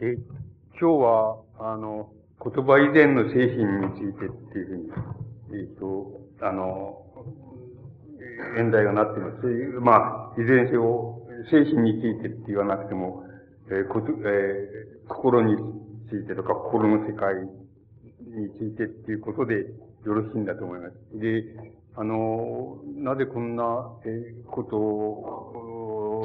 え、今日は、あの、言葉以前の精神についてっていうふうに、えっ、と、あの、現代がなっています。まあ、いずれにせよ、精神についてって言わなくても、えーことえー、心についてとか、心の世界についてっていうことでよろしいんだと思います。で、あの、なぜこんな、えー、ことを、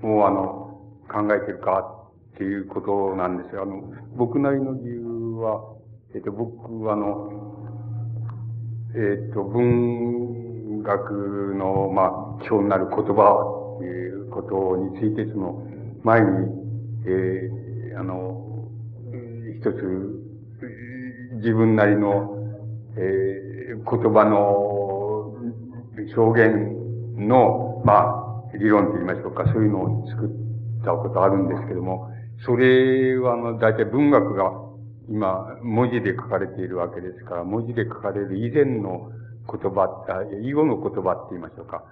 もうあの、考えてるかっていうことなんですよ。あの、僕なりの理由は、えっ、ー、と、僕はあの、えっ、ー、と、文学の、まあ、基本になる言葉ということについて、その、前に、えー、あの、一つ、自分なりの、えー、言葉の表現の、まあ、理論と言いましょうか、そういうのを作ったことあるんですけども、それは、あの、大体文学が今、文字で書かれているわけですから、文字で書かれる以前の言葉、以後の言葉って言いましょうか、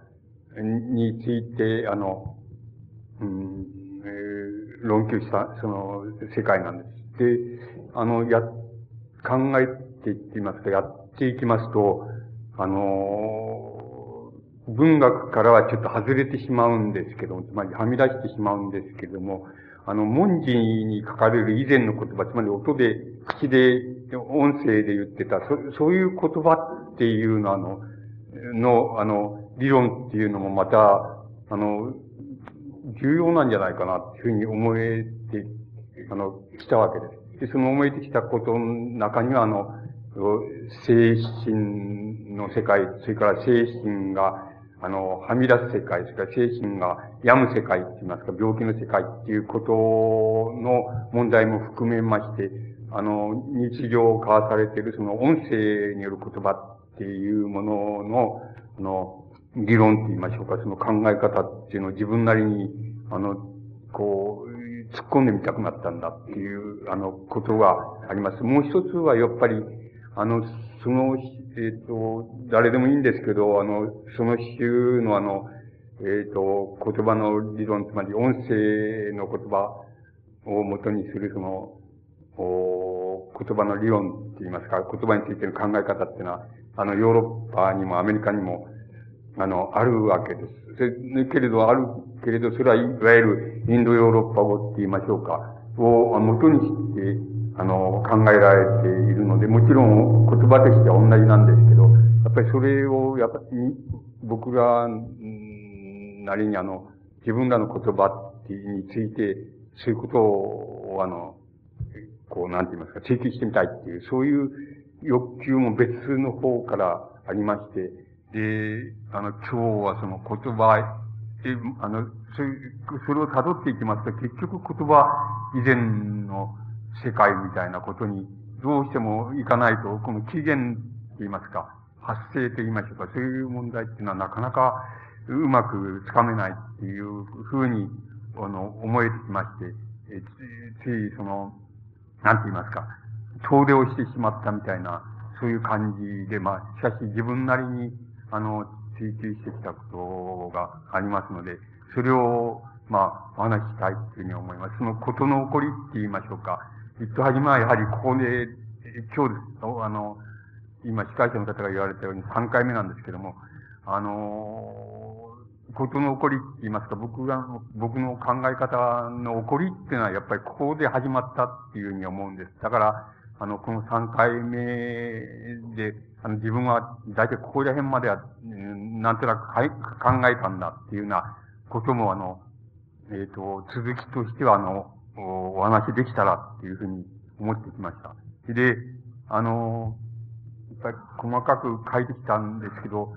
について、あの、うん、えー、論求した、その、世界なんです。で、あの、や、考えていってみますか、やっていきますと、あの、文学からはちょっと外れてしまうんですけども、つまりはみ出してしまうんですけども、あの、文字に書かれる以前の言葉、つまり音で、口で、音声で言ってた、そそういう言葉っていうの、あの、の、あの、理論っていうのもまた、あの、重要なんじゃないかな、っていうふうに思えて、あの、来たわけです。で、その思えてきたことの中には、あの、精神の世界、それから精神が、あの、はみ出す世界、それから精神が病む世界って言いますか、病気の世界っていうことの問題も含めまして、あの、日常を交わされているその音声による言葉っていうものの、あの、理論って言いましょうか、その考え方っていうのを自分なりに、あの、こう、突っ込んでみたくなったんだっていう、あの、ことがあります。もう一つはやっぱり、あの、その、えっ、ー、と、誰でもいいんですけど、あの、その週のあの、えっ、ー、と、言葉の理論、つまり音声の言葉を元にするその、お言葉の理論って言いますか、言葉についての考え方っていうのは、あの、ヨーロッパにもアメリカにも、あの、あるわけです。けれど、あるけれど、それはいわゆるインドヨーロッパ語って言いましょうか、を元にして、あの、考えられているので、もちろん言葉としては同じなんですけど、やっぱりそれを、やっぱり、僕が、なりにあの、自分らの言葉について、そういうことを、あの、こう、なんて言いますか、追求してみたいっていう、そういう欲求も別の方からありまして、で、あの、今日はその言葉、え、あの、それ、それを辿っていきますと、結局言葉以前の世界みたいなことにどうしてもいかないと、この起源と言いますか、発生と言いましょうか、そういう問題っていうのはなかなかうまくつかめないっていうふうに、あの、思えてきまして、えついその、なんて言いますか、遠出をしてしまったみたいな、そういう感じで、まあ、しかし自分なりに、あの、追求してきたことがありますので、それを、まあ、お話したいというふうに思います。そのことの起こりって言いましょうか。一と始めはやはりここで、今日ですと、あの、今司会者の方が言われたように3回目なんですけども、あの、ことの起こりって言いますか、僕が、僕の考え方の起こりっていうのはやっぱりここで始まったっていうふうに思うんです。だから、あの、この3回目で、あの、自分は大体ここら辺までは、なんとなく考えたんだっていうようなことも、あの、えっ、ー、と、続きとしては、あの、お話できたらっていうふうに思ってきました。で、あの、やっぱり細かく書いてきたんですけど、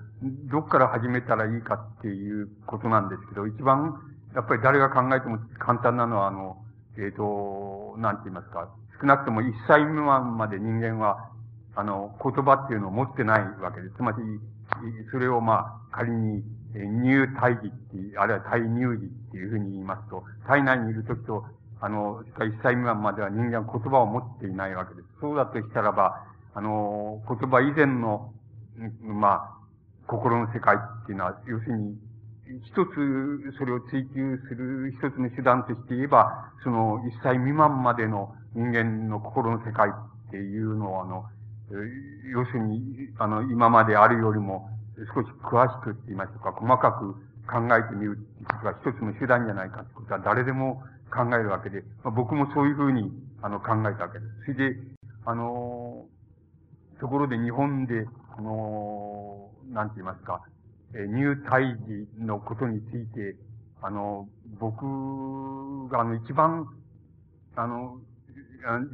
どっから始めたらいいかっていうことなんですけど、一番、やっぱり誰が考えても簡単なのは、あの、えっ、ー、と、なんて言いますか、少なくとも一歳未満まで人間は、あの、言葉っていうのを持ってないわけです。つまり、それをまあ、仮に、入胎児っていう、あるいは体入児っていうふうに言いますと、体内にいるときとあの、一歳未満までは人間は言葉を持っていないわけです。そうだとしたらば、あの、言葉以前の、まあ、心の世界っていうのは、要するに、一つそれを追求する一つの手段として言えば、その一歳未満までの人間の心の世界っていうのは、あの、要するに、あの、今まであるよりも少し詳しくって言いましょうか、細かく考えてみるっていうことが一つの手段じゃないかってことは誰でも考えるわけで、まあ、僕もそういうふうに、あの、考えたわけです。それで、あの、ところで日本で、あの、なんて言いますか、え入退治のことについて、あの、僕があの一番、あの、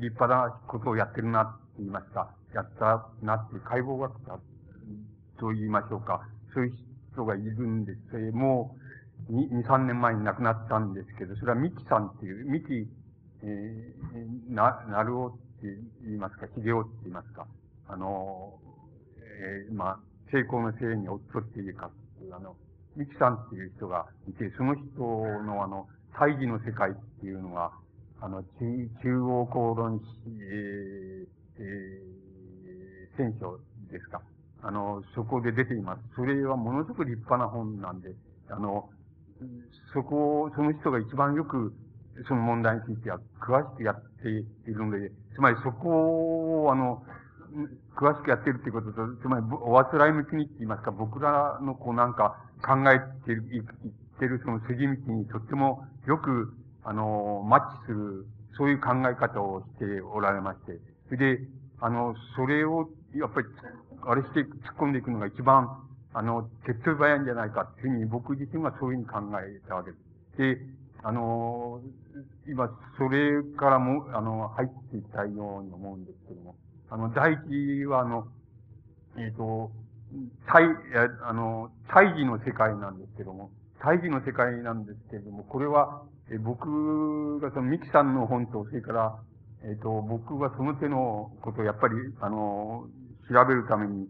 立派なことをやってるなって言いますか、やったなって、解剖学者と言いましょうか、そういう人がいるんですけれど。も、2、3年前に亡くなったんですけど、それはミキさんっていう、ミキ、えー、な、なるおって言いますか、秀夫って言いますか、あの、えー、まあ、成功のせいに夫っていうかっていう、あの、ミキさんっていう人がいて、その人のあの、大義の世界っていうのが、あの、中、中央公論史、えー、えー、選書ですか。あの、そこで出ています。それはものすごく立派な本なんで、あの、そこを、その人が一番よく、その問題については詳しくやっているので、つまりそこを、あの、詳しくやってるっていうことと、つまり、おあつらい向きにって言いますか、僕らのこうなんか考えてる、言ってるその筋道にとってもよく、あの、マッチする、そういう考え方をしておられまして、それで、あの、それを、やっぱり、あれして突っ込んでいくのが一番、あの、手っ取り早いんじゃないかっていうふうに僕自身はそういうふうに考えたわけです。で、あの、今、それからも、あの、入っていきたいように思うんですけども、あの、第一は、あの、えっ、ー、と、大、あの、大義の世界なんですけども、大義の世界なんですけれども、これは、え僕がそのミキさんの本と、それから、えっ、ー、と、僕はその手のことをやっぱり、あの、調べるために、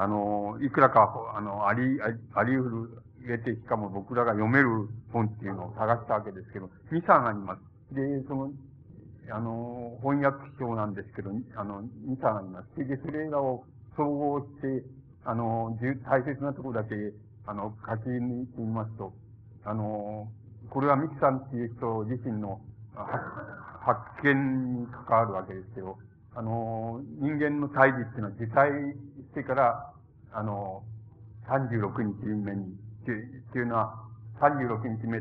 あの、いくらか、あの、あり、あり得る、得て、しかも僕らが読める本っていうのを探したわけですけど、2、3あります。で、その、あの、翻訳書なんですけど、あの、2冊あります。で、それらを総合して、あの、大切なところだけ、あの、書き抜いてみますと、あの、これはミキさんっていう人自身の発見に関わるわけですけど、あの、人間の胎児っていうのは受胎てから、あの、36日目に、っていうのは、36日目、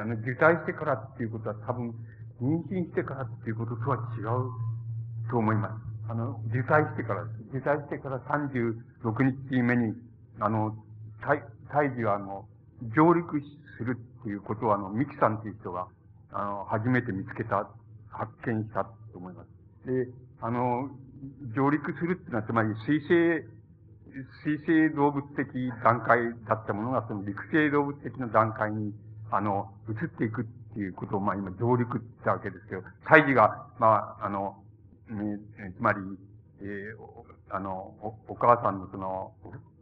あの、受胎してからっていうことは多分、妊娠してからっていうこととは違うと思います。あの、受胎してから。受胎してから36日目に、あの、胎、胎児はあの、上陸するっていうことは、あの、ミキさんっていう人が、あの、初めて見つけた、発見したと思います。で、あの、上陸するっていうのは、つまり水生、水生動物的段階だったものが、その陸生動物的な段階に、あの、移っていくっていうことを、まあ今上陸ったわけですけど、胎児が、まあ、あの、ね、つまり、えー、あのお、お母さんのその、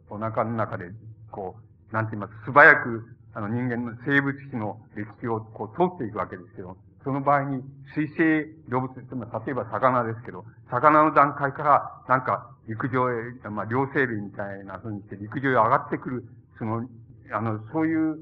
お腹の中で、こう、なんて言います、素早く、あの人間の生物史の歴史をこう通っていくわけですけど、その場合に水生動物っていうのは、例えば魚ですけど、魚の段階から、なんか陸上へ、まあ、両生類みたいな風にして陸上へ上がってくる、その、あの、そういう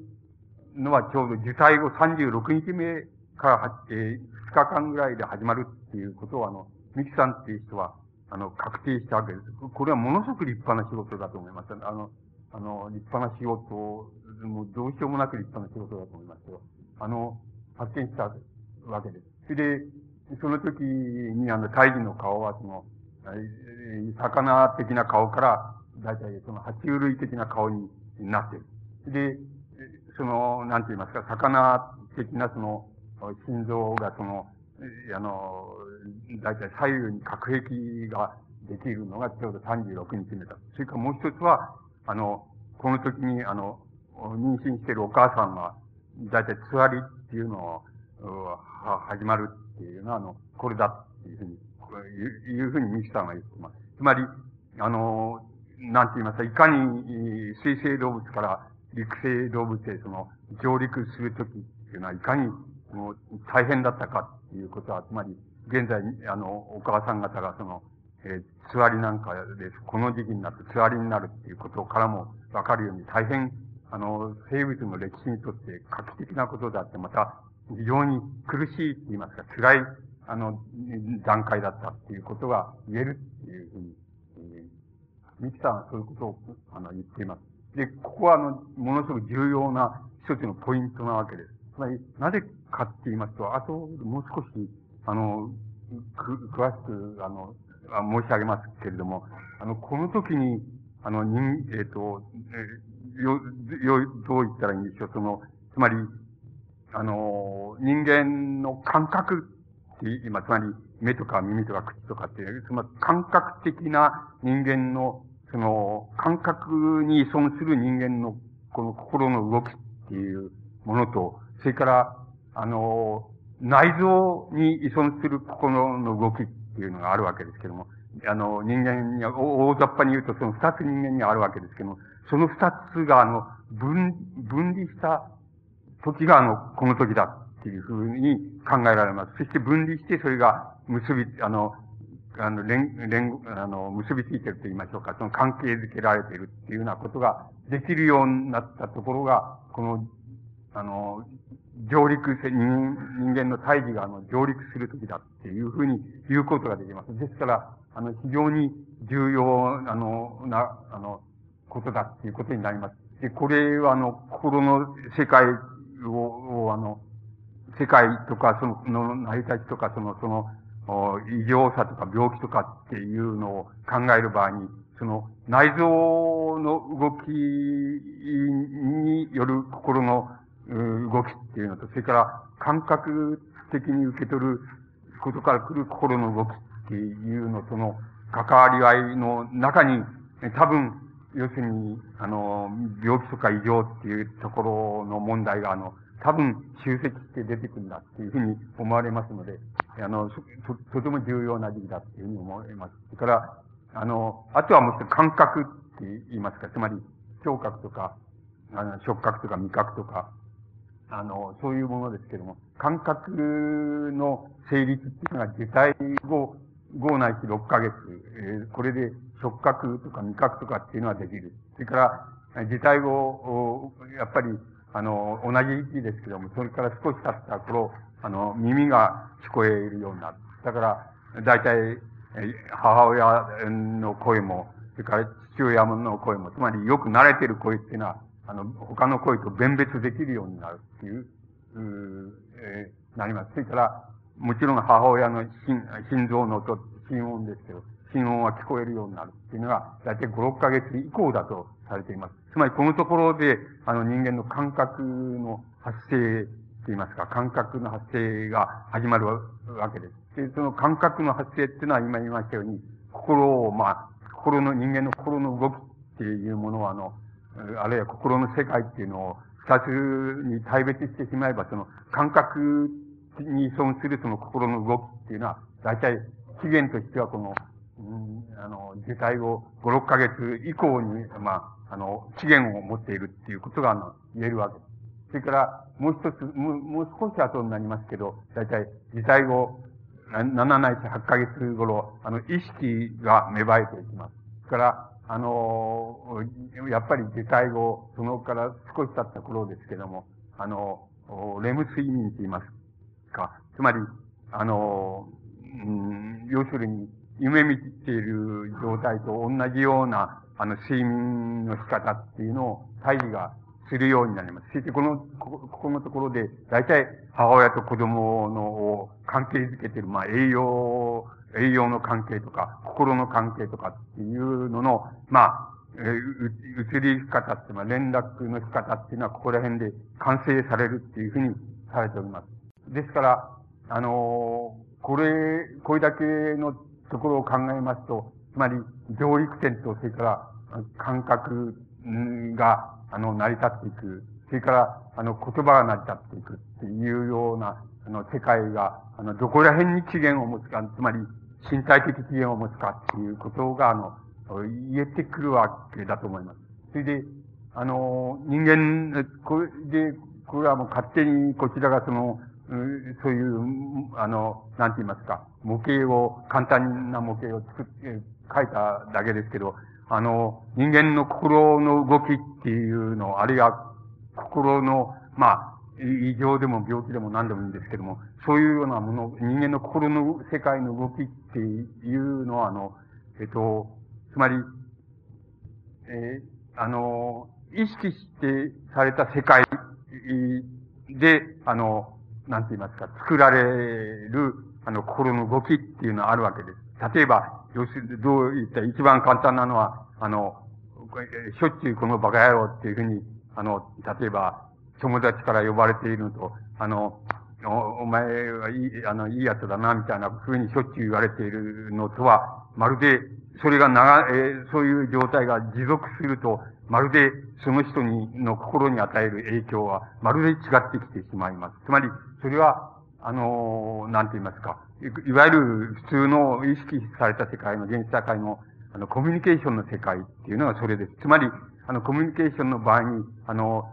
のはちょうど受胎後36日目からえー、2日間ぐらいで始まるっていうことをあの、ミキさんっていう人は、あの、確定したわけです。これはものすごく立派な仕事だと思います。あの、あの、立派な仕事、もうどうしようもなく立派な仕事だと思いますけど、あの、発見した。わけですそれで、その時にあの、大義の顔はその、魚的な顔から、だいたいその爬虫類的な顔になっている。で、その、なんて言いますか、魚的なその、心臓がその、あの、大体左右に核壁ができるのがちょうど36日目だ。それからもう一つは、あの、この時に、あの、妊娠しているお母さんが、大体つわりっていうのを、始まるっていうのは、あの、これだっていうふうに、いうふうにミキさんが言ってます。つまり、あの、なんて言いますか、いかに水生動物から陸生動物へその上陸するときっていうのは、いかにもう大変だったかっていうことは、つまり、現在、あの、お母さん方がその、えー、つわりなんかです、この時期になってつわりになるっていうことからもわかるように、大変、あの、生物の歴史にとって画期的なことであって、また、非常に苦しいって言いますか、辛い、あの、段階だったっていうことが言えるっていうふうに、えー、ミキさんはそういうことを、あの、言っています。で、ここは、あの、ものすごく重要な一つのポイントなわけです。つまり、なぜかって言いますと、あと、もう少し、あの、く、詳しく、あの、申し上げますけれども、あの、この時に、あの、人、えっ、ー、と、えー、よ、よ、どう言ったらいいんでしょう、その、つまり、あの、人間の感覚って言います。つまり、目とか耳とか口とかっていう、その感覚的な人間の、その、感覚に依存する人間の、この心の動きっていうものと、それから、あの、内臓に依存する心の動きっていうのがあるわけですけども、あの、人間には、大雑把に言うとその二つ人間にあるわけですけども、その二つが、あの、分、分離した時が、あの、この時だっていうふうに考えられます。そして分離して、それが結び、あの、あの、連、連、あの、結びついてると言いましょうか、その関係づけられてるっていうようなことができるようになったところが、この、あの、上陸せ、人間の大義があの上陸するときだっていうふうに言うことができます。ですから、あの、非常に重要、あの、な、あの、ことだっていうことになります。で、これはあの、心の世界を、をあの、世界とか、その、の成り立ちとか、その、その、異常さとか病気とかっていうのを考える場合に、その内臓の動きによる心の動きっていうのと、それから感覚的に受け取ることから来る心の動きっていうのとの関わり合いの中に、多分、要するに、あの、病気とか異常っていうところの問題が、あの、多分集積して出てくるんだっていうふうに思われますので、あの、と、とても重要な時期だっていうふうに思います。それから、あの、あとはもう一つ感覚って言いますか、つまり、聴覚とか、あの、触覚とか味覚とか、あの、そういうものですけども、感覚の成立っていうのが受胎後、5ないし6ヶ月、えー、これで触覚とか味覚とかっていうのはできる。それから、受胎後、やっぱり、あの、同じ時期ですけども、それから少し経った頃、あの、耳が聞こえるようになる。だから、大体、母親の声も、それから父親の声も、つまりよく慣れてる声っていうのは、あの、他の声と弁別できるようになるっていう、うえー、なります。それから、もちろん母親の心心臓の音、心音ですけど、心音は聞こえるようになるっていうのが、だいたい5、6ヶ月以降だとされています。つまりこのところで、あの人間の感覚の発生と言いますか、感覚の発生が始まるわけです。で、その感覚の発生っていうのは今言いましたように、心を、まあ、心の、人間の心の動きっていうものは、あの、あるいは心の世界っていうのを二つに大別してしまえば、その感覚に依存するその心の動きっていうのは、大体期限としてはこの、あの、受胎後5、6ヶ月以降に、まあ、あの、期限を持っているっていうことが、あの、言えるわけです。それから、もう一つ、もうもう少し後になりますけど、大体、受胎後、7ないし8ヶ月頃、あの、意識が芽生えていきます。それから、あの、やっぱり受胎後、そのから少し経った頃ですけども、あの、レム睡眠と言いますか。つまり、あの、うん、要するに、夢見ている状態と同じような、あの、睡眠の仕方っていうのを、大義がするようになります。そしてこの、ここのところで、大体母親と子供の関係づけている、まあ、栄養、栄養の関係とか、心の関係とかっていうのの、まあ、えー、移り方って、まあ、連絡の仕方っていうのは、ここら辺で完成されるっていうふうにされております。ですから、あのー、これ、これだけのところを考えますと、つまり、上陸点と、それから、感覚が、あの、成り立っていく。それから、あの、言葉が成り立っていくっていうような、あの、世界が、あの、どこら辺に起源を持つか、つまり、身体的起源を持つかっていうことが、あの、言えてくるわけだと思います。それで、あの、人間、これで、これはもう勝手にこちらがその、そういう、あの、なんて言いますか、模型を、簡単な模型を作って、書いただけですけど、あの、人間の心の動きっていうの、あるいは心の、まあ、異常でも病気でも何でもいいんですけども、そういうようなもの、人間の心の世界の動きっていうのは、あの、えっと、つまり、えー、あの、意識してされた世界で、あの、なんて言いますか、作られる、あの、心の動きっていうのはあるわけです。例えば、要するに、どういった一番簡単なのは、あの、しょっちゅうこのバカ野郎っていうふうに、あの、例えば、友達から呼ばれているのと、あの、おお前はいい、あの、いいやつだな、みたいなふうにしょっちゅう言われているのとは、まるで、それが長、えー、そういう状態が持続すると、まるで、その人に、の心に与える影響は、まるで違ってきてしまいます。つまり、それは、あの、なんて言いますか、いわゆる普通の意識された世界の現実社会の、あの、コミュニケーションの世界っていうのがそれです。つまり、あの、コミュニケーションの場合に、あの、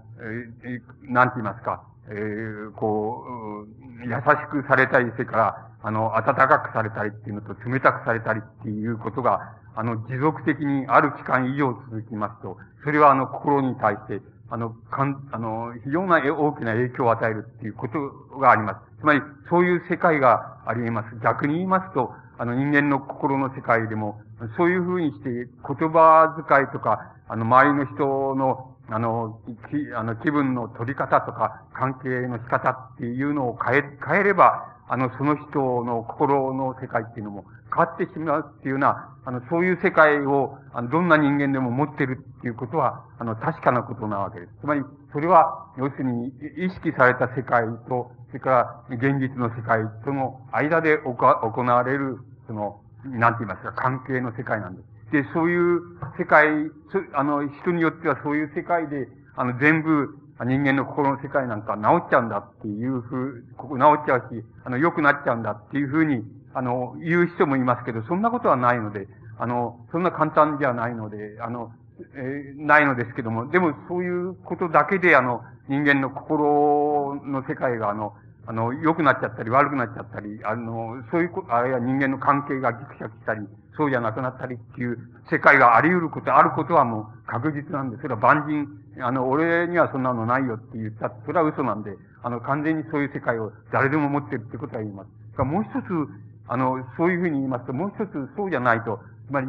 えー、なんて言いますか、えー、こう、優しくされたり、それから、あの、温かくされたりっていうのと、冷たくされたりっていうことが、あの、持続的にある期間以上続きますと、それはあの、心に対して、あの、かん、あの、非常な大きな影響を与えるっていうことがあります。つまり、そういう世界があり得ます。逆に言いますと、あの、人間の心の世界でも、そういうふうにして、言葉遣いとか、あの、周りの人の、あの、き、あの、気分の取り方とか、関係の仕方っていうのを変え、変えれば、あの、その人の心の世界っていうのも変わってしまうっていうような、あの、そういう世界を、あの、どんな人間でも持ってるっていうことは、あの、確かなことなわけです。つまり、それは、要するに、意識された世界と、それから、現実の世界との間で行われる、その、なんて言いますか、関係の世界なんです。で、そういう世界、あの、人によってはそういう世界で、あの、全部、人間の心の世界なんか治っちゃうんだっていうふう、ここ治っちゃうし、あの、良くなっちゃうんだっていうふうに、あの、言う人もいますけど、そんなことはないので、あの、そんな簡単じゃないので、あの、えー、ないのですけども、でもそういうことだけで、あの、人間の心の世界が、あの、あの、良くなっちゃったり、悪くなっちゃったり、あの、そういうこと、あるいは人間の関係がギクシャクしたり、そうじゃなくなったりっていう世界があり得ること、あることはもう確実なんで、それは万人、あの、俺にはそんなのないよって言った、それは嘘なんで、あの、完全にそういう世界を誰でも持ってるってことは言います。もう一つ、あの、そういうふうに言いますと、もう一つそうじゃないと、つまり、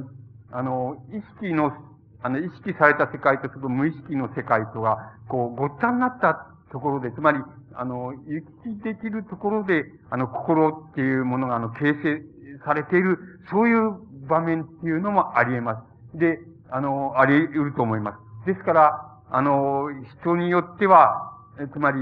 あの、意識の、あの、意識された世界とその無意識の世界とが、こう、ごっちゃになったところで、つまり、あの、意識できるところで、あの、心っていうものが、あの、形成されている、そういう場面っていうのもあり得ます。で、あの、あり得ると思います。ですから、あの、人によっては、つまり、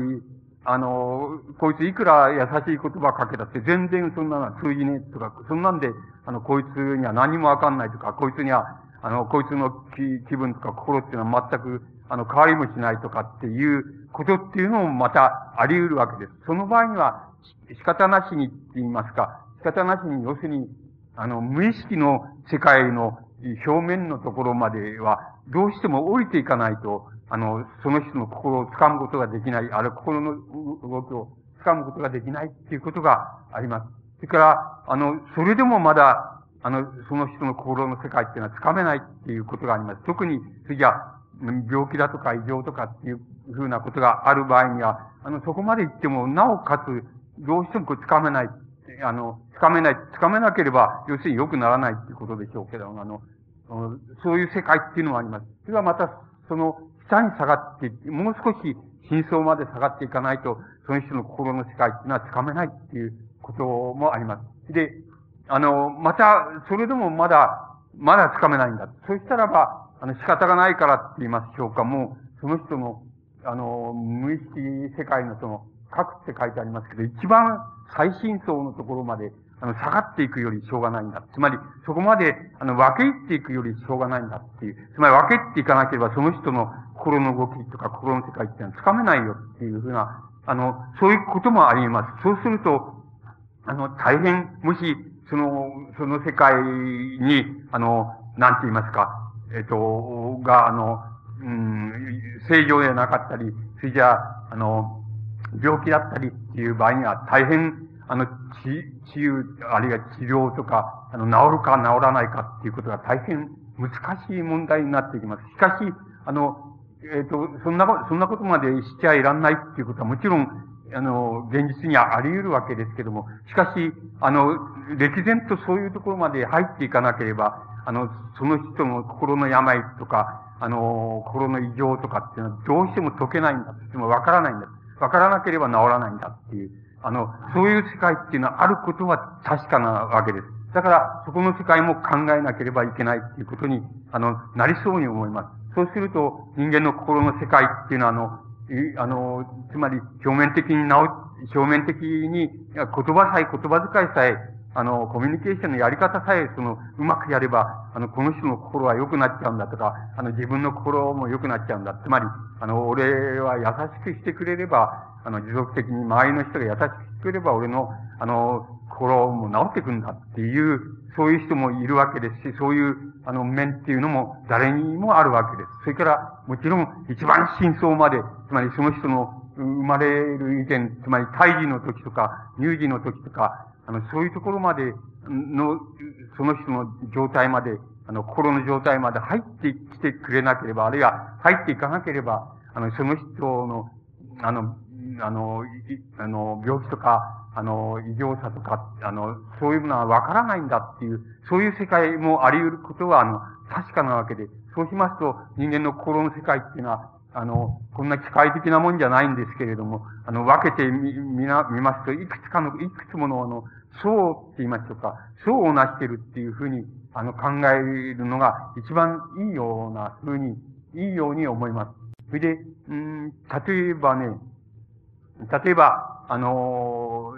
あの、こいついくら優しい言葉かけたって全然そんなの通じねえとか、そんなんで、あの、こいつには何もわかんないとか、こいつには、あの、こいつの気気分とか心っていうのは全く、あの、変わりもしないとかっていうことっていうのもまたあり得るわけです。その場合には、仕方なしにって言いますか、仕方なしに、要するに、あの、無意識の世界の表面のところまでは、どうしても降りていかないと、あの、その人の心を掴むことができない、あるいは心の動きを掴むことができないっていうことがあります。それから、あの、それでもまだ、あの、その人の心の世界っていうのは掴めないっていうことがあります。特に、次は、病気だとか異常とかっていうふうなことがある場合には、あの、そこまで行っても、なおかつ、どうしてもこう掴めない、あの、掴めない、掴めなければ、要するに良くならないっていうことでしょうけど、あの、そういう世界っていうのはあります。それはまた、その、下に下がって、もう少し真相まで下がっていかないと、その人の心の世界っていうのはつかめないっていうこともあります。で、あの、また、それでもまだ、まだつかめないんだ。そしたらば、あの、仕方がないからって言いましょうか、もう、その人の、あの、無意識世界のその、核って書いてありますけど、一番最深層のところまであの、下がっていくよりしょうがないんだ。つまり、そこまで、あの、分け入っていくよりしょうがないんだっていう。つまり、分け入っていかなければ、その人の心の動きとか心の世界っていうのはつかめないよっていうふうな、あの、そういうこともあります。そうすると、あの、大変、もし、その、その世界に、あの、なんて言いますか、えっと、が、あの、うん、正常ではなかったり、それじゃあ、あの、病気だったりっていう場合には大変あの、治、治癒、あるいは治療とか、あの、治るか治らないかっていうことが大変難しい問題になってきます。しかし、あの、えっ、ー、と、そんな、そんなことまでしちゃいらんないっていうことはもちろん、あの、現実にはあり得るわけですけども、しかし、あの、歴然とそういうところまで入っていかなければ、あの、その人の心の病とか、あの、心の異常とかっていうのはどうしても解けないんだってもわからないんだ。わからなければ治らないんだっていう、あの、そういう世界っていうのはあることは確かなわけです。だから、そこの世界も考えなければいけないっていうことに、あの、なりそうに思います。そうすると、人間の心の世界っていうのは、あの、あの、つまり、表面的に直、表面的に、言葉さえ、言葉遣いさえ、あの、コミュニケーションのやり方さえ、その、うまくやれば、あの、この人の心は良くなっちゃうんだとか、あの、自分の心も良くなっちゃうんだ。つまり、あの、俺は優しくしてくれれば、あの、持続的に周りの人が優しくしてくれば、俺の、あの、心も治ってくんだっていう、そういう人もいるわけですし、そういう、あの、面っていうのも誰にもあるわけです。それから、もちろん、一番真相まで、つまりその人の生まれる以前、つまり胎児の時とか、乳児の時とか、あの、そういうところまでの、その人の状態まで、あの、心の状態まで入ってきてくれなければ、あるいは入っていかなければ、あの、その人の、あの、あの、あの、病気とか、あの、異常さとか、あの、そういうものはわからないんだっていう、そういう世界もあり得ることは、あの、確かなわけで、そうしますと、人間の心の世界っていうのは、あの、こんな機械的なもんじゃないんですけれども、あの、分けてみ、みな、見ますと、いくつかの、いくつもの、あの、層って言いましょうか、層をなしてるっていうふうに、あの、考えるのが一番いいようなふうに、いいように思います。それで、うん、例えばね、例えば、あの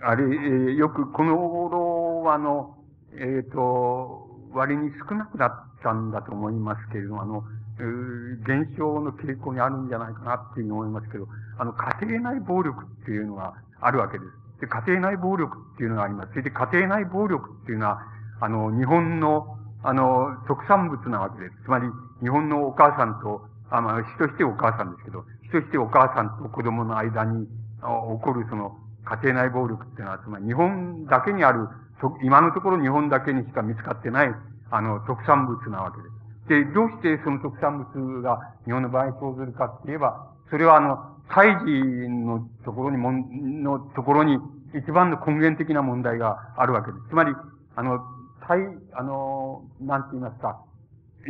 あれ、よくこの頃は、あの、えっ、ー、と、割に少なくなったんだと思いますけれども、あの、減少の傾向にあるんじゃないかなっていうふうに思いますけど、あの、家庭内暴力っていうのがあるわけです。で、家庭内暴力っていうのがあります。それで、家庭内暴力っていうのは、あの、日本の、あの、特産物なわけです。つまり、日本のお母さんと、あの、人としてお母さんですけど、人としてお母さんと子供の間に起こるその家庭内暴力っていうのは、つまり日本だけにある、今のところ日本だけにしか見つかってない、あの、特産物なわけです。で、どうしてその特産物が日本の場合生ずるかって言えば、それはあの、胎児のところにもん、のところに一番の根源的な問題があるわけです。つまり、あの、胎、あの、なんて言いますか、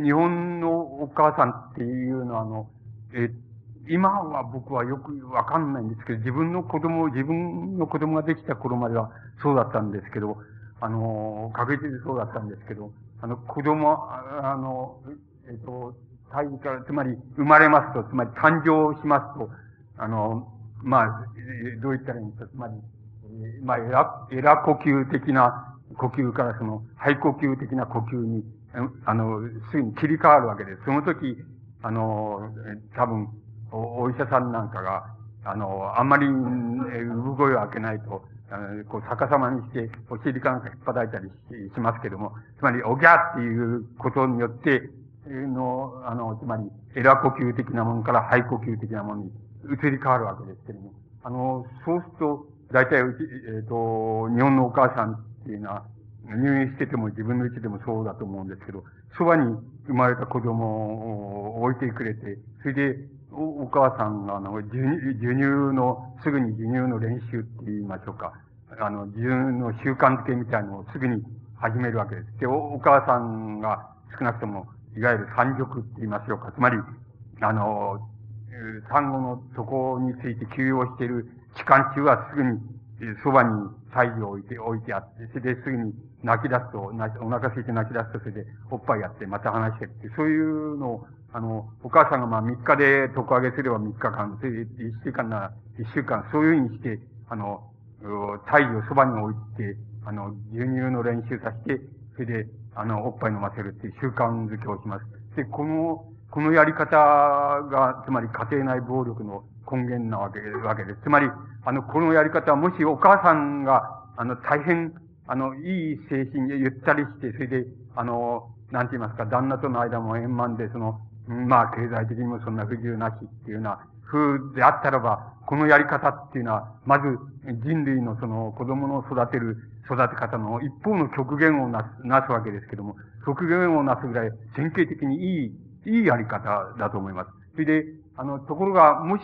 日本のお母さんっていうのはあの、え、今は僕はよくわかんないんですけど、自分の子供、自分の子供ができた頃まではそうだったんですけど、あの、確実にそうだったんですけど、あの、子供、あの、えっと、胎児から、つまり、生まれますと、つまり誕生しますと、あの、まあ、どう言ったらいいんですか、つまり、まあ、エラ、エラ呼吸的な呼吸からその、肺呼吸的な呼吸に、あの、すぐに切り替わるわけです。その時、あの、多分、お医者さんなんかが、あの、あんまり、産声を開けないと、あの、こう逆さまにして、お尻かなんか引っ張いたりしますけども、つまり、おぎゃっていうことによって、の、あの、つまり、エラ呼吸的なものから肺呼吸的なものに移り変わるわけですけども、あの、そうすると、大体、うち、えっ、ー、と、日本のお母さんっていうのは、入院してても自分の家でもそうだと思うんですけど、そばに生まれた子供を置いてくれて、それで、お母さんが、あの、授乳の、すぐに授乳の練習って言いましょうか。あの、授乳の習慣づけみたいのをすぐに始めるわけです。で、お母さんが少なくとも、いわゆる産褥って言いましょうか。つまり、あの、産後の床について休養している期間中はすぐに、そばに胎児を置いて、置いてあって、それですぐに泣き出すと、お腹空いて泣き出すと、それでおっぱいやって、また話してって、そういうのをあの、お母さんがまあ3日で床上げすれば3日間、それで1週間なら1週間、そういうふうにして、あの、胎児をそばに置いて、あの、授乳の練習させて、それで、あの、おっぱい飲ませるっていう習慣づけをします。で、この、このやり方が、つまり家庭内暴力の根源なわけわけです。つまり、あの、このやり方は、もしお母さんが、あの、大変、あの、いい精神でゆったりして、それで、あの、なんて言いますか、旦那との間も円満で、その、まあ、経済的にもそんな不自由なしっていうような風であったらば、このやり方っていうのは、まず人類のその子供の育てる育て方の一方の極限をなす、なすわけですけども、極限をなすぐらい典型的にいい、いいやり方だと思います。それで、あの、ところが、もし、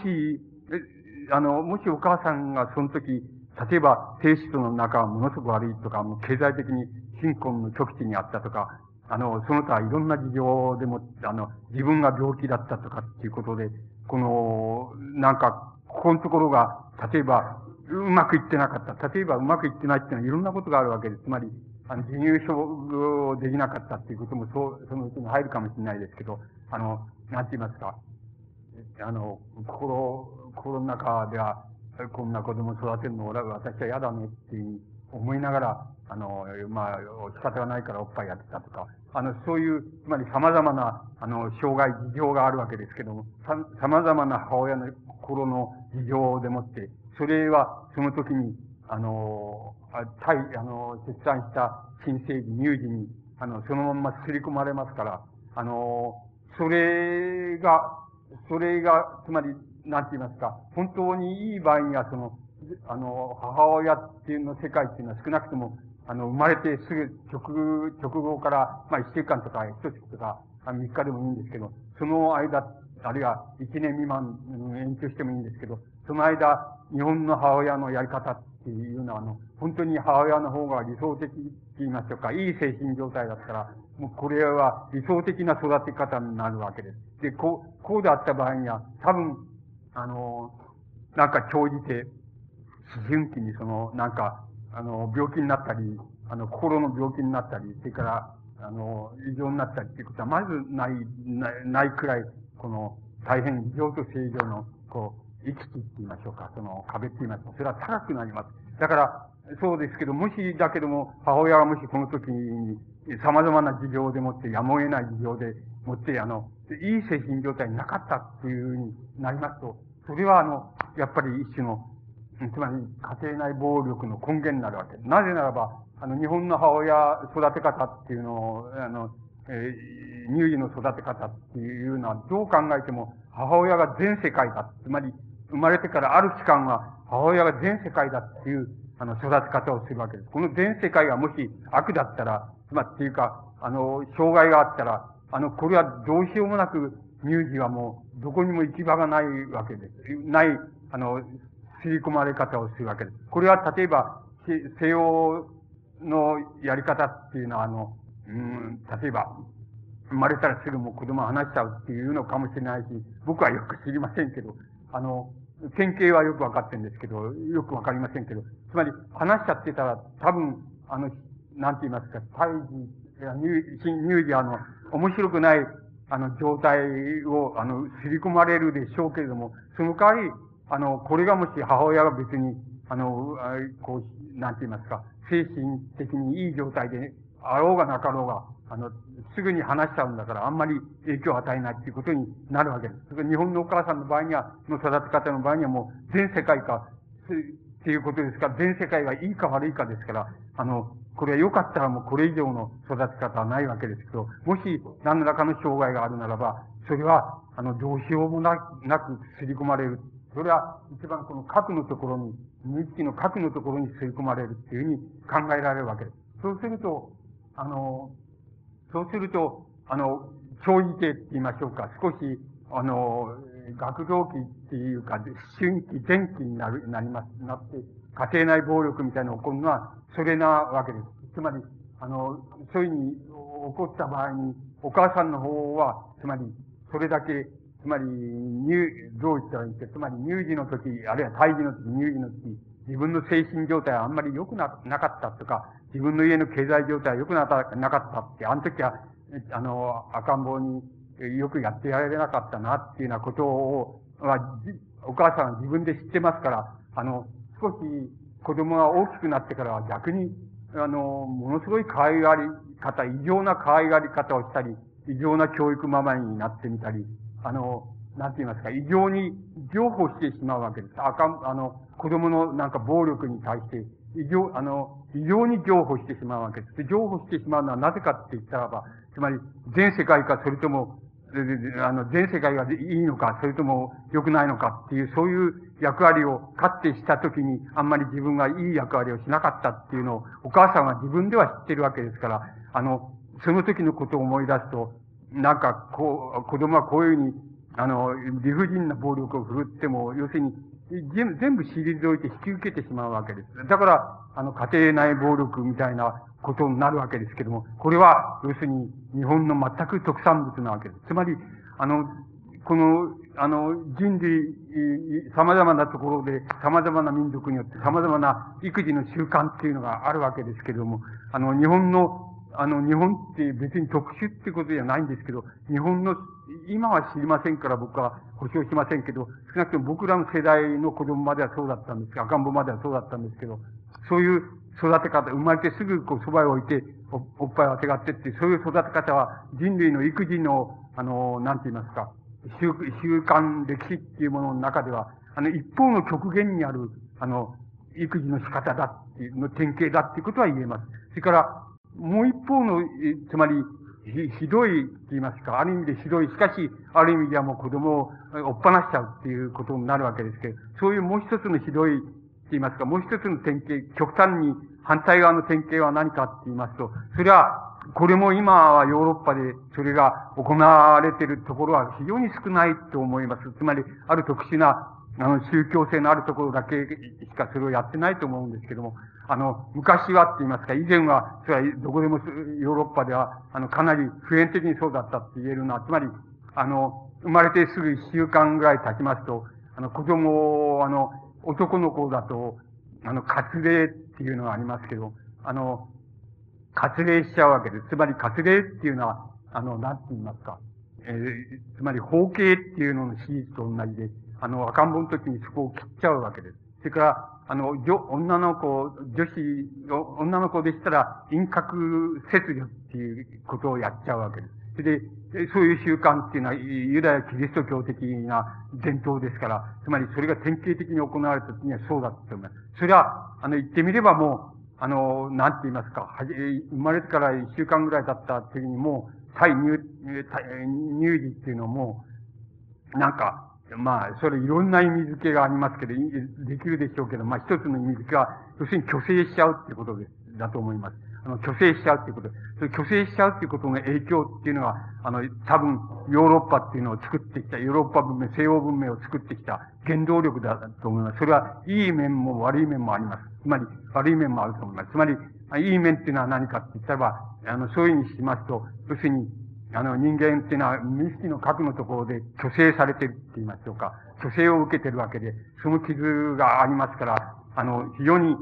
あの、もしお母さんがその時、例えば、低質の中はものすごく悪いとか、もう経済的に貧困の極地にあったとか、あの、その他いろんな事情でも、あの、自分が病気だったとかっていうことで、この、なんか、ここのところが、例えば、うまくいってなかった。例えば、うまくいってないっていうのは、いろんなことがあるわけです。つまり、あの、授乳症できなかったっていうことも、そう、そのうちに入るかもしれないですけど、あの、なんて言いますか、あの、心、心の中では、こんな子供育てるの、俺は私は嫌だねっていう思いながら、あの、まあ、仕方がないからおっぱいやってたとか、あの、そういう、つまり様々な、あの、障害、事情があるわけですけども、さ、様々な母親の心の事情でもって、それは、その時に、あの、対、あの、出産した新生児、乳児に、あの、そのまますり込まれますから、あの、それが、それが、つまり、なんて言いますか、本当にいい場合には、その、あの、母親っていうの世界っていうのは少なくとも、あの、生まれてすぐ直、直後から、まあ一週間とか一月とか、三日でもいいんですけど、その間、あるいは一年未満延長してもいいんですけど、その間、日本の母親のやり方っていうのは、あの、本当に母親の方が理想的って言いましょうか、いい精神状態だったら、もうこれは理想的な育て方になるわけです。で、こう、こうであった場合には、多分、あの、なんか長じて、思春期にその、なんか、あの、病気になったり、あの、心の病気になったり、それから、あの、異常になったりっていうことは、まずない、ない、くらい、この、大変異常と正常の、こう、行き来って言いましょうか、その壁って言いますか、それは高くなります。だから、そうですけど、もしだけども、母親がもしこの時に、様々な事情でもって、やむを得ない事情でもって、あの、いい精神状態になかったっていうふうになりますと、それはあの、やっぱり一種の、つまり家庭内暴力の根源になるわけです。なぜならば、あの、日本の母親育て方っていうのを、あの、えー、乳児の育て方っていうのは、どう考えても、母親が全世界だ。つまり、生まれてからある期間は、母親が全世界だっていう、あの、育て方をするわけです。この全世界がもし悪だったら、つまりっていうか、あの、障害があったら、あの、これはどうしようもなく、乳児はもう、どこにも行き場がないわけです。ない、あの、吸い込まれ方をするわけです。これは例えば、西洋のやり方っていうのは、あの、うん、例えば、生まれたらすぐもう子供を離しちゃうっていうのかもしれないし、僕はよく知りませんけど、あの、典型はよくわかってるんですけど、よくわかりませんけど、つまり、話しちゃってたら、多分、あの、なんて言いますか、胎児、乳児、あの、面白くない、あの、状態を、あの、すり込まれるでしょうけれども、その代わり、あの、これがもし母親が別に、あの、こう、なんて言いますか、精神的にいい状態であろうがなかろうが、あの、すぐに話しちゃうんだから、あんまり影響を与えないっていうことになるわけです。それ日本のお母さんの場合には、の育て方の場合にはもう全世界か、っていうことですから、全世界がいいか悪いかですから、あの、これは良かったらもうこれ以上の育て方はないわけですけど、もし何らかの障害があるならば、それは、あの、どうしようもなくすり込まれる。それは一番この核のところに、日記の核のところに吸い込まれるっていうふうに考えられるわけです。そうすると、あの、そうすると、あの、長児系って言いましょうか、少し、あの、学童期っていうか、春期、前期になる、なります、なって、家庭内暴力みたいなのが起こるのは、それなわけです。つまり、あの、そういうふうに起こった場合に、お母さんの方は、つまり、それだけ、つまり、乳、どう言ったらいいんですか、つまり乳児の時、あるいは胎児の時、乳児の時、自分の精神状態はあんまり良くな、なかったとか、自分の家の経済状態は良くなかったって、あの時は、あの、赤ん坊によくやってやれなかったなっていうようなことを、は、お母さんは自分で知ってますから、あの、少し子供が大きくなってからは逆に、あの、ものすごい可愛がり方、異常な可愛がり方をしたり、異常な教育ママになってみたり、あの、なんて言いますか、異常に譲歩してしまうわけです。あかん、あの、子供のなんか暴力に対して、異常、あの、異常に譲歩してしまうわけです。で、譲歩してしまうのはなぜかって言ったらば、つまり、全世界か、それとも、あの、全世界がいいのか、それとも良くないのかっていう、そういう役割を勝ってしたときに、あんまり自分がいい役割をしなかったっていうのを、お母さんは自分では知ってるわけですから、あの、その時のことを思い出すと、なんか、こう、子供はこういうふうに、あの、理不尽な暴力を振るっても、要するに、全部退いて引き受けてしまうわけです。だから、あの、家庭内暴力みたいなことになるわけですけども、これは、要するに、日本の全く特産物なわけです。つまり、あの、この、あの、人類、様々なところで、様々な民族によって様々な育児の習慣っていうのがあるわけですけれども、あの、日本の、あの、日本って別に特殊ってことじゃないんですけど、日本の、今は知りませんから僕は保証しませんけど、少なくとも僕らの世代の子供まではそうだったんですけど、赤ん坊まではそうだったんですけど、そういう育て方、生まれてすぐこう蕎麦を置いてお、おっぱいをあてがってって、そういう育て方は人類の育児の、あの、なんて言いますか、習習慣、歴史っていうものの中では、あの、一方の極限にある、あの、育児の仕方だっていう、の典型だっていうことは言えます。それから、もう一方の、つまり、ひどいって言いますか、ある意味でひどい。しかし、ある意味ではもう子供を追っ放しちゃうっていうことになるわけですけど、そういうもう一つのひどいって言いますか、もう一つの典型、極端に反対側の典型は何かって言いますと、それは、これも今はヨーロッパでそれが行われているところは非常に少ないと思います。つまり、ある特殊な、あの、宗教性のあるところだけしかそれをやってないと思うんですけども、あの、昔はって言いますか、以前は、それはどこでもヨーロッパでは、あの、かなり普遍的にそうだったって言えるのは、つまり、あの、生まれてすぐ一週間ぐらい経ちますと、あの、子供を、あの、男の子だと、あの、割礼っていうのがありますけど、あの、割礼しちゃうわけです。つまり割礼っていうのは、あの、なんて言いますか、えー、つまり包茎っていうのの手術と同じで、あの、赤ん坊の時にそこを切っちゃうわけです。それから、あの、女の子、女子、女の子でしたら、陰核切除っていうことをやっちゃうわけです。それで、そういう習慣っていうのは、ユダヤキリスト教的な伝統ですから、つまりそれが典型的に行われた時にはそうだと思います。それは、あの、言ってみればもう、あの、なんて言いますか、はじ、生まれてから一週間ぐらい経った時にもう、対乳、乳児っていうのも、なんか、まあ、それいろんな意味付けがありますけど、できるでしょうけど、まあ一つの意味付けは、要するに虚勢しちゃうっていうことです、だと思います。あの、虚勢しちゃうっていうこと。それ虚勢しちゃうっていうことの影響っていうのは、あの、多分、ヨーロッパっていうのを作ってきた、ヨーロッパ文明、西欧文明を作ってきた原動力だと思います。それは、いい面も悪い面もあります。つまり、悪い面もあると思います。つまり、いい面っていうのは何かって言ったらば、あの、そういうふうにしますと、要するに、あの、人間っていうのは、無意識の核のところで虚勢されてるって言いましょうか。虚勢を受けてるわけで、その傷がありますから、あの、非常に、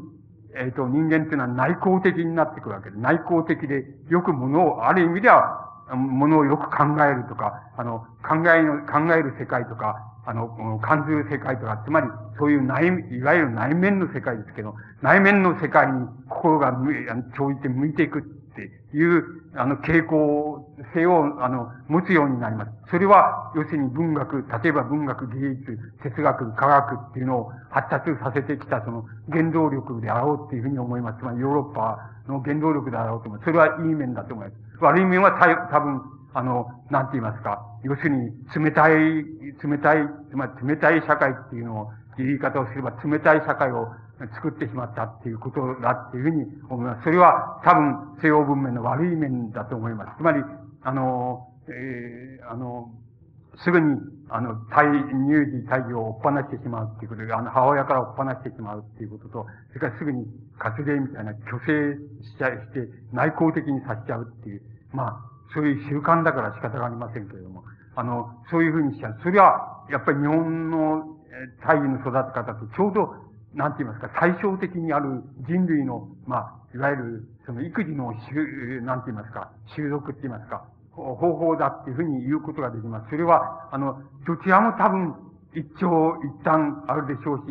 えっ、ー、と、人間っていうのは内向的になってくるわけで、内向的で、よくものを、ある意味では、ものをよく考えるとか、あの、考えの、考える世界とか、あの、感じる世界とか、つまり、そういう内、いわゆる内面の世界ですけど、内面の世界に心が向い、て向いていくっていう、あの、傾向性を、あの、持つようになります。それは、要するに文学、例えば文学、芸術、哲学、科学っていうのを発達させてきた、その、原動力であろうっていうふうに思います。つまり、ヨーロッパの原動力であろうと思います。それはいい面だと思います。悪い面はた多分、あの、なんて言いますか。要するに、冷たい、冷たい、つまり冷たい社会っていうのを、言い方をすれば冷たい社会を作ってしまったっていうことだっていうふうに思います。それは多分西洋文明の悪い面だと思います。つまり、あの、えー、あの、すぐに、あの、体、乳児、胎児を追っ放してしまうっていうことで、あの、母親から追っ放してしまうっていうことと、それからすぐに活例みたいな虚勢しちゃして、内向的にさせちゃうっていう、まあ、そういう習慣だから仕方がありませんけれども、あの、そういうふうにしちゃう。それは、やっぱり日本の胎児の育て方とちょうどなんて言いますか、対照的にある人類の、まあ、いわゆる、その育児の、なんて言いますか、習得って言いますか、方法だっていうふうに言うことができます。それは、あの、どちらも多分、一長一短あるでしょうし、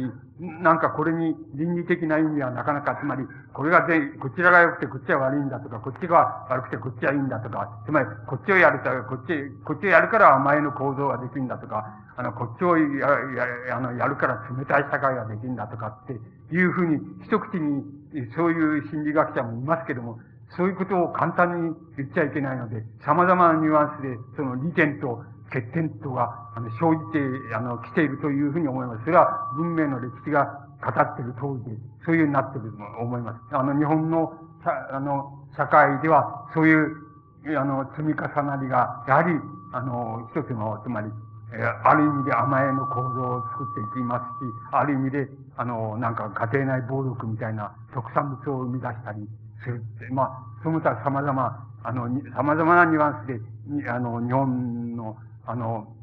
なんかこれに倫理的な意味はなかなか、つまり、これが全、こちらが良くてこっちは悪いんだとか、こっちが悪くてこっちはいいんだとか、つまり、こっちをやると、こっち、こっちをやるから甘えの構造ができるんだとか、あの、こっちをや、や、あの、やるから冷たい社会ができるんだとかっていうふうに、一口に、そういう心理学者もいますけども、そういうことを簡単に言っちゃいけないので、様々なニュアンスで、その利点と欠点とが、あの、生じて、あの、来ているというふうに思います。それは文明の歴史が語っている通りで、そういうようになっていると思います。あの、日本の、あの、社会では、そういう、あの、積み重なりが、やはり、あの、一つの、つまり、えある意味で甘えの構造を作っていきますし、ある意味で、あの、なんか家庭内暴力みたいな特産物を生み出したりするって、まあ、その他様々、あの、様々なニュアンスで、あの、日本の、あの、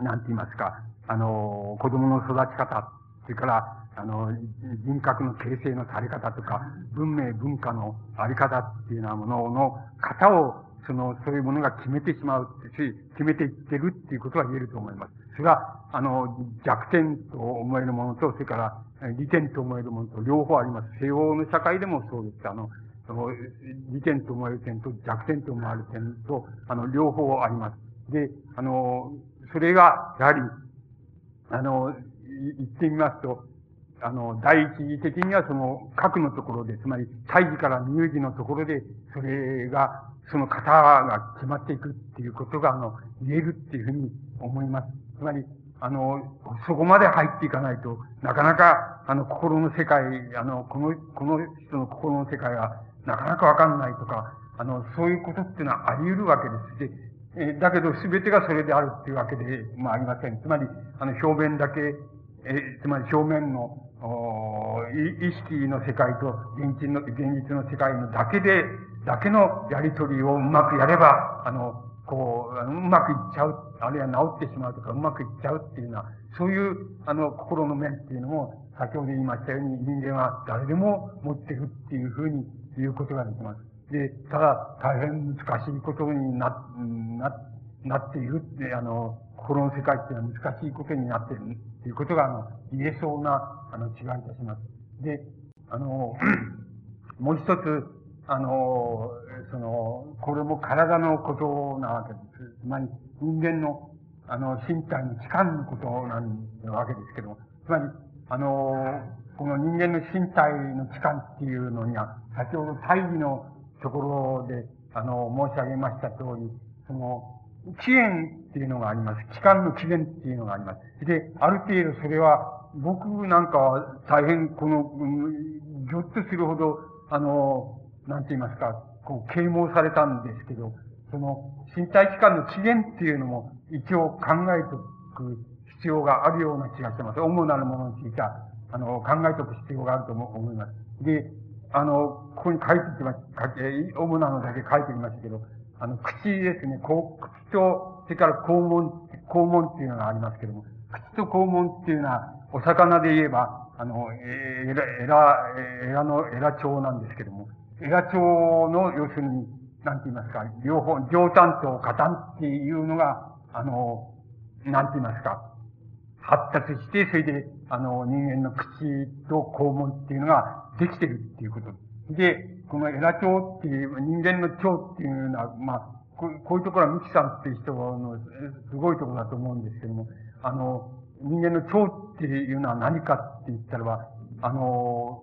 なんて言いますか、あの、子供の育ち方、それから、あの、人格の形成のされ方とか、文明文化のあり方っていうようなものの型をその、そういうものが決めてしまうし、決めていってるっていうことは言えると思います。それは、あの、弱点と思えるものと、それから、利点と思えるものと両方あります。西欧の社会でもそうです。あの、その、利点と思える点と弱点と思われる点と、あの、両方あります。で、あの、それが、やはり、あの、言ってみますと、あの、第一義的にはその、核のところで、つまり、胎児から乳児のところで、それが、その型が決まっていくっていうことが、あの、言えるっていうふうに思います。つまり、あの、そこまで入っていかないと、なかなか、あの、心の世界、あの、この、この人の心の世界が、なかなかわかんないとか、あの、そういうことっていうのはあり得るわけです。で、え、だけど全てがそれであるっていうわけで、まありません。つまり、あの、表面だけ、え、つまり表面の、意識の世界と現実の、現実の世界のだけで、だけのやりとりをうまくやれば、あの、こう、うまくいっちゃう、あるいは治ってしまうとか、うまくいっちゃうっていうような、そういう、あの、心の面っていうのも、先ほど言いましたように、人間は誰でも持ってるっていうふうに言うことができます。で、ただ、大変難しいことにな、な、なっているって、あの、心の世界っていうのは難しいことになっているっていうことが、あの、言えそうな、あの、違いいたします。で、あの、もう一つ、あの、その、これも体のことなわけです。つまり、人間の、あの、身体の器官のことなんわけですけども、つまり、あの、この人間の身体の器官っていうのには、先ほど大義のところで、あの、申し上げました通り、その、起源っていうのがあります。器官の起源っていうのがあります。で、ある程度それは、僕なんかは大変この、ぎょっとするほど、あの、なんて言いますか、こう、啓蒙されたんですけど、その、身体器官の起源っていうのも一応考えておく必要があるような気がしてます。主なるものについては、あの、考えておく必要があると思います。で、あの、ここに書いてきました、主なのだけ書いてみましたけど、あの、口ですね、こう、口と、それから肛門、肛門っていうのがありますけども、口と肛門っていうのは、お魚で言えば、あの、えら、えら、えらの、えら腸なんですけども、エラ町の、要するに、なんて言いますか、両方、上端と下端っていうのが、あの、なんて言いますか、発達して、それで、あの、人間の口と肛門っていうのができてるっていうこと。で、このエラ腸っていう、人間の腸っていうのは、まあ、こういうところはミキさんっていう人のすごいところだと思うんですけども、あの、人間の腸っていうのは何かって言ったらば、あの、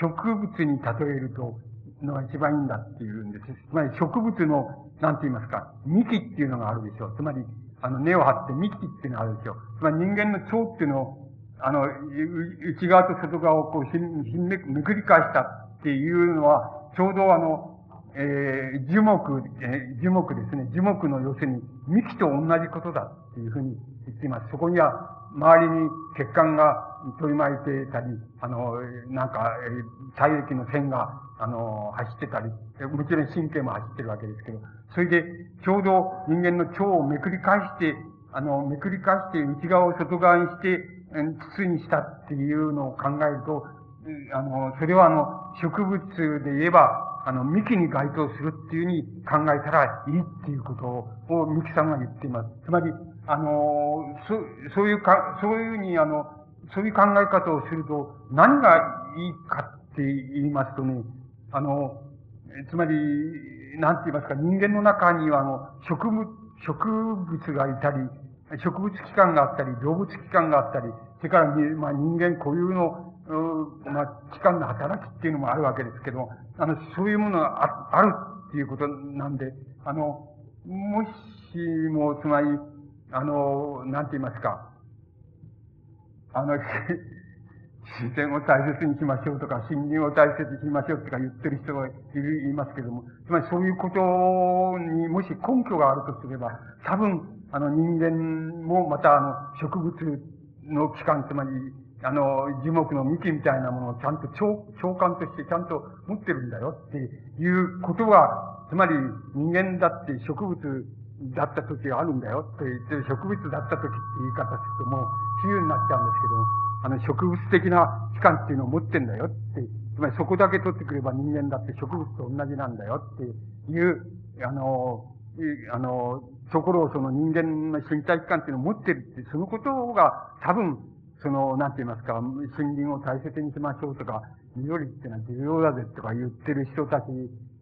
植物に例えると、のが一番いいんだっていうんです。つまり植物の、なんて言いますか、幹っていうのがあるでしょう。つまり、あの、根を張って幹っていうのがあるでしょう。つまり人間の腸っていうのを、あの、内側と外側をこう、ひん、ひんめ、めくり返したっていうのは、ちょうどあの、えー、樹木、えー、樹木ですね。樹木の要するに、幹と同じことだっていうふうに言っています。そこには、周りに血管が取り巻いてたり、あの、なんか、体液の線が、あの、走ってたり、もちろん神経も走ってるわけですけど、それで、ちょうど人間の腸をめくり返して、あの、めくり返して内側を外側にして、筒にしたっていうのを考えると、あの、それはあの、植物で言えば、あの、幹に該当するっていうふうに考えたらいいっていうことを、ミキさんが言っています。つまり、あの、そ、そういうか、そういうふうに、あの、そういう考え方をすると、何がいいかって言いますとね、あの、つまり、なんて言いますか、人間の中には、あの、植物、植物がいたり、植物器官があったり、動物器官があったり、それから、まあ、人間固有の、まあ、器官の働きっていうのもあるわけですけど、あの、そういうものがああるっていうことなんで、あの、もしも、つまり、あの、なんて言いますか、あの、自然を大切にしましょうとか、森林を大切にしましょうとか言ってる人がいる、いますけども、つまりそういうことにもし根拠があるとすれば、多分、あの人間もまたあの植物の器官、つまり、あの、樹木の幹みたいなものをちゃんと長、長官としてちゃんと持ってるんだよっていうことは、つまり人間だって植物だった時があるんだよって言って、植物だった時って言い方するともう比喩になっちゃうんですけど、あの植物的な器官っていうのを持ってんだよって、つまりそこだけ取ってくれば人間だって植物と同じなんだよっていう、あの、あの、ところをその人間の身体器官っていうのを持ってるって、そのことが多分、その、なんて言いますか、森林を大切にしましょうとか、緑ってのは重要だぜとか言ってる人たち、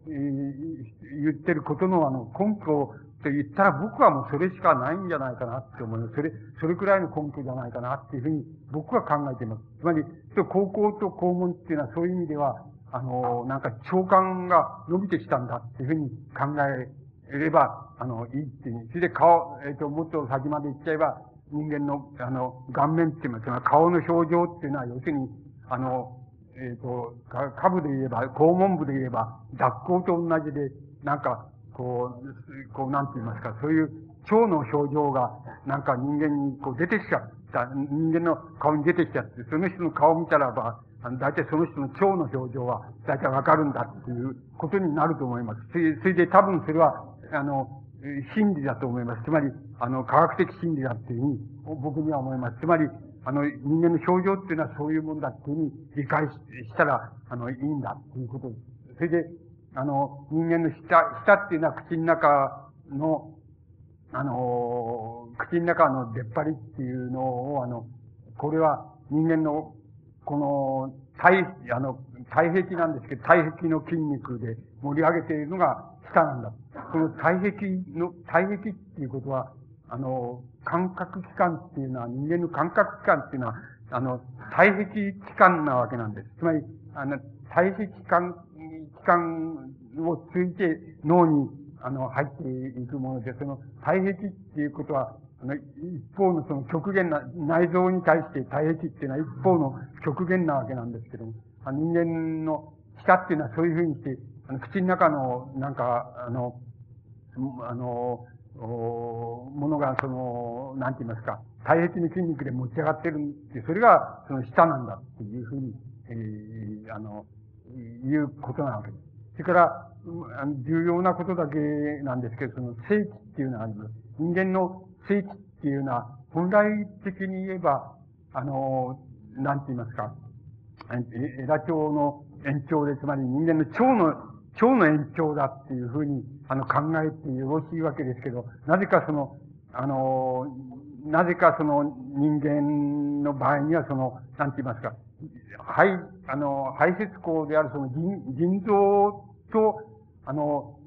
言ってることのあの根拠と言ったら僕はもうそれしかないんじゃないかなって思います。それ、それくらいの根拠じゃないかなっていうふうに僕は考えています。つまり、高校と校門っていうのはそういう意味では、あの、なんか長官が伸びてきたんだっていうふうに考えいれば、あの、いいっていう。それで顔、えっ、ー、と、もっと先まで言っちゃえば、人間の、あの、顔面って言いますか、顔の表情っていうのは、要するに、あの、えっ、ー、と、下部で言えば、肛門部で言えば、脱行と同じで、なんか、こう、こう、なんて言いますか、そういう腸の表情が、なんか人間にこう出てきちゃった、人間の顔に出てきちゃって、その人の顔を見たらば、あの大体その人の腸の表情は大体わかるんだっていうことになると思います。それで多分それは、あの、真理だと思います。つまり、あの、科学的真理だっていうふうに、僕には思います。つまり、あの、人間の表情っていうのはそういうもんだっていうふうに理解したら、あの、いいんだっていうことです。それで、あの、人間の舌、舌っていうのは口の中の、あの、口の中の出っ張りっていうのを、あの、これは人間の、この、体、あの、体壁なんですけど、体壁の筋肉で盛り上げているのが舌なんだ。この体壁の、体壁っていうことは、あの、感覚器官っていうのは、人間の感覚器官っていうのは、あの、体壁器官なわけなんです。つまり、あの、体壁器官、器官をついて脳に、あの、入っていくもので、その体壁っていうことは、あの、一方のその極限な、内臓に対して体壁っていうのは一方の極限なわけなんですけども、人間の舌っていうのはそういうふうにして、口の中の、なんか、あの、あの、ものが、その、なんて言いますか、体壁の筋肉で持ち上がってるって、それが、その舌なんだっていうふうに、えー、あの、いうことなわけです。それから、重要なことだけなんですけど、その聖地っていうのがあります。人間の聖地っていうのは、本来的に言えば、あの、なんて言いますか、枝腸の延長で、つまり人間の腸の、腸の延長だっていうふうに、あの、考えてよろしいわけですけど、なぜかその、あの、なぜかその人間の場合にはその、なんて言いますか、排、あの、排泄口であるその腎、腎臓と、あの、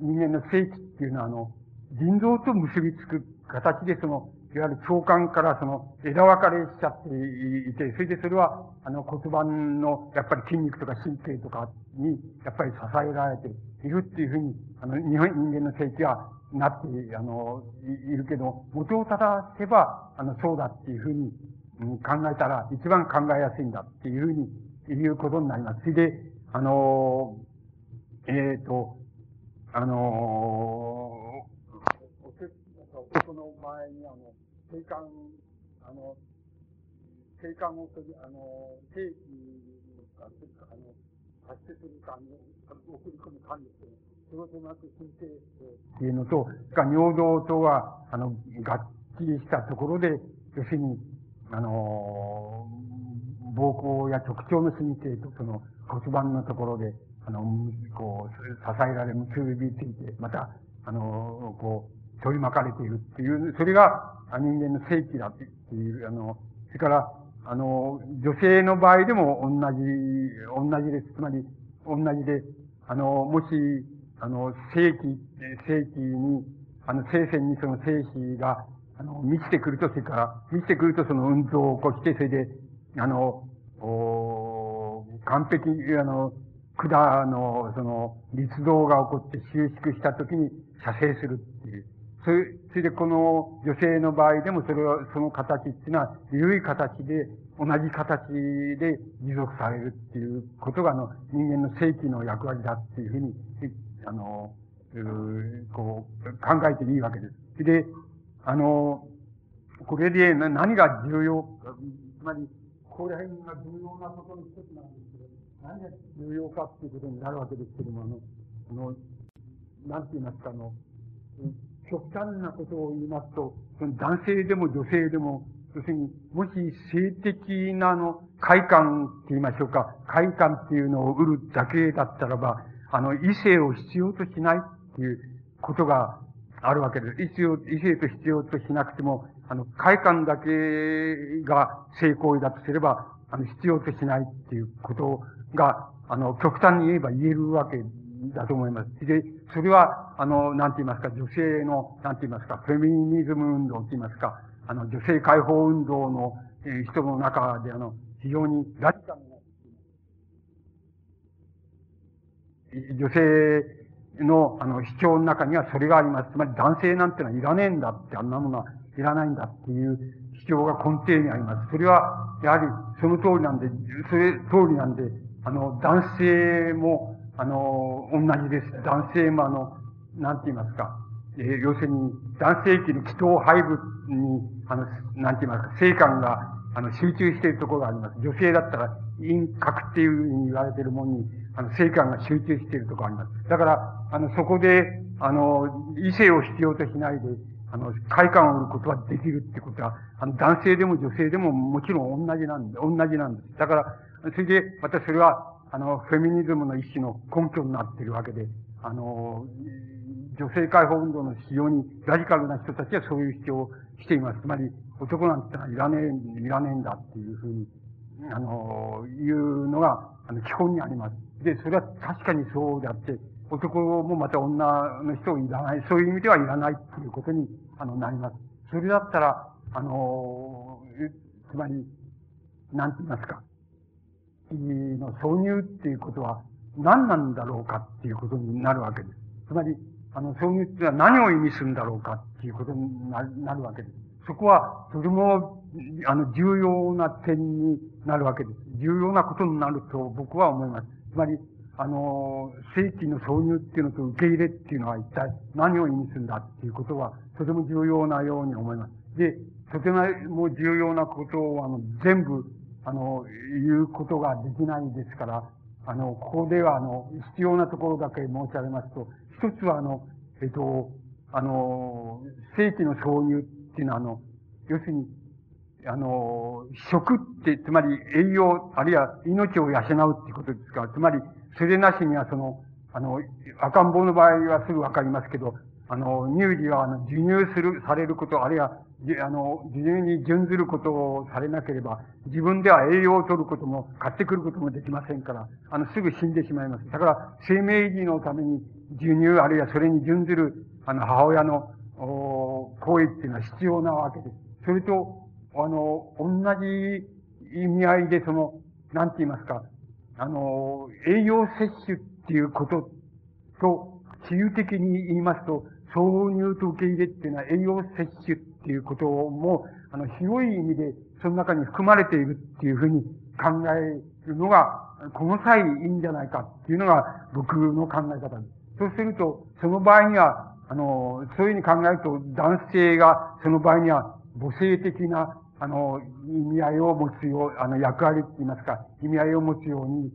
人間の聖地っていうのは、あの、腎臓と結びつく形でその、いわゆる腸管からその枝分かれしちゃっていて、それでそれは、あの骨盤のやっぱり筋肉とか神経とかに、やっぱり支えられているっていうふうに、あの、日本人間の聖地はなって、あの、いるけど、元を正せば、あの、そうだっていうふうに、考えたら、一番考えやすいんだっていうふうに、いうことになります。それで、あの、えっ、ー、と、あの、おせ、その前に、あの、定冠、あの、定冠を取り、あの、定期が、あの、発生するか、送り込むかんですけど、仕事なく申請っていうのと、尿道とは、あの、合致したところで、要するに、あの、膀胱や直腸の神経とその骨盤のところで、あの、こう、支えられ、結びついて、また、あの、こう、取り巻かれているっていう、それが人間の正規だっていう、あの、それから、あの、女性の場合でも同じ、同じです。つまり、同じで、あの、もし、あの、正規、正規に、あの、聖戦にその精子が、あの、満ちてくると、それから、満ちてくるとその運動を起こして、それで、あの、お完璧、あの、管の、その、立動が起こって収縮したときに射精するっていう。それ、でこの女性の場合でもそれは、その形っていうのは、緩い形で、同じ形で持続されるっていうことが、あの、人間の正規の役割だっていうふうに、あの、うこう、考えていいわけです。で、あの、これで何が重要、つまり、これが重要なことの一つなんですけど、何が重要かっていうことになるわけですけども、あの、あの、なんて言いますか、あの、うん極端なことを言いますと、男性でも女性でも、要するに、もし性的なの、快感って言いましょうか、快感っていうのを売るだけだったらば、あの、異性を必要としないっていうことがあるわけです。異性異性と必要としなくても、あの、快感だけが性行為だとすれば、あの、必要としないっていうことが、あの、極端に言えば言えるわけだと思います。で、それは、あの、なんて言いますか、女性の、なんて言いますか、フェミニズム運動って言いますか、あの、女性解放運動の、えー、人の中で、あの、非常にラジカルな、女性の、あの、主張の中にはそれがあります。つまり男性なんてのはいらねえんだって、あんなものはいらないんだっていう主張が根底にあります。それは、やはりその通りなんで、それ通りなんで、あの、男性も、あの、同じです。男性もあの、なんて言いますか。えー、要するに、男性器の気頭背部に、あの、なんて言いますか、性感が、あの、集中しているところがあります。女性だったら、陰核っていうふうに言われているものに、あの、性感が集中しているところがあります。だから、あの、そこで、あの、異性を必要としないで、あの、快感を売ることはできるってことは、あの、男性でも女性でももちろん同じなんで、同じなんです。だから、それで、またそれは、あの、フェミニズムの一種の根拠になっているわけで、あの、女性解放運動の非常にラジカルな人たちはそういう主張をしています。つまり、男なんてのはいらねえ、いらねえんだっていうふうに、あの、いうのが、あの、基本にあります。で、それは確かにそうであって、男もまた女の人をいらない、そういう意味ではいらないっていうことに、あの、なります。それだったら、あの、つまり、なんて言いますか、の挿入っていうことは何なんだろうかっていうことになるわけです。つまり、あの、挿入っていうのは何を意味するんだろうかっていうことになるわけです。そこは、とても、あの、重要な点になるわけです。重要なことになると僕は思います。つまり、あの、正規の挿入っていうのと受け入れっていうのは一体何を意味するんだっていうことは、とても重要なように思います。で、とても重要なことを、あの、全部、あの、言うことができないですから、あの、ここでは、あの、必要なところだけ申し上げますと、一つは、あの、えっと、あの、正規の挿入っていうのは、あの、要するに、あの、食って、つまり栄養、あるいは命を養うっていうことですから、つまり、それなしにはその、あの、赤ん坊の場合はすぐわかりますけど、あの、乳児は、あの、授乳する、されること、あるいは、あの、授乳に準ずることをされなければ、自分では栄養を取ることも、買ってくることもできませんから、あの、すぐ死んでしまいます。だから、生命維持のために、授乳、あるいはそれに準ずる、あの、母親の、お行為っていうのは必要なわけです。それと、あの、同じ意味合いで、その、なんて言いますか、あの、栄養摂取っていうことと、比喩的に言いますと、挿入と受け入れっていうのは栄養摂取っていうことも、あの、広い意味で、その中に含まれているっていうふうに考えるのが、この際いいんじゃないかっていうのが僕の考え方です。そうすると、その場合には、あの、そういうふうに考えると、男性がその場合には母性的なあの、意味合いを持つよう、あの、役割って言いますか、意味合いを持つように、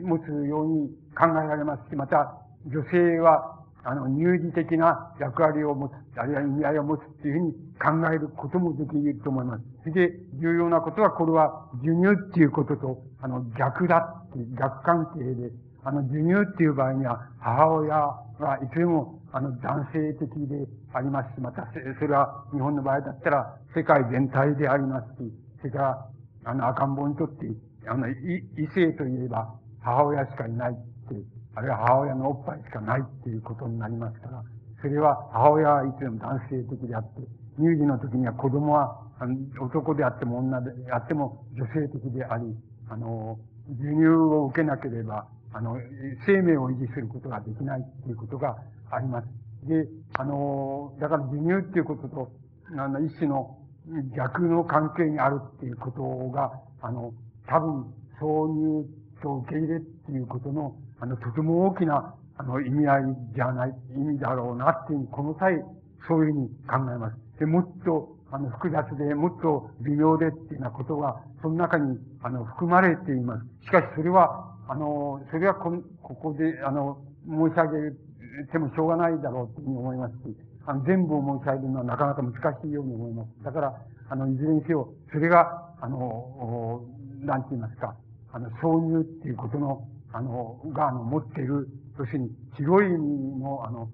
持つように考えられますし、また、女性は、あの、乳児的な役割を持つ、あるいは意味合いを持つっていうふうに考えることもできると思います。それで、重要なことは、これは、授乳っていうことと、あの、逆だっていう、逆関係で、あの、授乳っていう場合には、母親はいつでも、あの、男性的でありますし、また、それは日本の場合だったら、世界全体でありますし、それから、あの、赤ん坊にとって、あの、異性といえば、母親しかいない、あるいは母親のおっぱいしかないっていうことになりますから、それは母親はいつでも男性的であって、乳児の時には子供は、男であっても女であっても女性的であり、あの、授乳を受けなければ、あの、生命を維持することができないっていうことがあります。で、あの、だから授乳っていうことと、あの、一種の逆の関係にあるっていうことが、あの、多分、挿入と受け入れっていうことの、あの、とても大きな、あの、意味合いじゃない、意味だろうなっていう、この際、そういうふうに考えます。で、もっと、あの、複雑で、もっと微妙でっていうようなことが、その中に、あの、含まれています。しかし、それは、あの、それはこ、ここで、あの、申し上げてもしょうがないだろうというふうに思いますし、あの、全部を申し上げるのはなかなか難しいように思います。だから、あの、いずれにせよ、それが、あの、なんて言いますか、あの、挿入っていうことの、あの、が、あの、持っている、要するに、広い意味の、あの、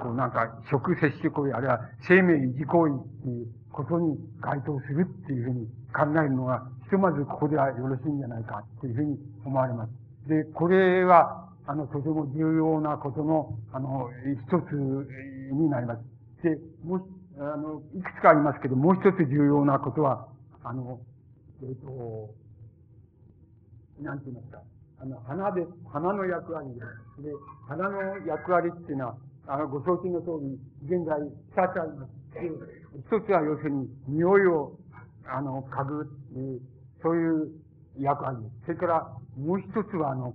こうなんか、食摂取行為、あるいは生命維持行為っていうことに該当するっていうふうに考えるのが、ひとまずここではよろしいんじゃないかっていうふうに思われます。で、これは、あの、とても重要なことの、あの、一つになります。で、もう、あの、いくつかありますけど、もう一つ重要なことは、あの、えっ、ー、と、なんて言いますか。あの、花で、花の役割です、で、花の役割っていうのは、あの、ご承知の通り、現在、二つあります。で、一つは要するに、匂いを、あの、嗅ぐ、そういう役割です。それから、もう一つは、あの、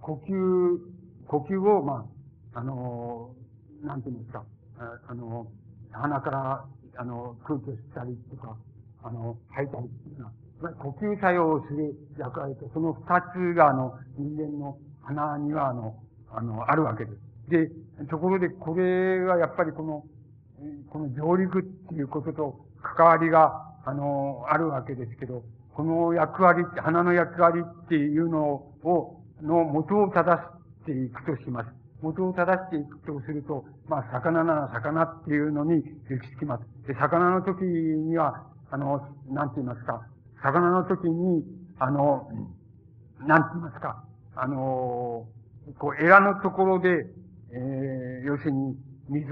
呼吸、呼吸を、まあ、あの、なんていうんですか、あの、鼻から、あの、空気を吸ったりとか、あの、吐いたりっていうのは、呼吸作用をする役割と、その二つが、あの、人間の鼻には、あの、あの、あるわけです。で、ところで、これはやっぱりこの、この上陸っていうことと関わりが、あの、あるわけですけど、この役割、花の役割っていうのを、の元を正していくとします。元を正していくとすると、まあ、魚なら魚っていうのに行き着きます。で、魚の時には、あの、なんて言いますか、魚の時に、あの、なんて言いますか、あの、こう、エラのところで、えー、要するに、水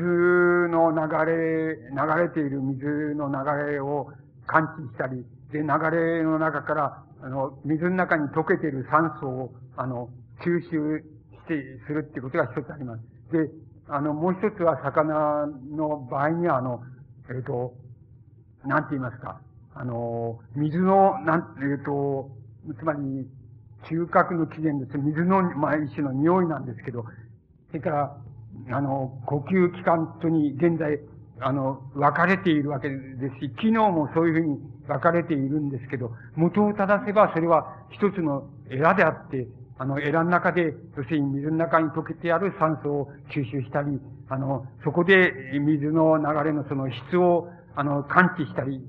の流れ、流れている水の流れを感知したり、で、流れの中から、あの、水の中に溶けている酸素を、あの、吸収して、するっていうことが一つあります。で、あの、もう一つは魚の場合には、あの、えっ、ー、と、なんて言いますか。あの、水の、なん、えっ、ー、と、つまり、嗅覚の起源です。水の、まあ、一種の匂いなんですけど、それから、あの、呼吸器官とに現在、あの、分かれているわけですし、機能もそういうふうに分かれているんですけど、元を正せばそれは一つのエラであって、あの、エラの中で、要するに水の中に溶けてある酸素を吸収したり、あの、そこで水の流れのその質を、あの、感知したり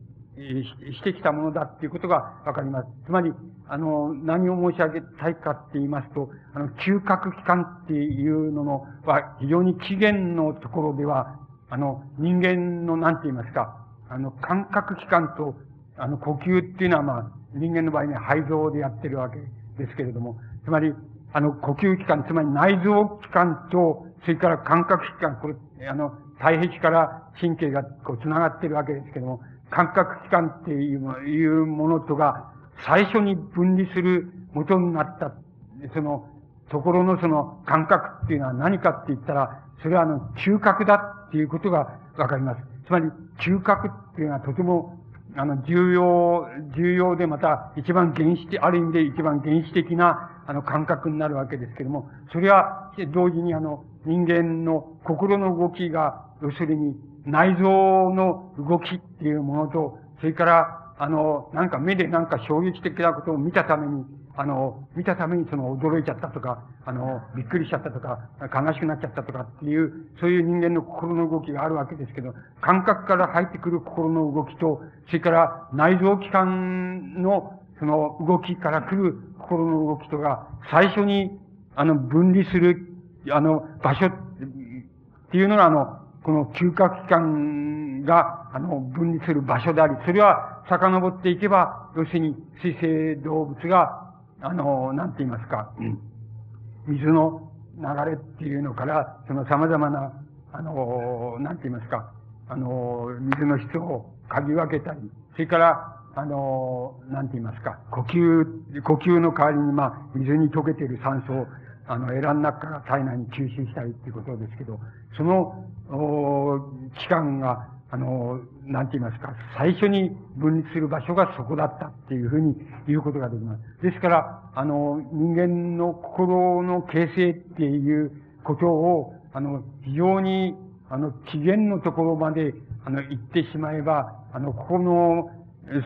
してきたものだっていうことがわかります。つまり、あの、何を申し上げたいかって言いますと、あの、嗅覚器官っていうののは非常に起源のところでは、あの、人間の何て言いますか、あの、感覚器官と、あの、呼吸っていうのはまあ、人間の場合には肺臓でやってるわけですけれども、つまり、あの、呼吸器官、つまり内臓器官と、それから感覚器官、これ、あの、体壁から神経がこう繋がってるわけですけども、感覚器官っていうものとが、最初に分離する元になった、その、ところのその感覚っていうのは何かって言ったら、それはあの、嗅覚だっていうことがわかります。つまり、嗅覚っていうのはとても、あの、重要、重要でまた一番原始的、ある意味で一番原始的な、あの、感覚になるわけですけども、それは、同時にあの、人間の心の動きが、要するに、内臓の動きっていうものと、それから、あの、なんか目でなんか衝撃的なことを見たために、あの、見たためにその驚いちゃったとか、あの、びっくりしちゃったとか、悲しくなっちゃったとかっていう、そういう人間の心の動きがあるわけですけど、感覚から入ってくる心の動きと、それから内臓器官のその動きから来る心の動きとが、最初に、あの、分離する、あの、場所っていうのが、あの、この嗅覚器官が、あの、分離する場所であり、それは遡っていけば、要するに水生動物が、あの、なんて言いますか、水の流れっていうのから、その様々な、あの、なんて言いますか、あの、水の質を嗅ぎ分けたり、それから、あの、なんて言いますか、呼吸、呼吸の代わりに、まあ、水に溶けている酸素を、あの、エラの中から体内に吸収したりっていうことですけど、その、お期間が、あの、なんて言いますか、最初に分離する場所がそこだったっていうふうに言うことができます。ですから、あの、人間の心の形成っていうことを、あの、非常に、あの、起源のところまで、あの、言ってしまえば、あの、ここの、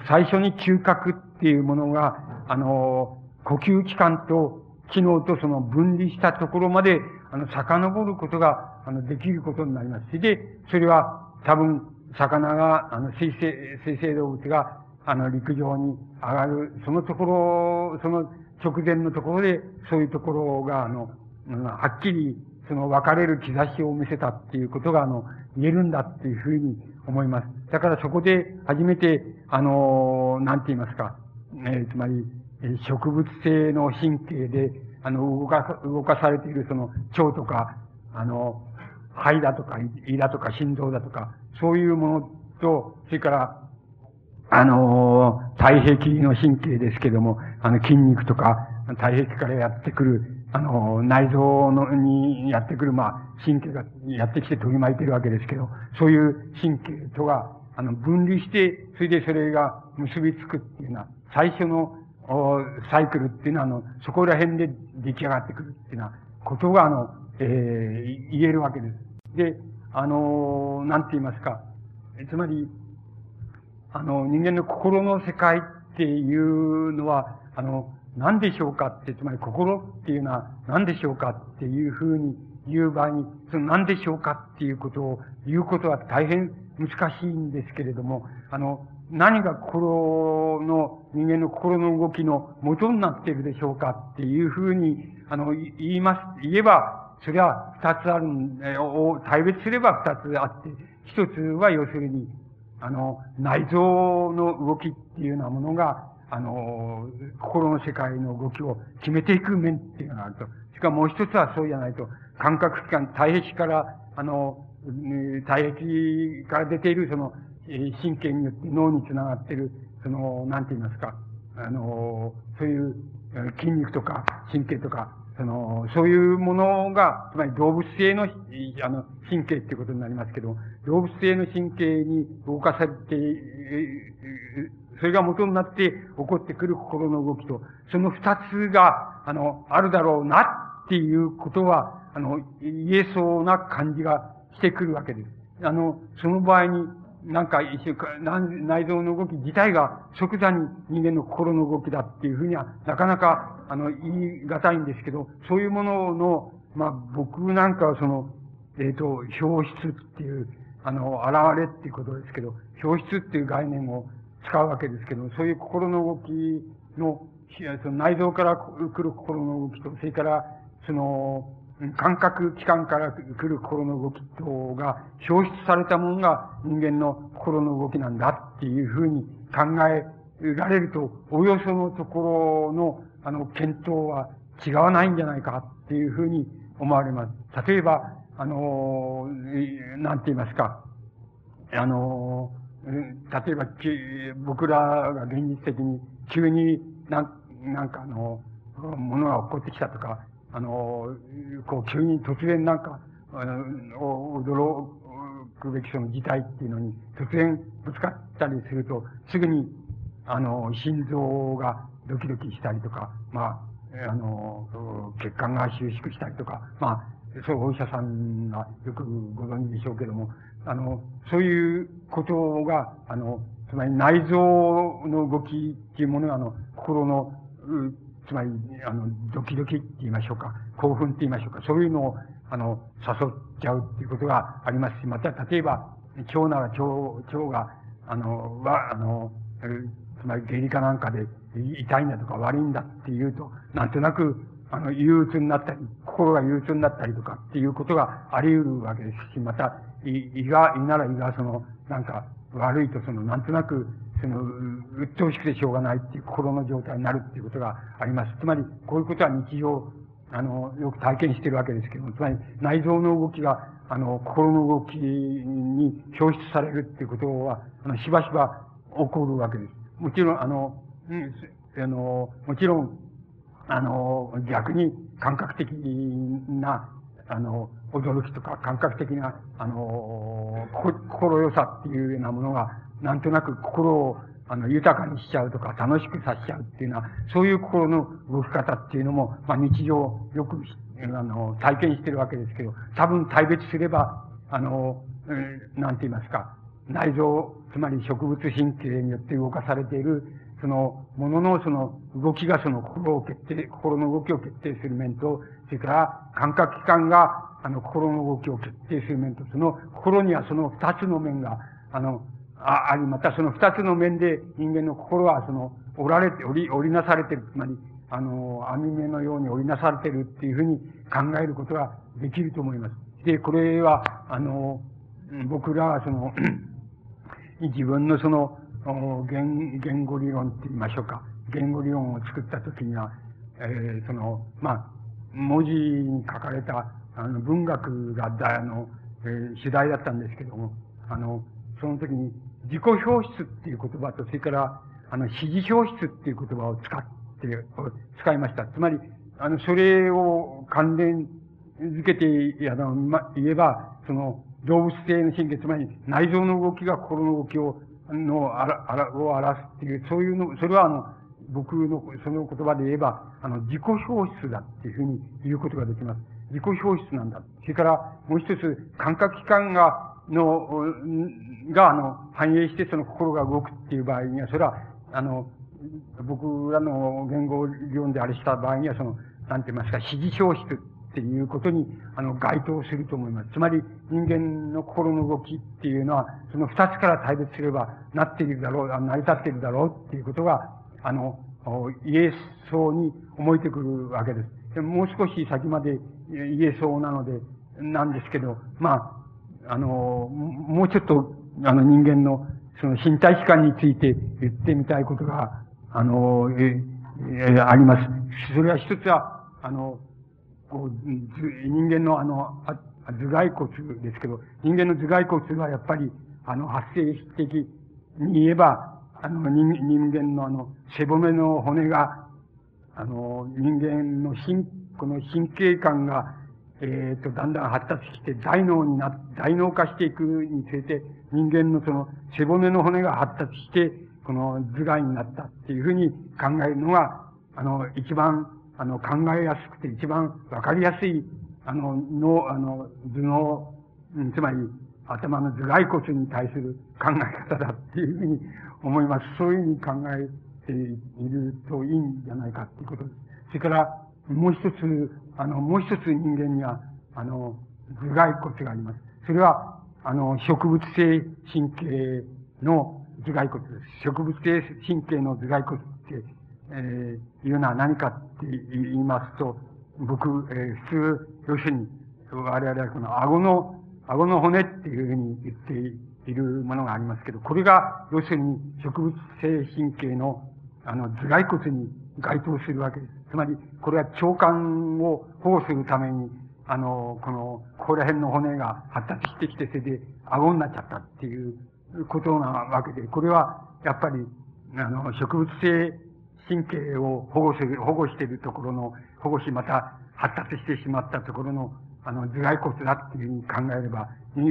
最初に嗅覚っていうものが、あの、呼吸器官と機能とその分離したところまで、あの、遡ることが、あの、できることになります。で、それは、多分、魚が、あの、水生、水生動物が、あの、陸上に上がる、そのところ、その直前のところで、そういうところが、あの、はっきり、その分かれる兆しを見せたっていうことが、あの、言えるんだっていうふうに思います。だからそこで初めて、あの、なんて言いますか、えー、つまり、植物性の神経で、あの、動か、動かされているその腸とか、あの、肺だとか、胃だとか、心臓だとか、そういうものと、それから、あの、体壁の神経ですけども、あの、筋肉とか、体壁からやってくる、あの、内臓の、にやってくる、まあ、神経がやってきて取り巻いてるわけですけど、そういう神経とが、あの、分離して、それでそれが結びつくっていうのは、最初のサイクルっていうのは、あの、そこら辺で出来上がってくるっていうのは、ことが、あの、えー、言えるわけです。で、あの、なんて言いますか、つまり、あの、人間の心の世界っていうのは、あの、何でしょうかって、つまり心っていうのは何でしょうかっていうふうに言う場合に、その何でしょうかっていうことを言うことは大変難しいんですけれども、あの、何が心の、人間の心の動きの元になっているでしょうかっていうふうに、あの、言います、言えば、それは二つあるん、えを対別すれば二つあって、一つは要するに、あの、内臓の動きっていうようなものが、あの、心の世界の動きを決めていく面っていうのがあると。しかももう一つはそうじゃないと、感覚器官、体壁から、あの、体壁から出ているその、神経によって脳につながっている、その、なんて言いますか、あの、そういう筋肉とか神経とか、その、そういうものが、つまり動物性の、あの、神経っていうことになりますけど、動物性の神経に動かされて、それが元になって起こってくる心の動きと、その二つが、あの、あるだろうなっていうことは、あの、言えそうな感じがしてくるわけです。あの、その場合に、なんか一週間、内臓の動き自体が即座に人間の心の動きだっていうふうには、なかなか、あの、言い難いんですけど、そういうものの、まあ、僕なんかはその、えっ、ー、と、表出っていう、あの、現れっていうことですけど、表出っていう概念を使うわけですけど、そういう心の動きの、その内臓から来る心の動きと、それから、その、感覚器官から来る心の動き等が表出されたものが人間の心の動きなんだっていうふうに考えられると、およそのところの、あの、検討は違わないんじゃないかっていうふうに思われます。例えば、あの、なんて言いますか、あの、例えば、僕らが現実的に急になんなんかあの、ものが起こってきたとか、あの、こう急に突然なんか、あの、驚くべきその事態っていうのに突然ぶつかったりすると、すぐに、あの、心臓がドキドキしたりとか、まあ、あの、血管が収縮したりとか、まあ、そうお医者さんがよくご存知でしょうけども、あの、そういうことが、あの、つまり内臓の動きっていうものが、あの、心の、つまり、あの、ドキドキって言いましょうか、興奮って言いましょうか、そういうのを、あの、誘っちゃうっていうことがありますし、また、例えば、腸なら腸、腸が、あの、は、あの、つまり下痢かなんかで痛いんだとか悪いんだっていうと、なんとなく、あの、憂鬱になったり、心が憂鬱になったりとかっていうことがあり得るわけですし、また、胃が、胃なら胃がその、なんか、悪いとその、なんとなく、そのう、鬱陶しくてしょうがないっていう心の状態になるっていうことがあります。つまり、こういうことは日常、あの、よく体験してるわけですけども、つまり、内臓の動きが、あの、心の動きに表出されるっていうことは、あの、しばしば起こるわけです。もちろん、あの、うん、あの、もちろん、あの、逆に、感覚的な、あの、驚きとか感覚的な、あの、心よさっていうようなものが、なんとなく心を、あの、豊かにしちゃうとか、楽しくさせちゃうっていうのは、そういう心の動き方っていうのも、まあ日常よく、あの、体験してるわけですけど、多分大別すれば、あの、うん、なんて言いますか、内臓、つまり植物神経によって動かされている、その、もののその動きがその心を決定、心の動きを決定する面と、それから感覚器官が、あの、心の動きを決定する面と、その心にはその二つの面が、あの、ああり、またその二つの面で人間の心はその、折られて、折り、折りなされてる、つまり、あの、網目のように折りなされてるっていうふうに考えることができると思います。で、これは、あの、僕らはその、自分のその、言言語理論って言いましょうか。言語理論を作った時には、えー、その、まあ、文字に書かれた、あの、文学がだ、あの、えー、主題だったんですけども、あの、その時に、自己表出っていう言葉と、それから、あの、指示表出っていう言葉を使って、使いました。つまり、あの、それを関連づけて、あの、ま、言えば、その、動物性の神経、つまり内臓の動きが心の動きを、の、あら、あら、を表すっていう、そういうの、それはあの、僕の、その言葉で言えば、あの、自己表出だっていうふうに言うことができます。自己表出なんだ。それから、もう一つ、感覚器官が、の、が、あの、反映してその心が動くっていう場合には、それは、あの、僕らの言語理論であれした場合には、その、なんて言いますか、指示表出っていうことに、あの、該当すると思います。つまり、人間の心の動きっていうのは、その二つから対別すれば、なっているだろう、成り立っているだろうっていうことが、あの、言えそうに思えてくるわけです。でもう少し先まで言えそうなので、なんですけど、まあ、あの、もうちょっと、あの人間の、その身体器官について言ってみたいことが、あの、え、え、あります。それは一つは、あの、こう、人間のあの、あ頭蓋骨ですけど、人間の頭蓋骨はやっぱり、あの、発生的に言えば、あの、人人間のあの、背骨の骨が、あの、人間の神、この神経管が、えっ、ー、と、だんだん発達して大脳にな、大脳化していくにつれて、人間のその背骨の骨が発達して、この頭蓋になったっていうふうに考えるのが、あの、一番あの、考えやすくて一番わかりやすい、あの、の、あの、頭脳、つまり、頭の頭蓋骨に対する考え方だっていうふうに思います。そういうふうに考えているといいんじゃないかっていうことです。それから、もう一つ、あの、もう一つ人間には、あの、頭蓋骨があります。それは、あの、植物性神経の頭蓋骨です。植物性神経の頭蓋骨って、えー、いうのは何かって言いますと、僕、えー、普通、要するに、我々はこの顎の、顎の骨っていうふうに言っているものがありますけど、これが、要するに植物性神経の、あの、頭蓋骨に該当するわけです。つまり、これは腸管を保護するために、あの、この、ここら辺の骨が発達してきて、それで顎になっちゃったっていうことなわけで、これは、やっぱり、あの、植物性神経を保護する、保護しているところの、保護し、また発達してしまったところの、あの、頭蓋骨だっていうふうに考えれば、考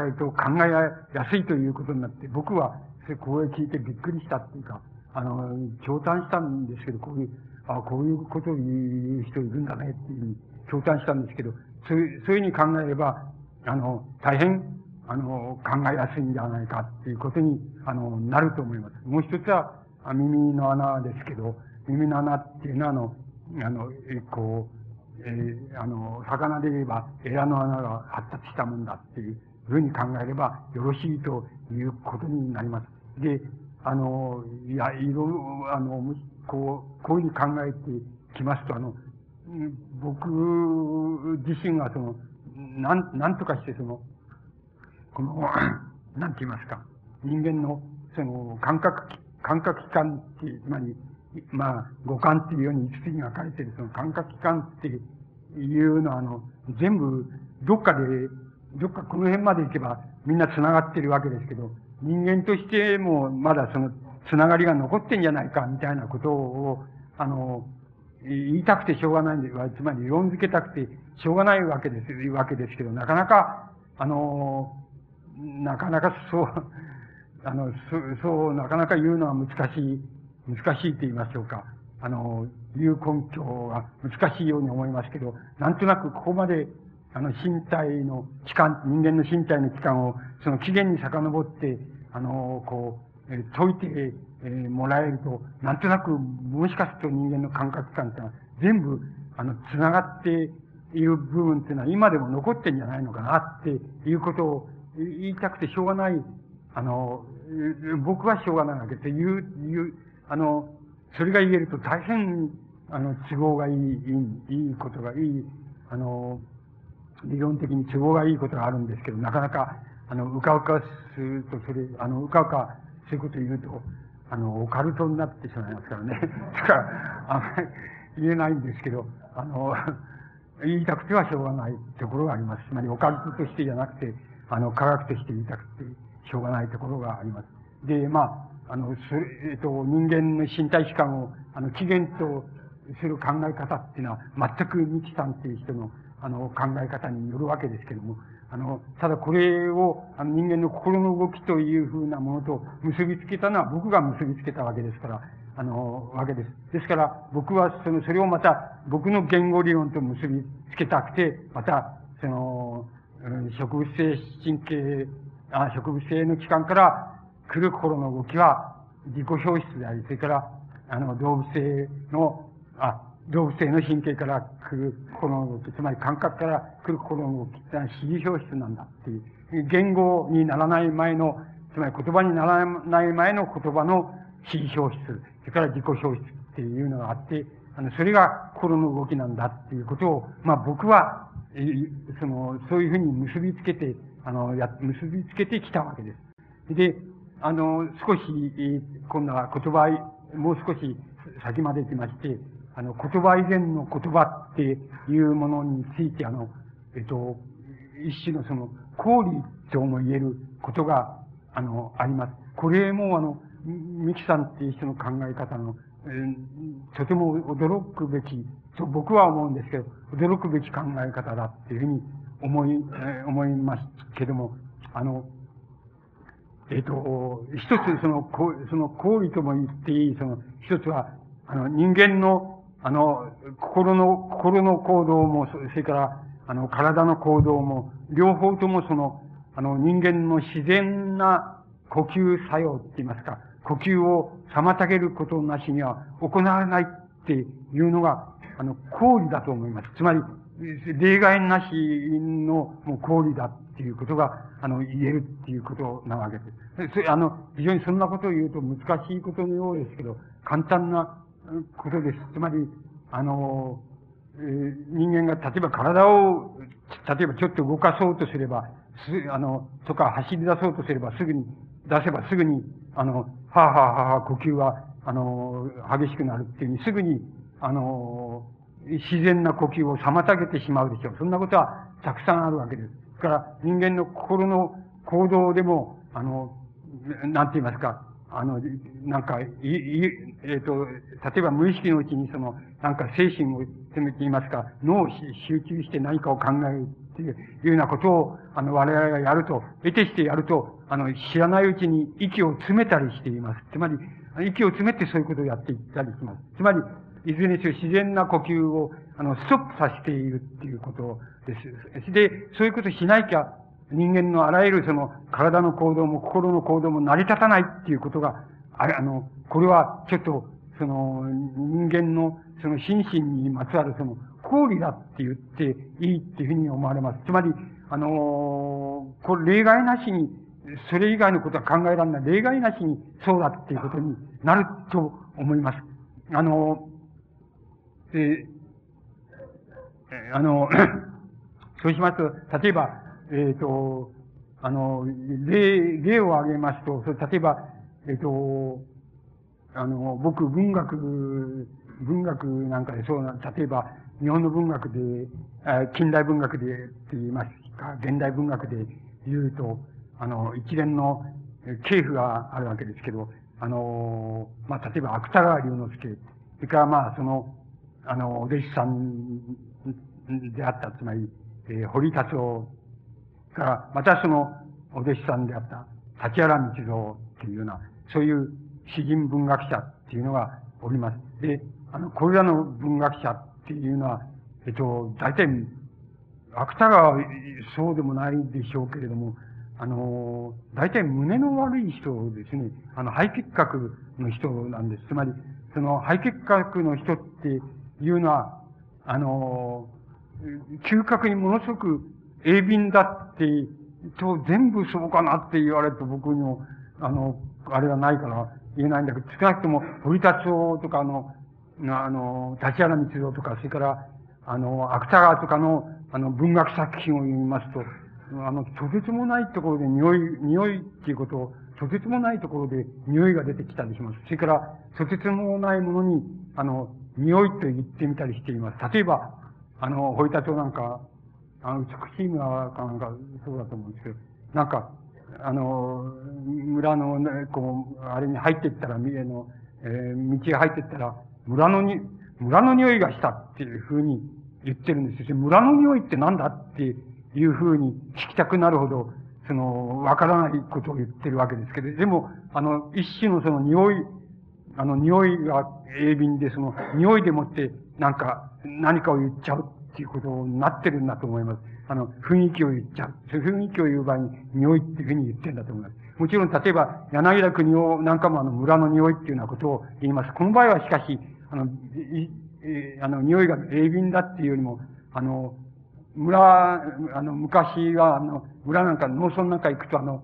えると考えやすいということになって、僕は、それ、これ聞いてびっくりしたっていうか、あの、驚嘆したんですけど、こういう、あこういうことを言う人いるんだねっていうふうに驚嘆したんですけど、そういう、そういうふうに考えれば、あの、大変、あの、考えやすいんじゃないかっていうことに、あの、なると思います。もう一つは、耳の穴ですけど、耳の穴っていうのは、あの、あの、えこう、えー、あの、魚で言えば、エラの穴が発達したもんだっていうふうに考えればよろしいということになります。で、あの、いや、いろいろ、あの、こう、こういうふうに考えてきますと、あの、僕自身がその、なん、なんとかしてその、この、なんて言いますか、人間の、その、感覚感覚器官っていう、つまり、まあ、五感っていうように五つに分かれてる、その感覚器官っていうのは、あの、全部、どっかで、どっかこの辺まで行けば、みんな繋がってるわけですけど、人間としても、まだその、繋がりが残ってんじゃないか、みたいなことを、あの、言いたくてしょうがないんで、つまり論付けたくてしょうがないわけです、わけですけど、なかなか、あの、なかなかそう、あの、そう、なかなか言うのは難しい、難しいと言いましょうか。あの、言う根拠が難しいように思いますけど、なんとなくここまで、あの、身体の期間、人間の身体の期間を、その起源に遡って、あの、こう、解いて、え、もらえると、なんとなく、もしかすると人間の感覚感っていうのは、全部、あの、繋がっている部分っていうのは今でも残ってんじゃないのかなっていうことを言いたくてしょうがない、あの、僕はしょうがないわけで、言う、言う、あの、それが言えると大変、あの、都合がいい、いい、いいことがいい、あの、理論的に都合がいいことがあるんですけど、なかなか、あの、うかうかすると、それ、あの、うかうかそういうこと言うと、あの、オカルトになってしまいますからね。だから、あんまり言えないんですけど、あの、言いたくてはしょうがないところがあります。つまり、オカルトとしてじゃなくて、あの、科学として言いたくてしょうがないところがあります。で、まあ、あの、それ、えっ、と、人間の身体器官を、あの、起源とする考え方っていうのは、全く日さんっていう人の、あの、考え方によるわけですけども、あの、ただこれを、あの、人間の心の動きというふうなものと結びつけたのは僕が結びつけたわけですから、あの、わけです。ですから、僕はその、それをまた、僕の言語理論と結びつけたくて、また、その、植物性神経、あ植物性の器官から来る心の動きは自己表出であり、それから、あの、動物性の、あ、動物性の神経から来る心の動き、つまり感覚から来る心の動きってのは指示表出なんだっていう、言語にならない前の、つまり言葉にならない前の言葉の指示表出、それから自己表出っていうのがあって、あの、それが心の動きなんだっていうことを、まあ僕はその、そういうふうに結びつけて、あの、や、結びつけてきたわけです。で、あの、少し、今度は言葉、もう少し先まで行きまして、あの、言葉以前の言葉っていうものについて、あの、えっと、一種のその、公理とも言えることが、あの、あります。これも、あの、ミキさんっていう人の考え方の、えー、とても驚くべきと僕は思うんですけど、驚くべき考え方だっていうふうに思い、えー、思いますけども、あの、えっ、ー、と、一つその、こその行為とも言っていい、その、一つは、あの、人間の、あの、心の、心の行動も、それから、あの、体の行動も、両方ともその、あの、人間の自然な呼吸作用って言いますか、呼吸を妨げることなしには行わないっていうのが、あの、公理だと思います。つまり、例外なしのもう公理だっていうことが、あの、言えるっていうことなわけです。あの、非常にそんなことを言うと難しいことのようですけど、簡単なことです。つまり、あの、えー、人間が例えば体を、例えばちょっと動かそうとすれば、す、あの、とか走り出そうとすればすぐに、出せばすぐに、あの、はあ、はあはあ、呼吸は、あの、激しくなるっていうふうに、すぐに、あの、自然な呼吸を妨げてしまうでしょう。そんなことはたくさんあるわけです。だから人間の心の行動でも、あの、なんて言いますか、あの、なんか、い、い、えっ、ー、と、例えば無意識のうちにその、なんか精神を攻めていますか、脳を集中して何かを考えるっていうようなことを、あの、我々がやると、得てしてやると、あの、知らないうちに息を詰めたりしています。つまり、息を詰めてそういうことをやっていったりします。つまり、いずれにせよ自然な呼吸を、あの、ストップさせているっていうことです。で、そういうことしなきゃ、人間のあらゆるその、体の行動も心の行動も成り立たないっていうことが、あれ、あの、これはちょっと、その、人間の、その心身にまつわるその、公理だって言っていいっていうふうに思われます。つまり、あのこれ例外なしに、それ以外のことは考えられない。例外なしにそうだっていうことになると思います。あので、あの、そうしますと、例えば、えっ、ー、と、あの、例、例を挙げますと、そ例えば、えっ、ー、と、あの、僕、文学、文学なんかでそうな、例えば、日本の文学で、近代文学でって言いますか、現代文学で言うと、あの、一連の系譜があるわけですけど、あの、まあ、例えば、芥川龍之介、それからまあ、その、あの、お弟子さんであった、つまり、えー、堀達夫。から、またその、お弟子さんであった、立原道蔵っていうような、そういう詩人文学者っていうのがおります。で、あの、これらの文学者っていうのは、えっと、大体、芥川そうでもないでしょうけれども、あの、大体胸の悪い人ですね。あの、肺結核の人なんです。つまり、その肺結核の人っていうのは、あの、嗅覚にものすごく鋭敏だっって、と全部そうかなって言われると僕にも、あの、あれはないから言えないんだけど、少なくとも堀達夫とかあの、あの、立原光郎とか、それから、あの、芥川とかの、あの、文学作品を読みますと、あの、とてつもないところで匂い、匂いっていうことを、とてつもないところで匂いが出てきたりします。それから、とてつもないものに、あの、匂いと言ってみたりしています。例えば、あの、ホイタチョなんか、あの、美しい村かなんか、そうだと思うんですけど、なんか、あの、村の、ね、こう、あれに入っていったら、三重の、えー、道へ入っていったら、村のに、村の匂いがしたっていうふうに言ってるんですよ。村の匂いって何だっていうふうに聞きたくなるほど、その、わからないことを言ってるわけですけど、でも、あの、一種のその匂い、あの、匂いが鋭敏で、その、匂いでもって、なんか、何かを言っちゃうっていうことになってるんだと思います。あの、雰囲気を言っちゃう。雰囲気を言う場合に、匂いっていうふうに言ってるんだと思います。もちろん、例えば、柳田国をなんかもあの、村の匂いっていうようなことを言います。この場合はしかし、あの、い、あの、匂いが鋭敏だっていうよりも、あの、村、あの、昔は、あの、村なんか、農村なんか行くと、あの、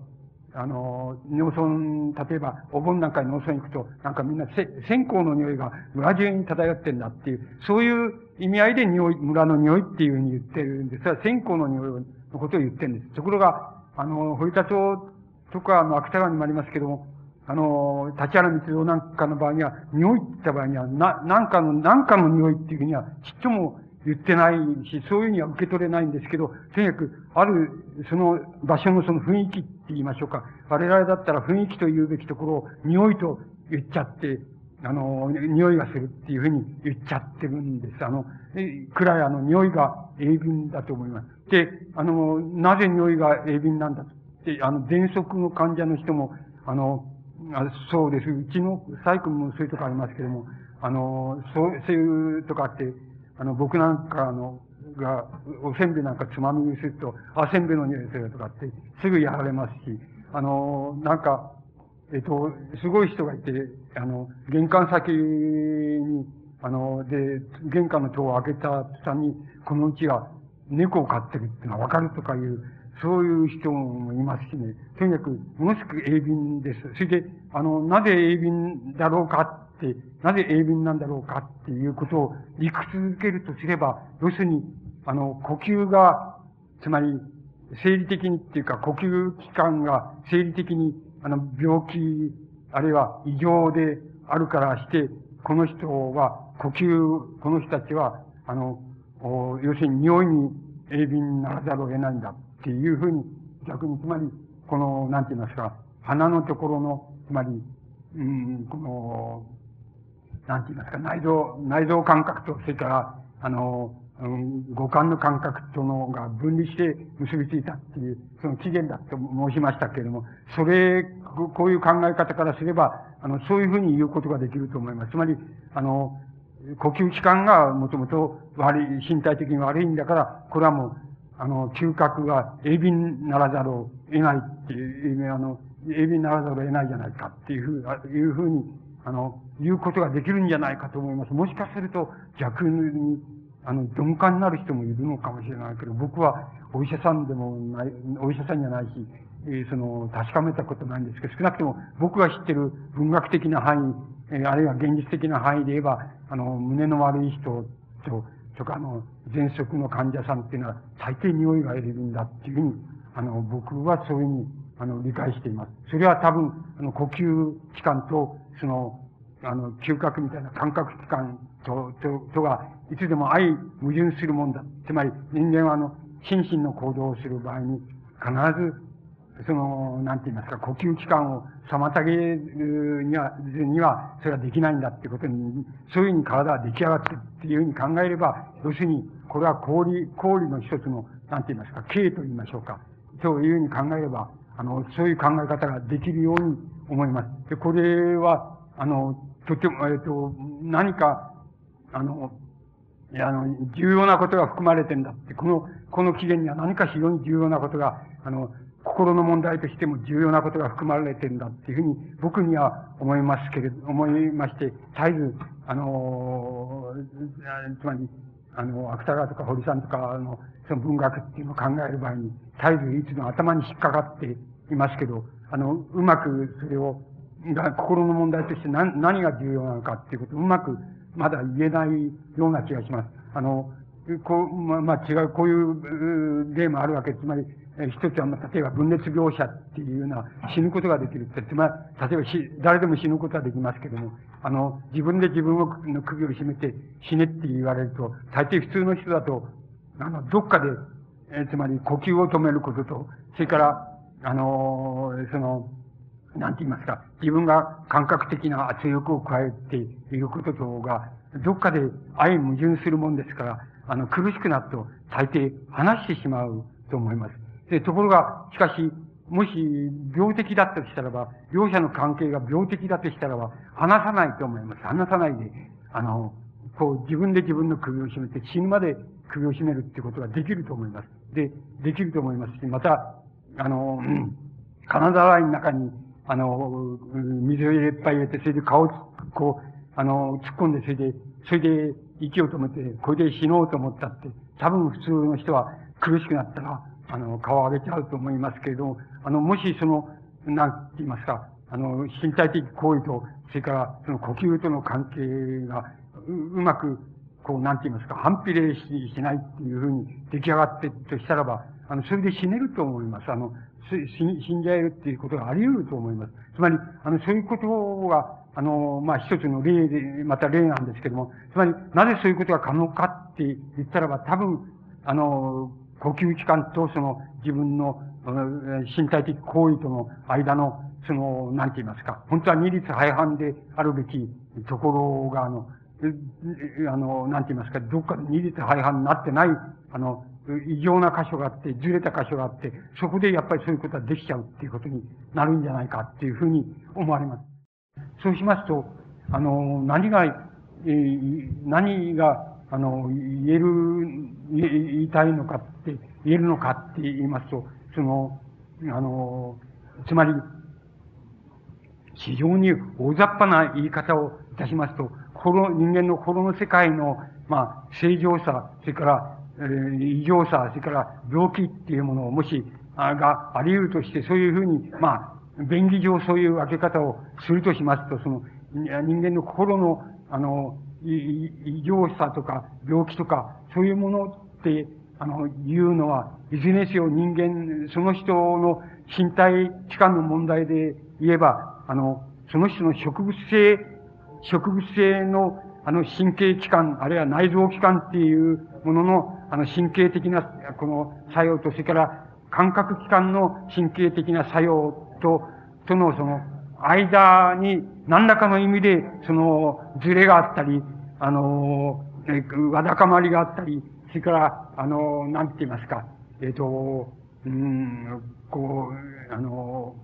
あの、農村、例えば、お盆なんかに農村行くと、なんかみんなせ、線香の匂いが村中に漂ってんだっていう、そういう意味合いで匂い、村の匂いっていうふうに言ってるんです。それは線香の匂いのことを言ってるんです。ところが、あの、堀田町とか、あの、芥川にもありますけども、あの、立原道夫なんかの場合には、匂いって言った場合には、な、なんかの、なんかの匂いっていうふうには、ちっとも言ってないし、そういうには受け取れないんですけど、とにかく、ある、その場所のその雰囲気って言いましょうか。我々だったら雰囲気と言うべきところを、匂いと言っちゃって、あの、匂いがするっていうふうに言っちゃってるんです。あの、くらいあの、匂いが鋭敏だと思います。で、あの、なぜ匂いが鋭敏なんだって、あの、喘息の患者の人も、あの、あそうです。うちのサイクルもそういうとこありますけども、あの、そう、そういうとかって、あの、僕なんか、あの、が、おせんべいなんかつまみにすると、あ、せんべいの匂いするとかって、すぐやられますし、あの、なんか、えっと、すごい人がいて、あの、玄関先に、あの、で、玄関の戸を開けた途端に、このうちは猫を飼ってるっていうのはわかるとかいう、そういう人もいますしね。とにかく、ものすごく鋭敏です。それで、あの、なぜ鋭敏だろうかって、なぜ鋭敏なんだろうかっていうことを理屈づけるとすれば、要するに、あの、呼吸が、つまり、生理的にっていうか、呼吸器官が生理的に、あの、病気、あるいは異常であるからして、この人は、呼吸、この人たちは、あの、要するに匂いに鋭敏にならざるを得ないんだっていうふうに、逆に、つまり、この、なんて言いますか、鼻のところの、つまり、うん、この、なんて言いますか、内臓、内臓感覚と、それから、あの、うん、五感の感覚とのが分離して結びついたっていう、その起源だと申しましたけれども、それ、こういう考え方からすれば、あの、そういうふうに言うことができると思います。つまり、あの、呼吸器官がもともと悪い、身体的に悪いんだから、これはもう、あの、嗅覚が鋭敏ならざるを得ないっていう、あの、鋭敏ならざるを得ないじゃないかっていうふう、いうふうに、あの、言うことができるんじゃないかと思います。もしかすると逆に、あの、鈍感になる人もいるのかもしれないけど、僕はお医者さんでもない、お医者さんじゃないし、えー、その、確かめたことないんですけど、少なくとも僕が知ってる文学的な範囲、えー、あるいは現実的な範囲で言えば、あの、胸の悪い人と、とか、あの、喘息の患者さんっていうのは、大抵匂いが得れるんだっていうふうに、あの、僕はそういうふうに、あの、理解しています。それは多分、あの、呼吸器官と、その、あの、嗅覚みたいな感覚器官と、と、とが、いつでも相矛盾するもんだ。つまり、人間はあの、心身の行動をする場合に、必ず、その、なんて言いますか、呼吸器官を妨げるには、には、それはできないんだってことに、そういうふうに体は出来上がってっていうふうに考えれば、要するに、これは氷、氷の一つの、なんて言いますか、形と言いましょうか。そういうふうに考えれば、あの、そういう考え方ができるように思います。で、これは、あの、とても、えっと、何か、あの、いや、あの、重要なことが含まれてんだって、この、この起源には何か非常に重要なことが、あの、心の問題としても重要なことが含まれてるんだっていうふうに僕には思いますけれど、思いまして、絶えず、あの、つまり、あの、芥川とか堀さんとか、あの、その文学っていうのを考える場合に、絶えずいつも頭に引っかかっていますけど、あの、うまくそれを、心の問題として何何が重要なのかっていうことをうまくまだ言えないような気がします。あの、こう、ま、まあ、違う、こういう例もあるわけ。つまり、一つは、まあ、例えば分裂描写っていうような死ぬことができるって、つまり、例えば、誰でも死ぬことはできますけども、あの、自分で自分の首を絞めて死ねって言われると、大抵普通の人だと、あの、どっかで、えつまり呼吸を止めることと、それから、あの、その、なんて言いますか、自分が感覚的な圧力を加えていることとが、どっかで相矛盾するもんですから、あの、苦しくなると大抵話してしまうと思います。で、ところが、しかし、もし病的だったとしたらば、両者の関係が病的だとしたらば、話さないと思います。話さないで、あの、こう自分で自分の首を絞めて死ぬまで首を絞めるってことができると思います。で、できると思いますし、また、あの、金沢の中に、あの、水をいっぱい入れて、それで顔をこう、あの、突っ込んで、それで、それで息を止めて、これで死のうと思ったって、多分普通の人は苦しくなったら、あの、顔を上げちゃうと思いますけれども、あの、もしその、なんて言いますか、あの、身体的行為と、それからその呼吸との関係がう、うまく、こう、なんて言いますか、反比例ししないっていうふうに出来上がってとしたらば、あの、それで死ねると思います。あの、死んじゃえるっていうことがあり得ると思います。つまり、あの、そういうことが、あの、まあ、一つの例で、また例なんですけども、つまり、なぜそういうことが可能かって言ったらば、多分、あの、呼吸器官とその自分の身体的行為との間の、その、なんて言いますか、本当は二律背反であるべきところが、あの、あの、なんて言いますか、どっか二律背反になってない、あの、異常な箇所があって、ずれた箇所があって、そこでやっぱりそういうことはできちゃうっていうことになるんじゃないかっていうふうに思われます。そうしますと、あの、何が、えー、何が、あの、言える、言いたいのかって、言えるのかって言いますと、その、あの、つまり、非常に大雑把な言い方をいたしますと、心、人間の心の世界の、まあ、正常さ、それから、えー、異常さ、それから病気っていうものをもし、あがあり得るとして、そういうふうに、まあ、便宜上そういう分け方をするとしますと、その、人間の心の、あの、異常さとか病気とか、そういうものって、あの、言うのは、いずれにせよ人間、その人の身体器官の問題で言えば、あの、その人の植物性、植物性の、あの、神経器官、あるいは内臓器官っていうものの、あの、神経的な、この作用と、それから、感覚器官の神経的な作用と、との、その、間に何らかの意味で、その、ズレがあったり、あの、えわだかまりがあったり、それから、あの、なんて言いますか、えっ、ー、と、うん、こう、あの、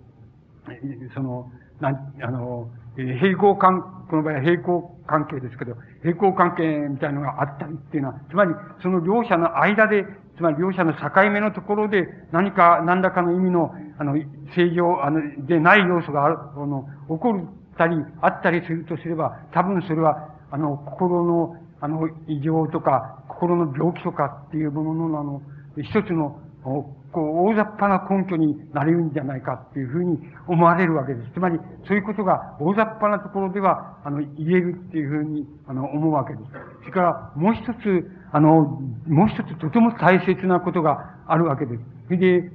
その、なん、あの、平行関、この場合は平行関係ですけど、平行関係みたいなのがあったりっていうのは、つまり、その両者の間で、つまり両者の境目のところで何か、何らかの意味の、あの、正常、あの、でない要素がある、あの、起こるったり、あったりするとすれば、多分それは、あの、心の、あの、異常とか、心の病気とかっていうものの、あの、一つの、こう、大雑把な根拠になれるんじゃないかっていうふうに思われるわけです。つまり、そういうことが大雑把なところでは、あの、言えるっていうふうに、あの、思うわけです。それから、もう一つ、あの、もう一つとても大切なことがあるわけです。それで、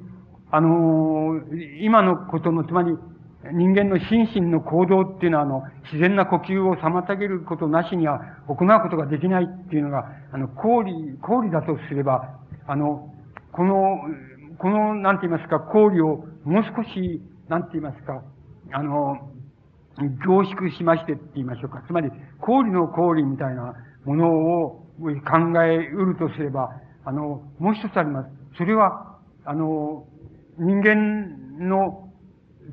あの、今のことの、つまり、人間の心身の行動っていうのは、あの、自然な呼吸を妨げることなしには行うことができないっていうのが、あの、公理、公理だとすれば、あの、この、この、なんて言いますか、交理をもう少し、なんて言いますか、あの、凝縮しましてって言いましょうか。つまり、氷の氷みたいなものを考えうるとすれば、あの、もう一つあります。それは、あの、人間の、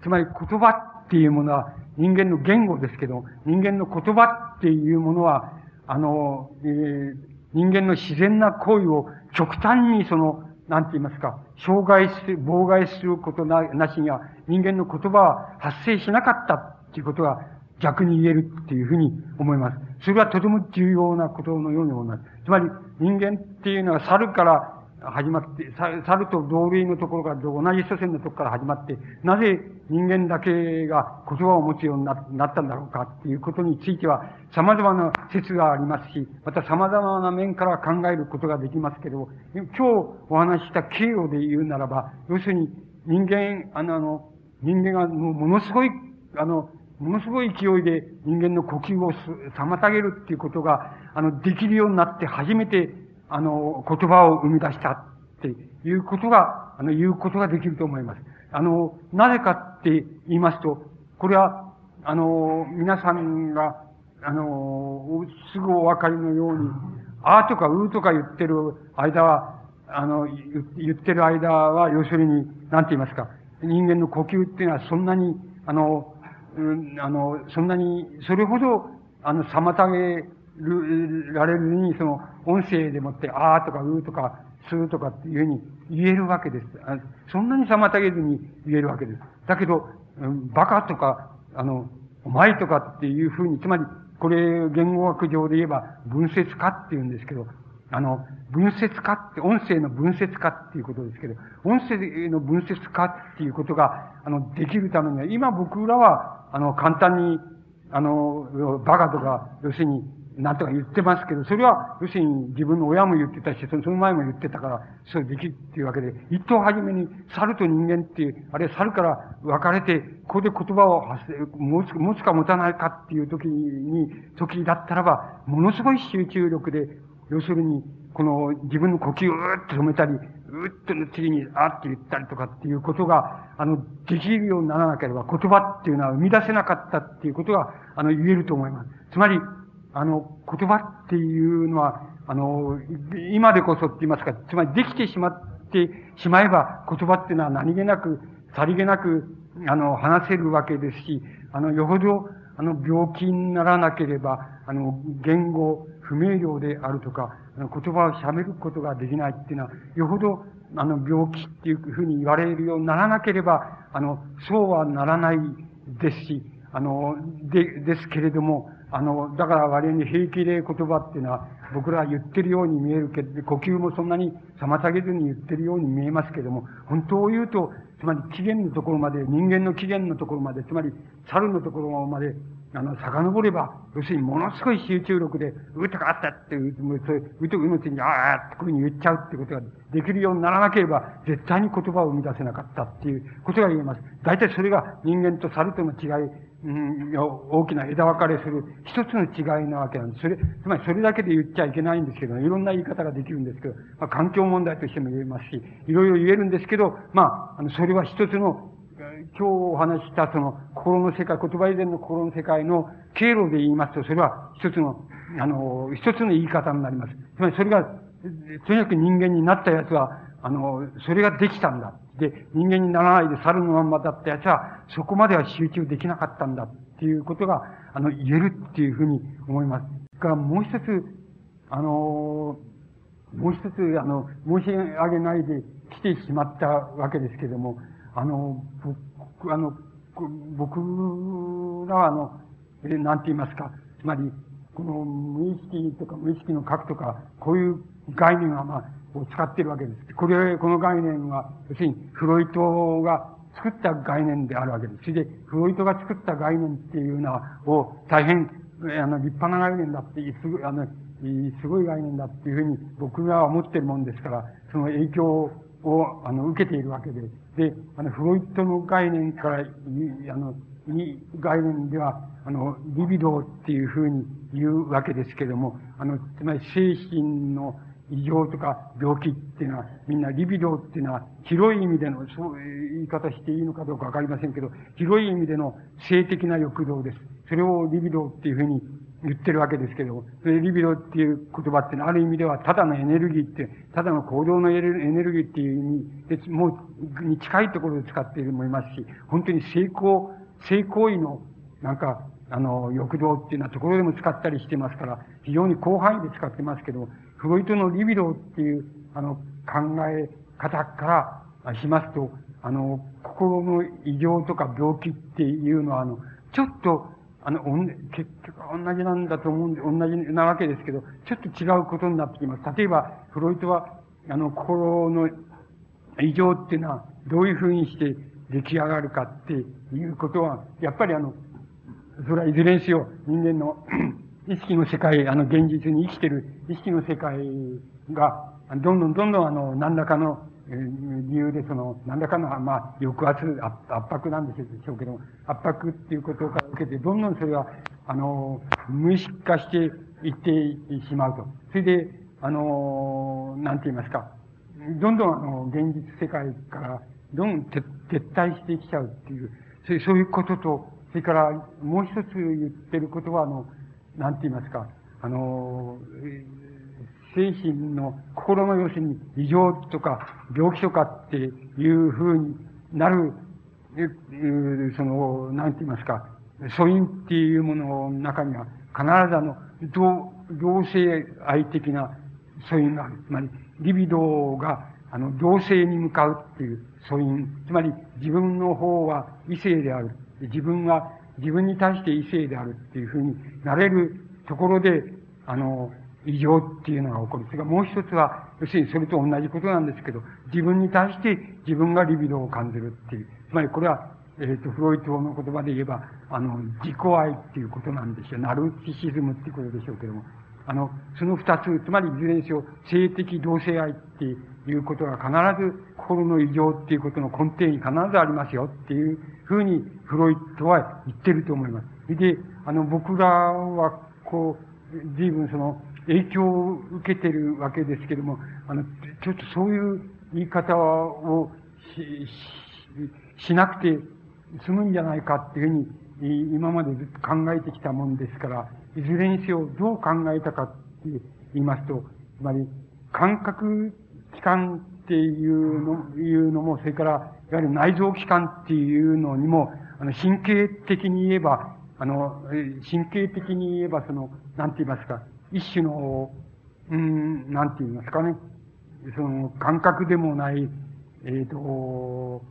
つまり言葉っていうものは人間の言語ですけど、人間の言葉っていうものは、あの、えー、人間の自然な行為を極端にその、なんて言いますか、障害する、妨害することななしには、人間の言葉は発生しなかったっていうことが逆に言えるっていうふうに思います。それはとても重要なことのように思います。つまり、人間っていうのは猿から始まって、猿と同類のところから同じ祖先のところから始まって、なぜ人間だけが言葉を持つようになったんだろうかっていうことについては、様々な説がありますし、また様々な面から考えることができますけど、今日お話しした経路で言うならば、要するに人間、あの、あの人間がものすごい、あの、ものすごい勢いで人間の呼吸を妨げるっていうことが、あの、できるようになって初めてあの、言葉を生み出したっていうことが、あの、言うことができると思います。あの、なぜかって言いますと、これは、あの、皆さんが、あの、すぐお分かりのように、あーとかうーとか言ってる間は、あの、言ってる間は、要するに、なんて言いますか、人間の呼吸っていうのはそんなに、あの、うん、あの、そんなに、それほど、あの、妨げられるに、その、音声でもって、あーとかうーとか、すーとかっていうふうに言えるわけです。そんなに妨げずに言えるわけです。だけど、バカとか、あの、お前とかっていうふうに、つまり、これ、言語学上で言えば、分節化って言うんですけど、あの、分節化って、音声の分節化っていうことですけど、音声の分節化っていうことが、あの、できるためには、今僕らは、あの、簡単に、あの、バカとか、要するに、なんとか言ってますけど、それは、要するに自分の親も言ってたし、その前も言ってたから、そうできるっていうわけで、一等初めに、猿と人間っていう、あるいは猿から分かれて、ここで言葉を発持つ、持つか持たないかっていう時に、時だったらば、ものすごい集中力で、要するに、この自分の呼吸をうーっと止めたり、うーっとの次にあって言ったりとかっていうことが、あの、できるようにならなければ言葉っていうのは生み出せなかったっていうことが、あの、言えると思います。つまり、あの、言葉っていうのは、あの、今でこそって言いますか、つまりできてしまってしまえば、言葉っていうのは何気なく、さりげなく、あの、話せるわけですし、あの、よほど、あの、病気にならなければ、あの、言語不明瞭であるとか、あの言葉を喋ることができないっていうのは、よほど、あの、病気っていうふうに言われるようにならなければ、あの、そうはならないですし、あの、で、ですけれども、あの、だから割に平気で言葉っていうのは、僕らは言ってるように見えるけど、呼吸もそんなに妨げずに言ってるように見えますけども、本当を言うと、つまり起源のところまで、人間の起源のところまで、つまり猿のところまで、あの、遡れば、要するにものすごい集中力で、うとかあったってう、そういう、うと命に、ああ、ってこういうふうに言っちゃうってことができるようにならなければ、絶対に言葉を生み出せなかったっていうことが言えます。大体それが人間と猿との違い、大きな枝分かれする一つの違いなわけなんです。それ、つまりそれだけで言っちゃいけないんですけど、いろんな言い方ができるんですけど、まあ、環境問題としても言えますし、いろいろ言えるんですけど、まあ、あの、それは一つの、今日お話したその心の世界、言葉以前の心の世界の経路で言いますと、それは一つの、あの、一つの言い方になります。つまりそれが、とにかく人間になったやつは、あの、それができたんだ。で、人間にならないで猿のまんまだったやつは、そこまでは集中できなかったんだっていうことが、あの、言えるっていうふうに思います。からもう一つ、あの、もう一つ、あの、申し上げないで来てしまったわけですけども、あの、僕、あの、僕らは、あの、え、なんて言いますか、つまり、この無意識とか無意識の核とか、こういう概念が、まあ、を使ってるわけです。これ、この概念は、要するに、フロイトが作った概念であるわけです。それで、フロイトが作った概念っていうのを、大変、あの、立派な概念だって、すごい、あの、すごい概念だっていうふうに僕が思ってるもんですから、その影響を、あの、受けているわけで。で、あの、フロイトの概念から、あの、概念では、あの、リビドーっていうふうに言うわけですけれども、あの、つまり精神の異常とか病気っていうのは、みんなリビドーっていうのは、広い意味での、そういう言い方していいのかどうかわかりませんけど、広い意味での性的な欲動です。それをリビドーっていうふうに言ってるわけですけど、それリビドーっていう言葉っていうのは、ある意味では、ただのエネルギーって、ただの行動のエネルギーっていう意味で、もう、に近いところで使っているもいますし、本当に成功、性行為の、なんか、あの、欲動っていうようなところでも使ったりしてますから、非常に広範囲で使ってますけど、フロイトのリビドーっていう、あの、考え方からしますと、あの、心の異常とか病気っていうのは、あの、ちょっと、あの、結局同じなんだと思うんで、同じなわけですけど、ちょっと違うことになってきます。例えば、フロイトは、あの、心の異常っていうのは、どういうふうにして出来上がるかっていうことは、やっぱりあの、それはいずれにせよ、人間の意識の世界、あの、現実に生きてる意識の世界が、どんどんどんどんあの、何らかの、理由でその、何らかの、まあ、抑圧、圧迫なんでしょうけど、圧迫っていうことから受けて、どんどんそれが、あの、無意識化していってしまうと。それで、あの、なんて言いますか、どんどんあの、現実世界から、どんどん撤退してきちゃうって、いうそういうことと、それからもう一つ言ってることは、あの、なんて言いますか、あの、精神の、心の要するに異常とか病気とかっていうふうになる、その、なんて言いますか、素因っていうものの中には必ずあの、同、同性愛的な素因がある。つまり、リビドが、あの、同性に向かうっていう素因。つまり、自分の方は異性である。自分は自分に対して異性であるっていうふうになれるところで、あの、異常っていうのが起こる。それからもう一つは、要するにそれと同じことなんですけど、自分に対して自分がリビドを感じるっていう。つまりこれは、えっ、ー、と、フロイトの言葉で言えば、あの、自己愛っていうことなんですよ。ナルシシズムっていうことでしょうけども。あの、その二つ、つまりいずれにしろ、性的同性愛っていうことが必ず心の異常っていうことの根底に必ずありますよっていうふうにフロイトは言ってると思います。で、あの、僕らは、こう、随分その、影響を受けてるわけですけれども、あの、ちょっとそういう言い方をし、し、しなくて済むんじゃないかっていうふうに、今までずっと考えてきたもんですから、いずれにせよどう考えたかって言いますと、つまり、感覚器官っていうの、いうのも、それから、いわゆる内臓器官っていうのにも、あの、神経的に言えば、あの、神経的に言えば、その、なんて言いますか、一種の、うん、なんて言いますかね、その、感覚でもない、えっ、ー、と、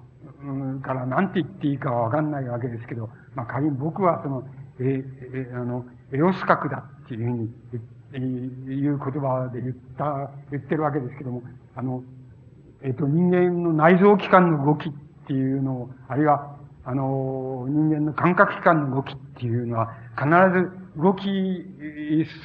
うん、からなんて言っていいかわかんないわけですけど、まあ仮に僕はその、ええあの、エロス核だっていうふうに言いう言葉で言った、言ってるわけですけども、あの、えっ、ー、と、人間の内臓器官の動きっていうのを、あるいは、あの、人間の感覚器官の動きっていうのは、必ず動き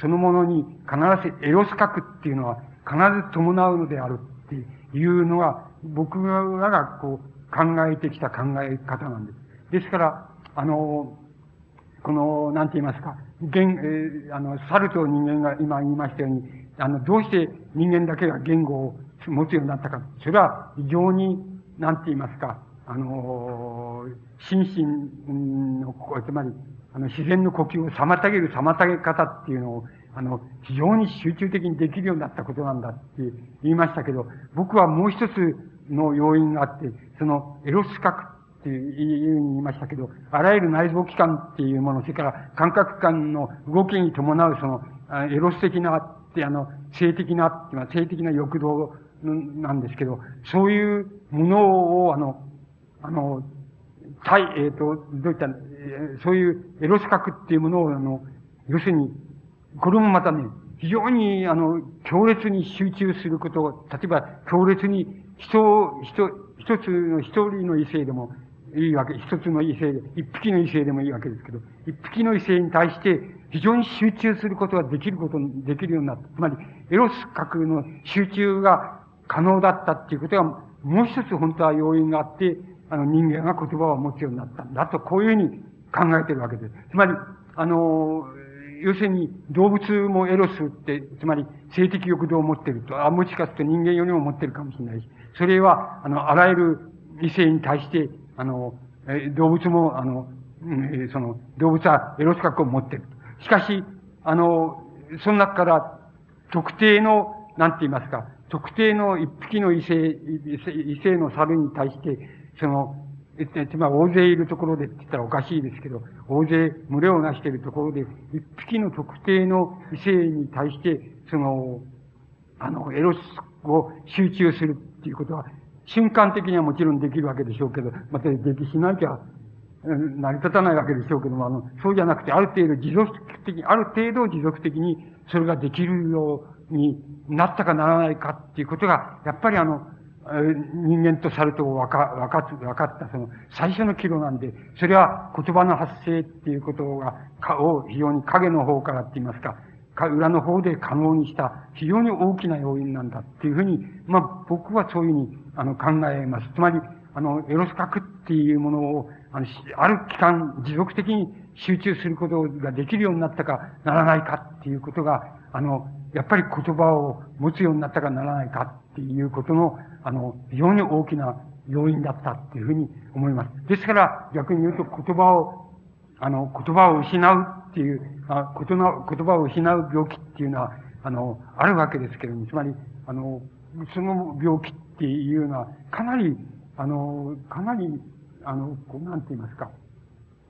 そのものに必ずエロス核っていうのは必ず伴うのであるっていうのが、僕らがこう考えてきた考え方なんです。ですから、あの、この、なんて言いますか、言、えー、あの、猿と人間が今言いましたように、あの、どうして人間だけが言語を持つようになったか。それは非常に、なんて言いますか、あの、心身の、つまり、あの、自然の呼吸を妨げる妨げ方っていうのを、あの、非常に集中的にできるようになったことなんだって言いましたけど、僕はもう一つの要因があって、そのエロス核っていうふうに言いましたけど、あらゆる内臓器官っていうもの、それから感覚官の動きに伴うその、エロス的な、ってあの、性的な、性的な欲動なんですけど、そういうものを、あの、あの、対、えっ、ー、と、どういった、えそういうエロス核っていうものを、あの、要するに、これもまたね、非常に、あの、強烈に集中することを、例えば、強烈に人を、人、一つの一人の異性でも、いいわけ。一つの異性で、一匹の異性でもいいわけですけど、一匹の異性に対して非常に集中することができること、できるようになった。つまり、エロス核の集中が可能だったっていうことが、もう一つ本当は要因があって、あの人間が言葉を持つようになったんだと、こういうふうに考えてるわけです。つまり、あの、要するに動物もエロスって、つまり性的欲動を持ってると、あ、もしかすると人間よりも持ってるかもしれないし、それは、あの、あらゆる異性に対して、あの、え動物も、あの、えその、動物はエロス覚を持っている。しかし、あの、その中から特定の、なんて言いますか、特定の一匹の異性、異性の猿に対して、その、つまり大勢いるところでって言ったらおかしいですけど、大勢群れをなしているところで、一匹の特定の異性に対して、その、あの、エロスを集中するっていうことは、瞬間的にはもちろんできるわけでしょうけど、またできしなきゃ、成り立たないわけでしょうけども、あの、そうじゃなくて、ある程度持続的に、ある程度持続的にそれができるようになったかならないかっていうことが、やっぱりあの、人間と猿と分か、分か、分かったその最初の岐路なんで、それは言葉の発生っていうことが、か、を非常に影の方からって言いますか、か、裏の方で可能にした非常に大きな要因なんだっていうふうに、まあ僕はそういうふうに、あの、考えます。つまり、あの、エロス核っていうものを、あの、ある期間持続的に集中することができるようになったかならないかっていうことが、あの、やっぱり言葉を持つようになったかならないかっていうことの、あの、非常に大きな要因だったっていうふうに思います。ですから、逆に言うと言葉を、あの、言葉を失うっていう、あ言の言葉を失う病気っていうのは、あの、あるわけですけれども、つまり、あの、その病気っていうのは、かなり、あの、かなり、あの、こう、なんて言いますか、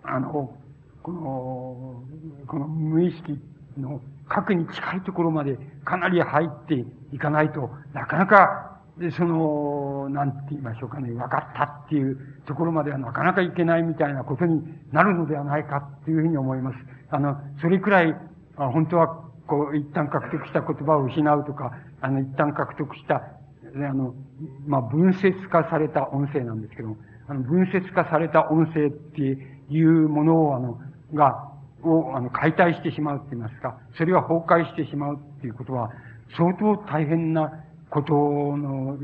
あの、この、この無意識の核に近いところまでかなり入っていかないとなかなかで、その、なんて言いましょうかね、分かったっていうところまではなかなかいけないみたいなことになるのではないかっていうふうに思います。あの、それくらい、あ本当は、こう、一旦獲得した言葉を失うとか、あの、一旦獲得した、あの、まあ、分節化された音声なんですけども、あの、分節化された音声っていうものを、あの、が、を、あの、解体してしまうって言いますか、それが崩壊してしまうっていうことは、相当大変なことの、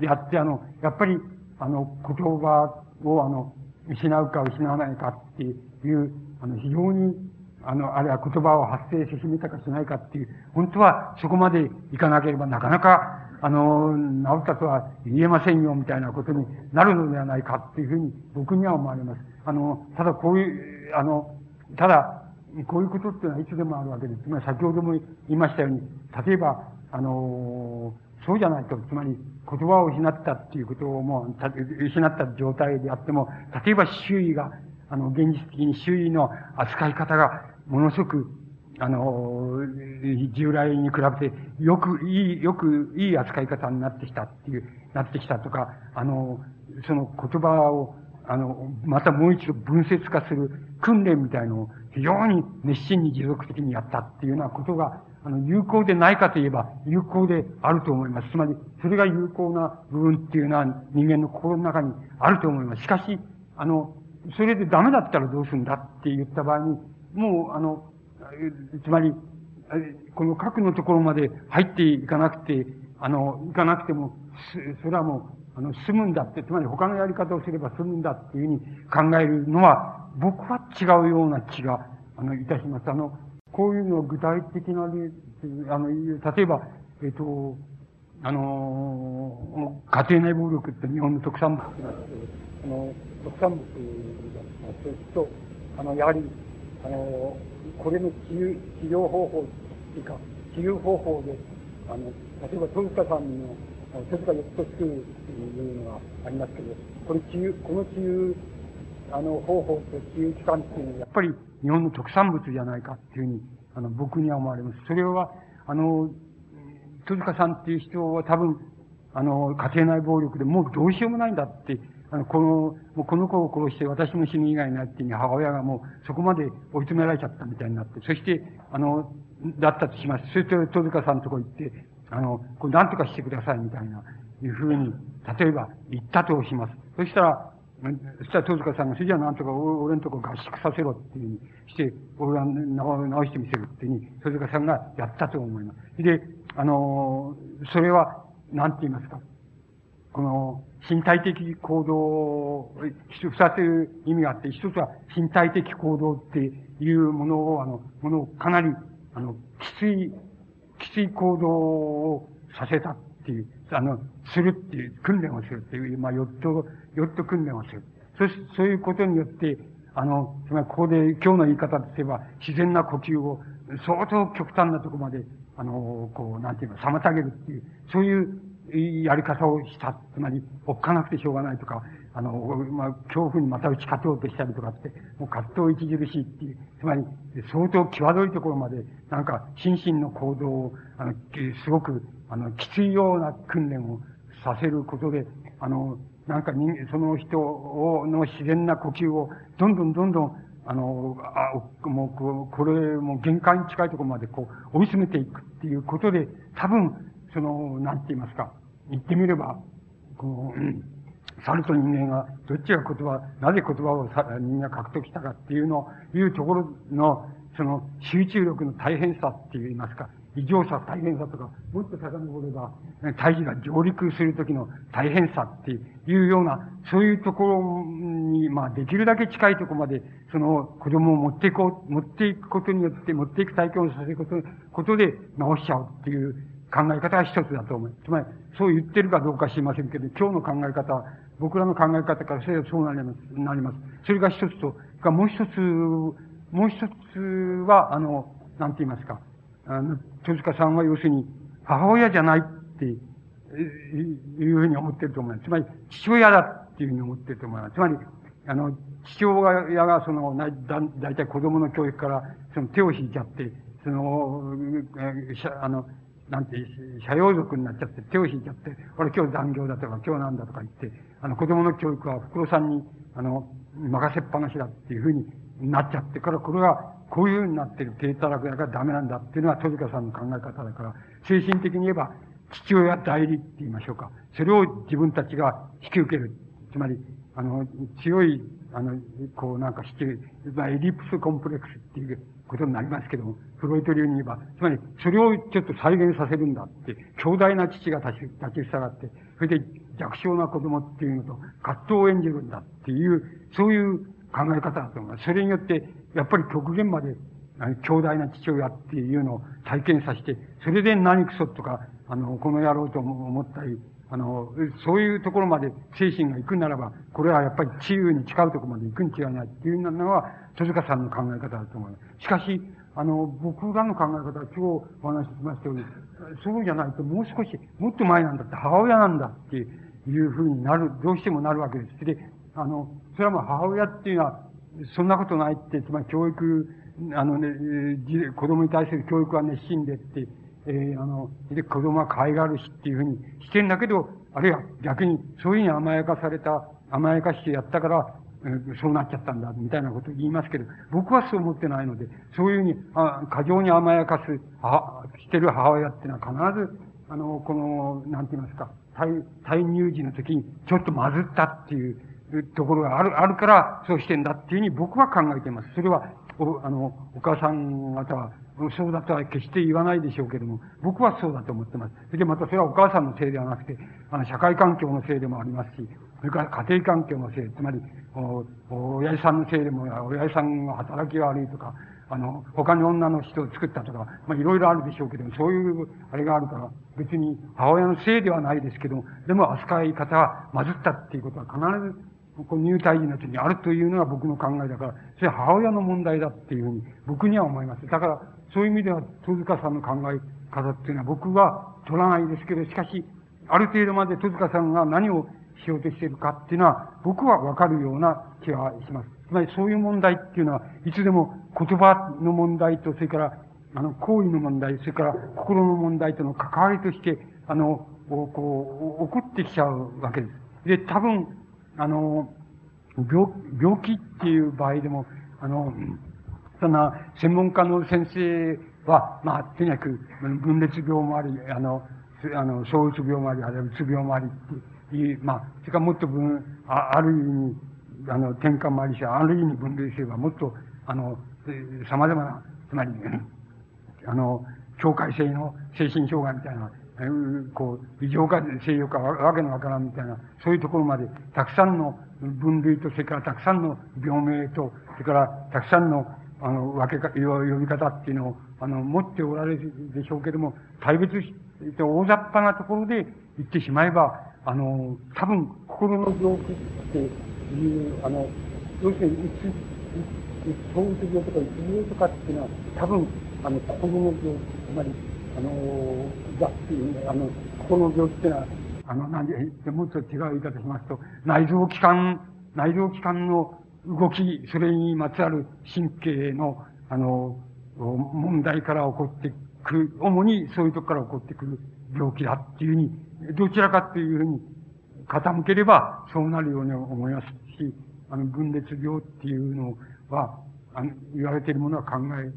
であって、あの、やっぱり、あの、言葉を、あの、失うか失わないかっていう、あの、非常に、あの、あるいは言葉を発生し始めたかしないかっていう、本当はそこまでいかなければなかなか、あの、直ったとは言えませんよ、みたいなことになるのではないかっていうふうに僕には思われます。あの、ただこういう、あの、ただ、こういうことっていうのはいつでもあるわけです。つまあ、先ほども言いましたように、例えば、あのそうじゃないと、つまり言葉を失ったっていうことをもう、失った状態であっても、例えば周囲が、あの、現実的に周囲の扱い方がものすごく、あの、従来に比べて、よく、いい、よく、いい扱い方になってきたっていう、なってきたとか、あの、その言葉を、あの、またもう一度分節化する訓練みたいのを非常に熱心に持続的にやったっていうようなことが、あの、有効でないかといえば、有効であると思います。つまり、それが有効な部分っていうのは人間の心の中にあると思います。しかし、あの、それでダメだったらどうするんだって言った場合に、もう、あの、つまり、この核のところまで入っていかなくて、あの、行かなくても、それはもう、あの、済むんだって、つまり他のやり方をすれば済むんだっていうふうに考えるのは、僕は違うような気が、あの、いたします。あの、こういうの具体的な例、あの、例えば、えっ、と、あの、家庭内暴力って日本の特産物なんですけど、あの、特産物がそうすと、あの、やはり、あの、これの治療治療方法っていうか、治療方法で、あの、例えば、戸塚さんの、戸塚ヨットスクールっていうのがありますけど、これ治癒、この治癒、あの、方法と治癒機関っていうのは、やっぱり日本の特産物じゃないかっていうふうに、あの、僕には思われます。それは、あの、戸塚さんっていう人は多分、あの、家庭内暴力でもうどうしようもないんだって、あの、この、もうこの子を殺して私も死ぬ以外ないっていう母親がもうそこまで追い詰められちゃったみたいになって、そして、あの、だったとします。そして戸塚さんのとこ行って、あの、これ何とかしてくださいみたいな、いうふうに、例えば言ったとします。そしたら、そしたら戸塚さんが、それじゃあなんとか俺のとこ合宿させろっていうふうにして、俺は直してみせるっていうふうに、戸塚さんがやったと思います。で、あの、それは、なんて言いますか。この、身体的行動、二つ意味があって、一つは身体的行動っていうものを、あの、ものをかなり、あの、きつい、きつい行動をさせたっていう、あの、するっていう、訓練をするっていう、まあ、ヨット、ヨット訓練をする。そし、そういうことによって、あの、つまりここで今日の言い方とすれば、自然な呼吸を相当極端なとこまで、あの、こう、なんていうの、妨げるっていう、そういうやり方をした。つまり、おっかなくてしょうがないとか、あの、まあ、恐怖にまた打ち勝とうとしたりとかって、もう葛藤著しいっていう、つまり、相当際どいところまで、なんか、心身の行動を、あの、すごく、あの、きついような訓練をさせることで、あの、なんか人、その人を、の自然な呼吸を、どんどんどんどん、あの、あもう、これ、もう限界に近いところまでこう、追い詰めていくっていうことで、多分、その、なんて言いますか、言ってみれば、この、うん猿と人間が、どっちが言葉、なぜ言葉を人間が獲得したかっていうの、いうところの、その集中力の大変さって言いますか、異常さ、大変さとか、もっと遡れば、大気が上陸するときの大変さっていうような、そういうところに、まあ、できるだけ近いところまで、その子供を持っていこう、持っていくことによって、持っていく体験をさせること、ことで直しちゃうっていう考え方が一つだと思う。つまり、そう言ってるかどうか知りませんけど、今日の考え方は、僕らの考え方からすればそうなります。なります。それが一つと、がもう一つ、もう一つは、あの、なんて言いますか。あの、戸塚さんは要するに、母親じゃないっていうふうに思ってると思います。つまり、父親だっていうふうに思ってると思います。つまり、あの、父親がその、だ、だいたい子供の教育から、その手を引いちゃって、その、あの、なんて、社用族になっちゃって、手を引いちゃって、俺今日残業だとか、今日なんだとか言って、あの、子供の教育は、袋さんに、あの、任せっぱなしだっていうふうになっちゃってから、これが、こういうふうになってる低たらくだからダメなんだっていうのは、戸塚さんの考え方だから、精神的に言えば、父親代理って言いましょうか。それを自分たちが引き受ける。つまり、あの、強い、あの、こうなんかして、まあ、エリプスコンプレックスっていうことになりますけども、フロイト流に言えば、つまり、それをちょっと再現させるんだって、強大な父が立ち、立ち塞がって、それで弱小な子供っていうのと葛藤を演じるんだっていう、そういう考え方だと思います。それによって、やっぱり極限まで、あの強大な父親っていうのを体験させて、それで何くそとか、あの、この野郎と思ったり、あの、そういうところまで精神が行くならば、これはやっぱり治癒に近うところまで行くに違いないっていうのは、戸塚さんの考え方だと思います。しかし、あの、僕らの考え方は今日お話ししましたように、そうじゃないともう少し、もっと前なんだって、母親なんだっていうふうになる、どうしてもなるわけです。で、あの、それはもう母親っていうのは、そんなことないって、つまり教育、あのね、子供に対する教育は熱心でって、えー、あの、で、子供は可愛がるしっていうふうにしてんだけど、あるいは逆にそういうふうに甘やかされた、甘やかしてやったから、えー、そうなっちゃったんだ、みたいなことを言いますけど、僕はそう思ってないので、そういうふうに、あ過剰に甘やかす、は、してる母親っていうのは必ず、あの、この、なんて言いますか、退、退入時の時にちょっとまずったっていうところがある、あるから、そうしてんだっていうふうに僕は考えています。それは、お、あの、お母さん方は、そうだとは決して言わないでしょうけれども、僕はそうだと思ってます。それでまたそれはお母さんのせいではなくて、あの、社会環境のせいでもありますし、それから家庭環境のせい、つまり、お、親父さんのせいでも、親父さんが働きが悪いとか、あの、他に女の人を作ったとか、まあ、いろいろあるでしょうけども、そういう、あれがあるから、別に母親のせいではないですけども、でも扱い方はまずったっていうことは必ず、この入退時の時にあるというのが僕の考えだから、それは母親の問題だっていうふうに僕には思います。だから、そういう意味では、戸塚さんの考え方っていうのは僕は取らないですけど、しかし、ある程度まで戸塚さんが何をしようとしているかっていうのは、僕はわかるような気がします。つまりそういう問題っていうのは、いつでも言葉の問題と、それから、あの、行為の問題、それから心の問題との関わりとして、あの、こう、起こってきちゃうわけです。で、多分、あの、病、病気っていう場合でも、あの、そんな専門家の先生は、まあ、とにかく分裂病もあり、あの、あの、小うつ病もあり、あるいはうつ病もありっていう、まあ、それからもっと分、あある意味、あの、転換もありし、ある意味分類すればもっと、あの、様々な、つまり、あの、境界性の精神障害みたいな、こう、異常か正常かわけのわからんみたいな、そういうところまで、たくさんの分類と、それからたくさんの病名と、それからたくさんの、あの、分けか、呼び方っていうのを、あの、持っておられるでしょうけども、大別して、大雑把なところで言ってしまえば、あの、多分、心の病気っていう、あの、要するに、躁うつ病とか、うつ病とかっていうのは、多分、あの、心の病気、つまり、あの、だっていう、あの、心の病気ってのは、あの、何で、もちょっと違う言い方しますと、内臓器官、内臓器官の動き、それにまつわる神経の、あの、問題から起こってくる、主にそういうとこから起こってくる病気だっていうふうに、どちらかっていうふうに傾ければそうなるように思いますし、あの、分裂病っていうのは、あの、言われているものは考え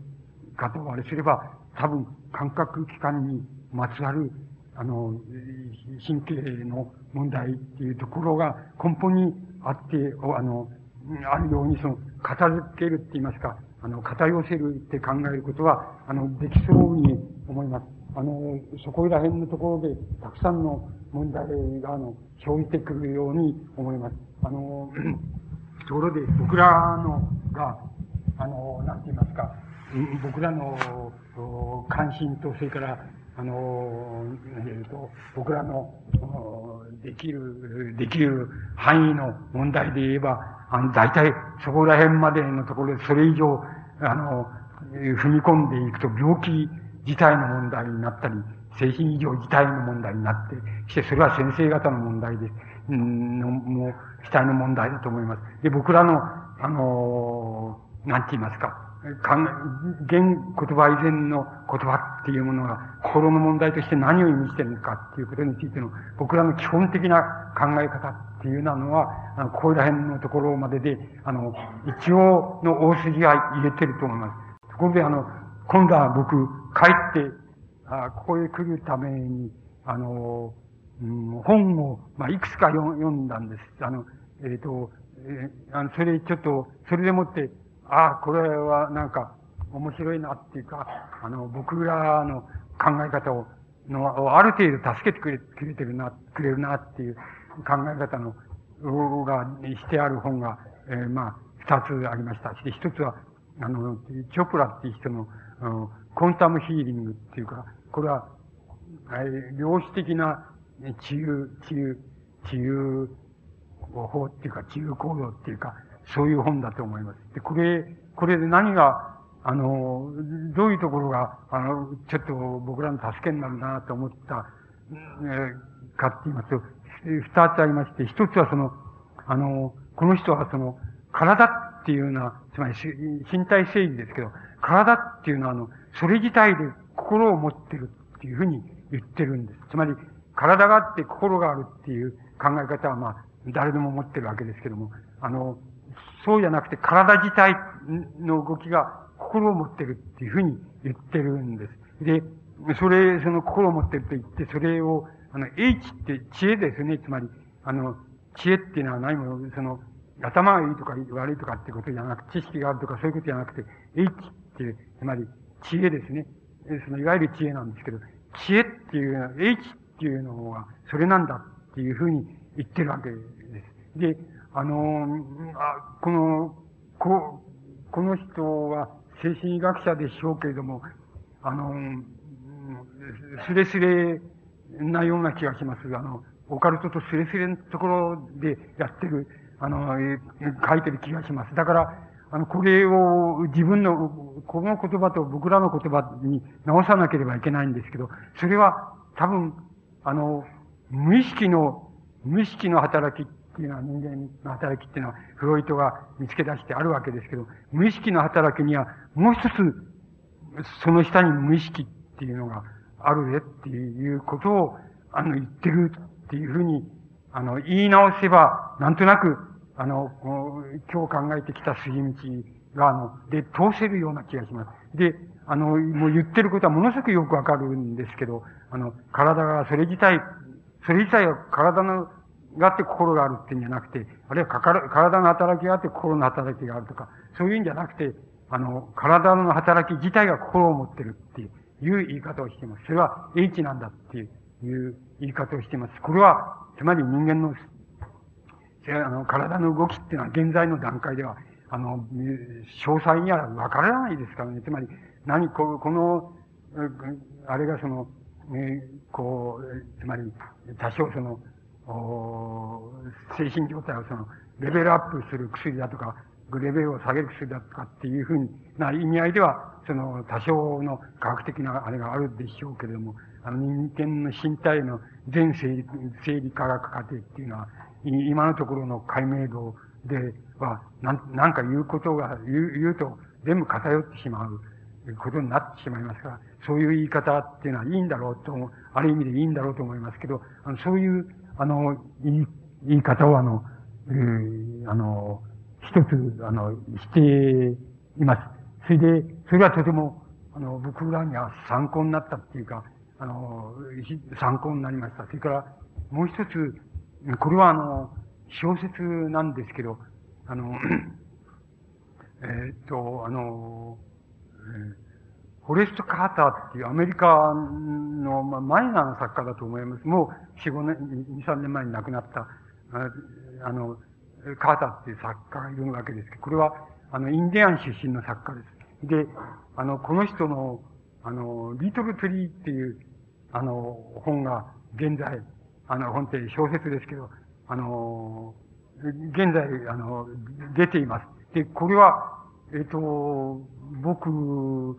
方をあれすれば、多分感覚器官にまつわる、あの、神経の問題っていうところが根本にあって、あの、あるようにその、片付けるって言いますか、あの、片寄せるって考えることは、あの、できそうに思います。あの、そこら辺のところで、たくさんの問題が、あの、生じてくるように思います。あの、ところで、僕らのが、あの、なんて言いますか、僕らの関心と、それから、あの、えっ、と、僕らの、できる、できる範囲の問題で言えば、あの、大体そこら辺までのところで、それ以上、あの、踏み込んでいくと病気自体の問題になったり、精神異常自体の問題になってきて、それは先生方の問題で、んの、もう、主体の問題だと思います。で、僕らの、あの、なんて言いますか、現言葉以前の言葉っていうものが心の問題として何を意味してるのかっていうことについての僕らの基本的な考え方っていうのは、あの、こういうら辺のところまでで、あの、一応の大筋は入れてると思います。ところで、あの、今度は僕、帰って、あここへ来るために、あの、うん、本を、まあ、いくつか読んだんです。あの、えっ、ー、と、えー、あの、それちょっと、それでもって、ああ、これはなんか面白いなっていうか、あの、僕らの考え方を、の、ある程度助けてくれ、くれてるな、くれるなっていう考え方の、がしてある本が、えー、まあ、二つありました。し、一つは、あの、チョプラっていう人の、のコンタムヒーリングっていうか、これは、えー、量子的な治癒、治癒、治癒法っていうか、治癒行動っていうか、そういう本だと思います。で、これ、これで何が、あの、どういうところが、あの、ちょっと僕らの助けになるなと思った、えー、かって言いますと、二つありまして、一つはその、あの、この人はその、体っていうのは、つまり身体整理ですけど、体っていうのはあの、それ自体で心を持ってるっていうふうに言ってるんです。つまり、体があって心があるっていう考え方はまあ、誰でも持ってるわけですけども、あの、そうじゃなくて体自体の動きが心を持ってるっていうふうに言ってるんです。で、それ、その心を持ってると言って、それを、あの、H って知恵ですね。つまり、あの、知恵っていうのは何も、その、頭がいいとか悪いとかってことじゃなく、知識があるとかそういうことじゃなくて、H っていう、つまり、知恵ですね。その、いわゆる知恵なんですけど、知恵っていうのは、H っていうのは、それなんだっていうふうに言ってるわけです。で、あの、あこの、こ、この人は精神医学者でしょうけれども、あの、すれすれなような気がします。あの、オカルトとすれすれのところでやってる、あの、書いてる気がします。だから、あの、これを自分の、この言葉と僕らの言葉に直さなければいけないんですけど、それは多分、あの、無意識の、無意識の働きっっていうのは人間の働きっていうのは、フロイトが見つけ出してあるわけですけど、無意識の働きには、もう一つ、その下に無意識っていうのがあるでっていうことを、あの、言ってるっていうふうに、あの、言い直せば、なんとなく、あの、今日考えてきた筋道が、あの、で、通せるような気がします。で、あの、もう言ってることはものすごくよくわかるんですけど、あの、体がそれ自体、それ自体は体のがあって心があるっていうんじゃなくて、あるいはかか体の働きがあって心の働きがあるとか、そういうんじゃなくて、あの、体の働き自体が心を持ってるっていう言い方をしています。それは H なんだっていう言い方をしています。これは、つまり人間の、あの、体の動きっていうのは現在の段階では、あの、詳細にはわからないですからね。つまり、何、ここの、あれがその、ね、こう、つまり、多少その、精神状態をその、レベルアップする薬だとか、レベルを下げる薬だとかっていうふうな意味合いでは、その多少の科学的なあれがあるでしょうけれども、あの人間の身体の全生理生理科学過程っていうのは、今のところの解明度では、なん、なんか言うことが、言う、言うと全部偏ってしまうことになってしまいますから、そういう言い方っていうのはいいんだろうと思う、ある意味でいいんだろうと思いますけど、あのそういう、あの、言い、言い方をあの、えー、あの、一つ、あの、しています。それで、それはとても、あの、僕らには参考になったっていうか、あの、参考になりました。それから、もう一つ、これはあの、小説なんですけど、あの、えっと、あの、えーフォレスト・カーターっていうアメリカの、マイナーな作家だと思います。もう4、5年、2、3年前に亡くなった、あの、カーターっていう作家がいるわけですけど、これは、あの、インディアン出身の作家です。で、あの、この人の、あの、リトル・トリーっていう、あの、本が現在、あの、本って小説ですけど、あの、現在、あの、出ています。で、これは、えっ、と、僕、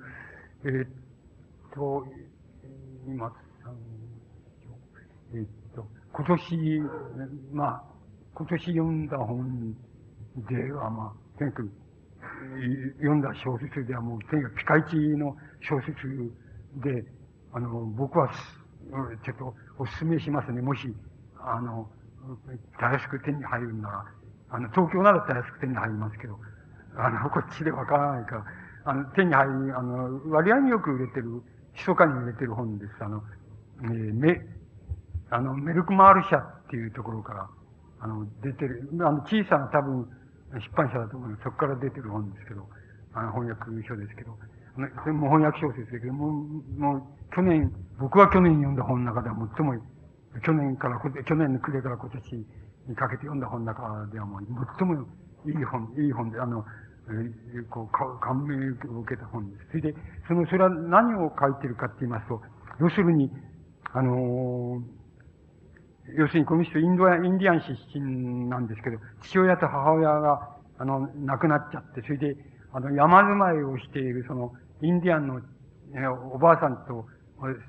え、っと、今、え、っと、今年、まあ、今年読んだ本では、まあ、とにかく、読んだ小説ではもう、とにかくピカイチの小説で、あの、僕は、ちょっとお勧めしますね。もし、あの、たやすく手に入るなら、あの、東京ならたやすく手に入りますけど、あの、こっちでわからないから、あの、手に入り、あの、割合によく売れてる、密かに売れてる本です。あの、えー、メ、あの、メルクマール社っていうところから、あの、出てる、あの、小さな多分、出版社だと思います。そこから出てる本ですけど、あの、翻訳書ですけど、あの、それも翻訳小説ですけど、もう、もう、去年、僕は去年読んだ本の中では最も、去年から、去年の暮れから今年にかけて読んだ本の中ではもう、最もいい本、いい本で、あの、えー、こう、感銘を受けた本です。それで、その、それは何を書いてるかって言いますと、要するに、あのー、要するにこの人インドア、インディアン出身なんですけど、父親と母親が、あの、亡くなっちゃって、それで、あの、山住まいをしている、その、インディアンの、えー、おばあさんと、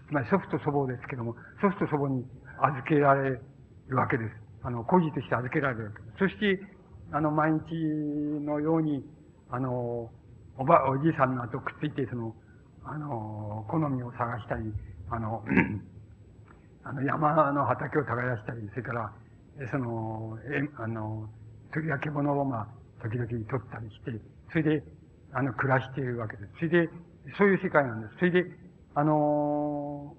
つまり祖父と祖母ですけども、祖父と祖母に預けられるわけです。あの、孤児として預けられるわけです。そして、あの、毎日のように、あの、おば、おじいさんの後くっついて、その、あの、好みを探したり、あの、あの、山の畑を耕したり、それから、その、え、あの、鳥や獣をまあ、時々取ったりして、それで、あの、暮らしているわけです。それで、そういう世界なんです。それで、あの、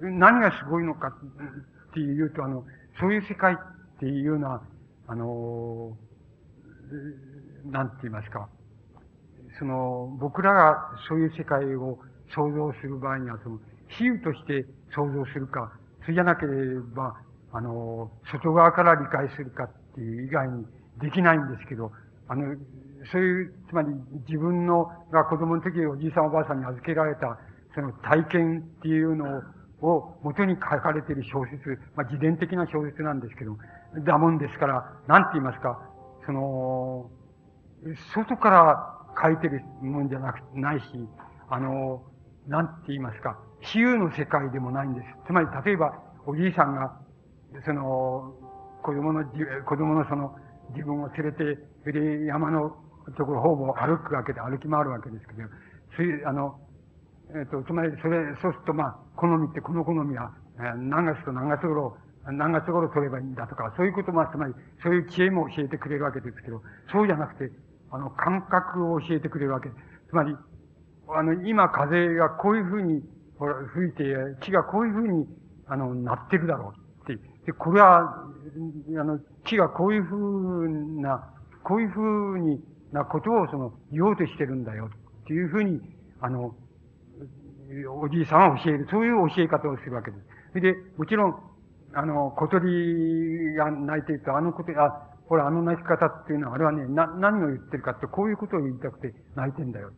何がすごいのかっていうと、あの、そういう世界っていうのは、あの、なんて言いますか、その、僕らがそういう世界を想像する場合には、その、比喩として想像するか、それじゃなければ、あの、外側から理解するかっていう以外にできないんですけど、あの、そういう、つまり自分のが子供の時におじいさんおばあさんに預けられた、その体験っていうのを元に書かれている小説、まあ自伝的な小説なんですけど、だもんですから、なんて言いますか、その、外から書いてるもんじゃなく、ないし、あの、なんて言いますか、比喩の世界でもないんです。つまり、例えば、おじいさんが、その、子供の、子供のその、自分を連れて、それで山のところほぼ歩くわけで、歩き回るわけですけど、そういう、あの、えっ、ー、と、つまり、それ、そうすると、まあ、好みって、この好みは、えー、何月と何月頃、何月頃取ればいいんだとか、そういうことも、つまり、そういう知恵も教えてくれるわけですけど、そうじゃなくて、あの、感覚を教えてくれるわけ。つまり、あの、今風がこういうふうに、ほら、吹いて、木がこういうふうに、あの、なってるだろうって。で、これは、あの、木がこういうふうな、こういうふうになことをその、言おうとしてるんだよっていうふうに、あの、おじいさんは教える。そういう教え方をするわけです。それで、もちろん、あの、小鳥が鳴いていると、あのこと、あ、ほら、あの鳴き方っていうのは、あれはね、な、何を言ってるかって、こういうことを言いたくて鳴いてんだよ。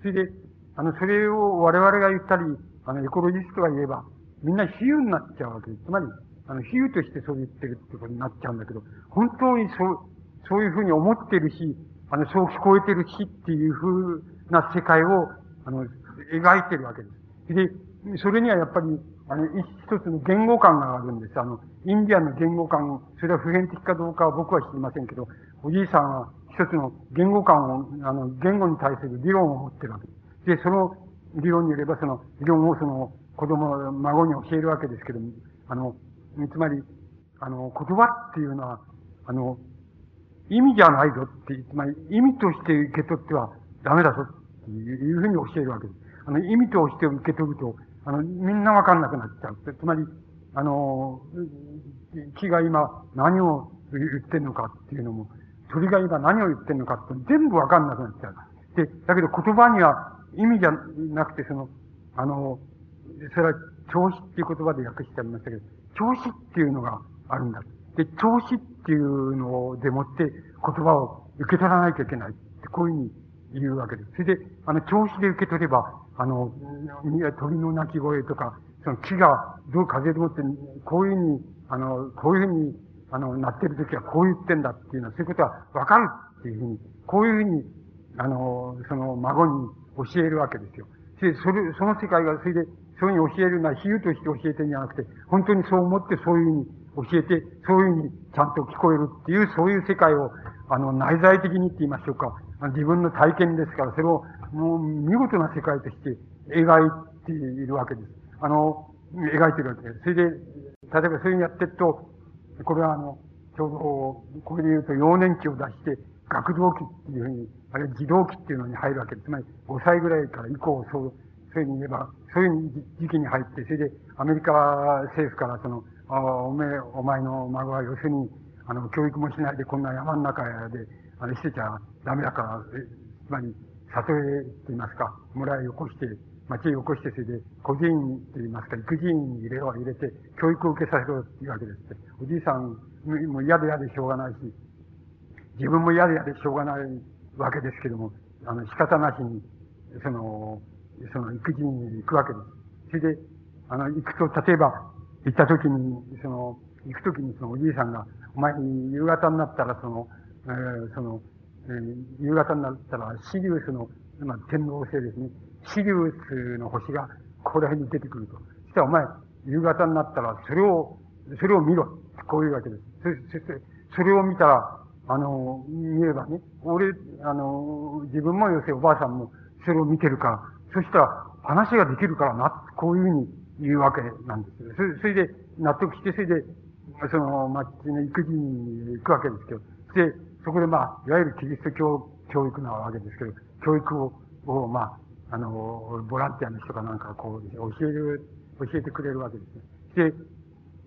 それで、あの、それを我々が言ったり、あの、エコロジストが言えば、みんな比喩になっちゃうわけです。つまり、あの、比喩としてそう言ってるってことになっちゃうんだけど、本当にそう、そういうふうに思ってるし、あの、そう聞こえてるしっていうふうな世界を、あの、描いてるわけです。で、それにはやっぱり、あの、一つの言語感があるんです。あの、インディアンの言語感を、それは普遍的かどうかは僕は知りませんけど、おじいさんは一つの言語感を、あの、言語に対する理論を持ってるわけです。で、その理論によれば、その理論をその子供、孫に教えるわけですけども、あの、つまり、あの、言葉っていうのは、あの、意味じゃないぞって、つまり意味として受け取ってはダメだぞっていうふうに教えるわけです。あの、意味として受け取ると、あの、みんなわかんなくなっちゃう。つまり、あの、木が今何を言ってんのかっていうのも、鳥が今何を言ってんのかって全部わかんなくなっちゃう。で、だけど言葉には意味じゃなくて、その、あの、それは調子っていう言葉で訳してありましたけど、調子っていうのがあるんだ。で、調子っていうのでもって言葉を受け取らなきゃいけないって、こういうふうに言うわけです。それで、あの、調子で受け取れば、あの、鳥の鳴き声とか、その木がどう風でもって、こういうふうに、あの、こういうふうに、あの、なってる時はこう言ってんだっていうのは、そういうことはわかるっていうふうに、こういうふうに、あの、その孫に教えるわけですよ。で、それ、その世界が、それで、そういうふうに教えるのは比喩として教えてるんじゃなくて、本当にそう思ってそういうふうに教えて、そういうふうにちゃんと聞こえるっていう、そういう世界を、あの、内在的にって言いましょうか。自分の体験ですから、それを、もう、見事な世界として描いているわけです。あの、描いてるわけです。それで、例えばそういうふうにやってると、これはあの、ちょうど、これで言うと、幼年期を出して、学童期っていうふうに、あるいは児童期っていうのに入るわけです。つまり、5歳ぐらいから以降、そう、そういうふうに言えば、そういう時期に入って、それで、アメリカ政府からその、あおめえ、お前の孫は要するに、あの、教育もしないでこんな山の中で、あの、してちゃダメだから、つまり、里へと言いますか、村へよこして、町へよこして、それで、孤児院と言いますか、育児院に入れろ、入れて、教育を受けさせろっていうわけです。おじいさんも嫌で嫌でしょうがないし、自分も嫌で嫌でしょうがないわけですけども、あの、仕方なしに、その、その育児院に行くわけです。それで、あの、行くと、例えば、行った時に、その、行く時にそのおじいさんが、お前夕方になったらその、えー、その、えー、夕方になったらシリウスの、まあ、天皇星ですね。シリウスの星がここら辺に出てくると。そしたらお前、夕方になったらそれを、それを見ろ。こういうわけです。そして、それを見たら、あの、見ればね、俺、あの、自分も要するにおばあさんもそれを見てるから、そしたら話ができるからな、こういうふうに言うわけなんですよ。そそれで納得して、それで、その町の育児に行くわけですけど、で、そこでまあ、いわゆるキリスト教教育なわけですけど、教育を、をまあ、あの、ボランティアの人かなんかこう、教える、教えてくれるわけですね。で、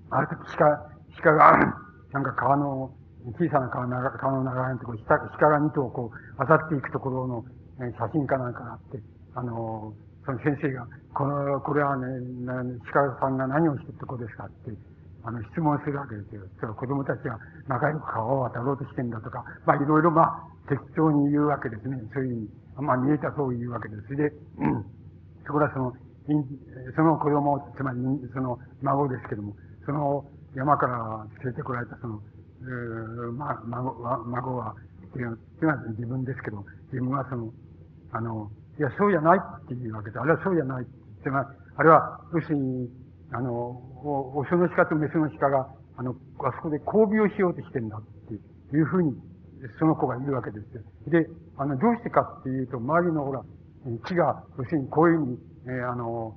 ある時鹿、鹿が、なんか川の、小さな川の川の流れのところ、鹿が2頭こう、渡っていくところの写真かなんかがあって、あの、その先生が、この、これはね、鹿さんが何をしてってことですかって、あの、質問するわけですよ。それ子供たちが仲良く川を渡ろうとしてんだとか、まあ、いろいろまあ、適当に言うわけですね。そういうふうに、まあ、見えたそう言うわけです。で、うん、そこはその、その子供、つまり、その孫ですけども、その山から連れてこられたその、うまあ、孫は、孫は、っていうのは自分ですけど、自分はその、あの、いや、そうじゃないっていうわけで、あれはそうじゃない。ってまあ、あれは、要するに、あの、オスの鹿とメスの鹿が、あの、あそこで交尾をしようとしてんだっていうふうに、その子が言うわけですよ。で、あの、どうしてかっていうと、周りのほら、木が、要するにこういうふうに、えー、あの、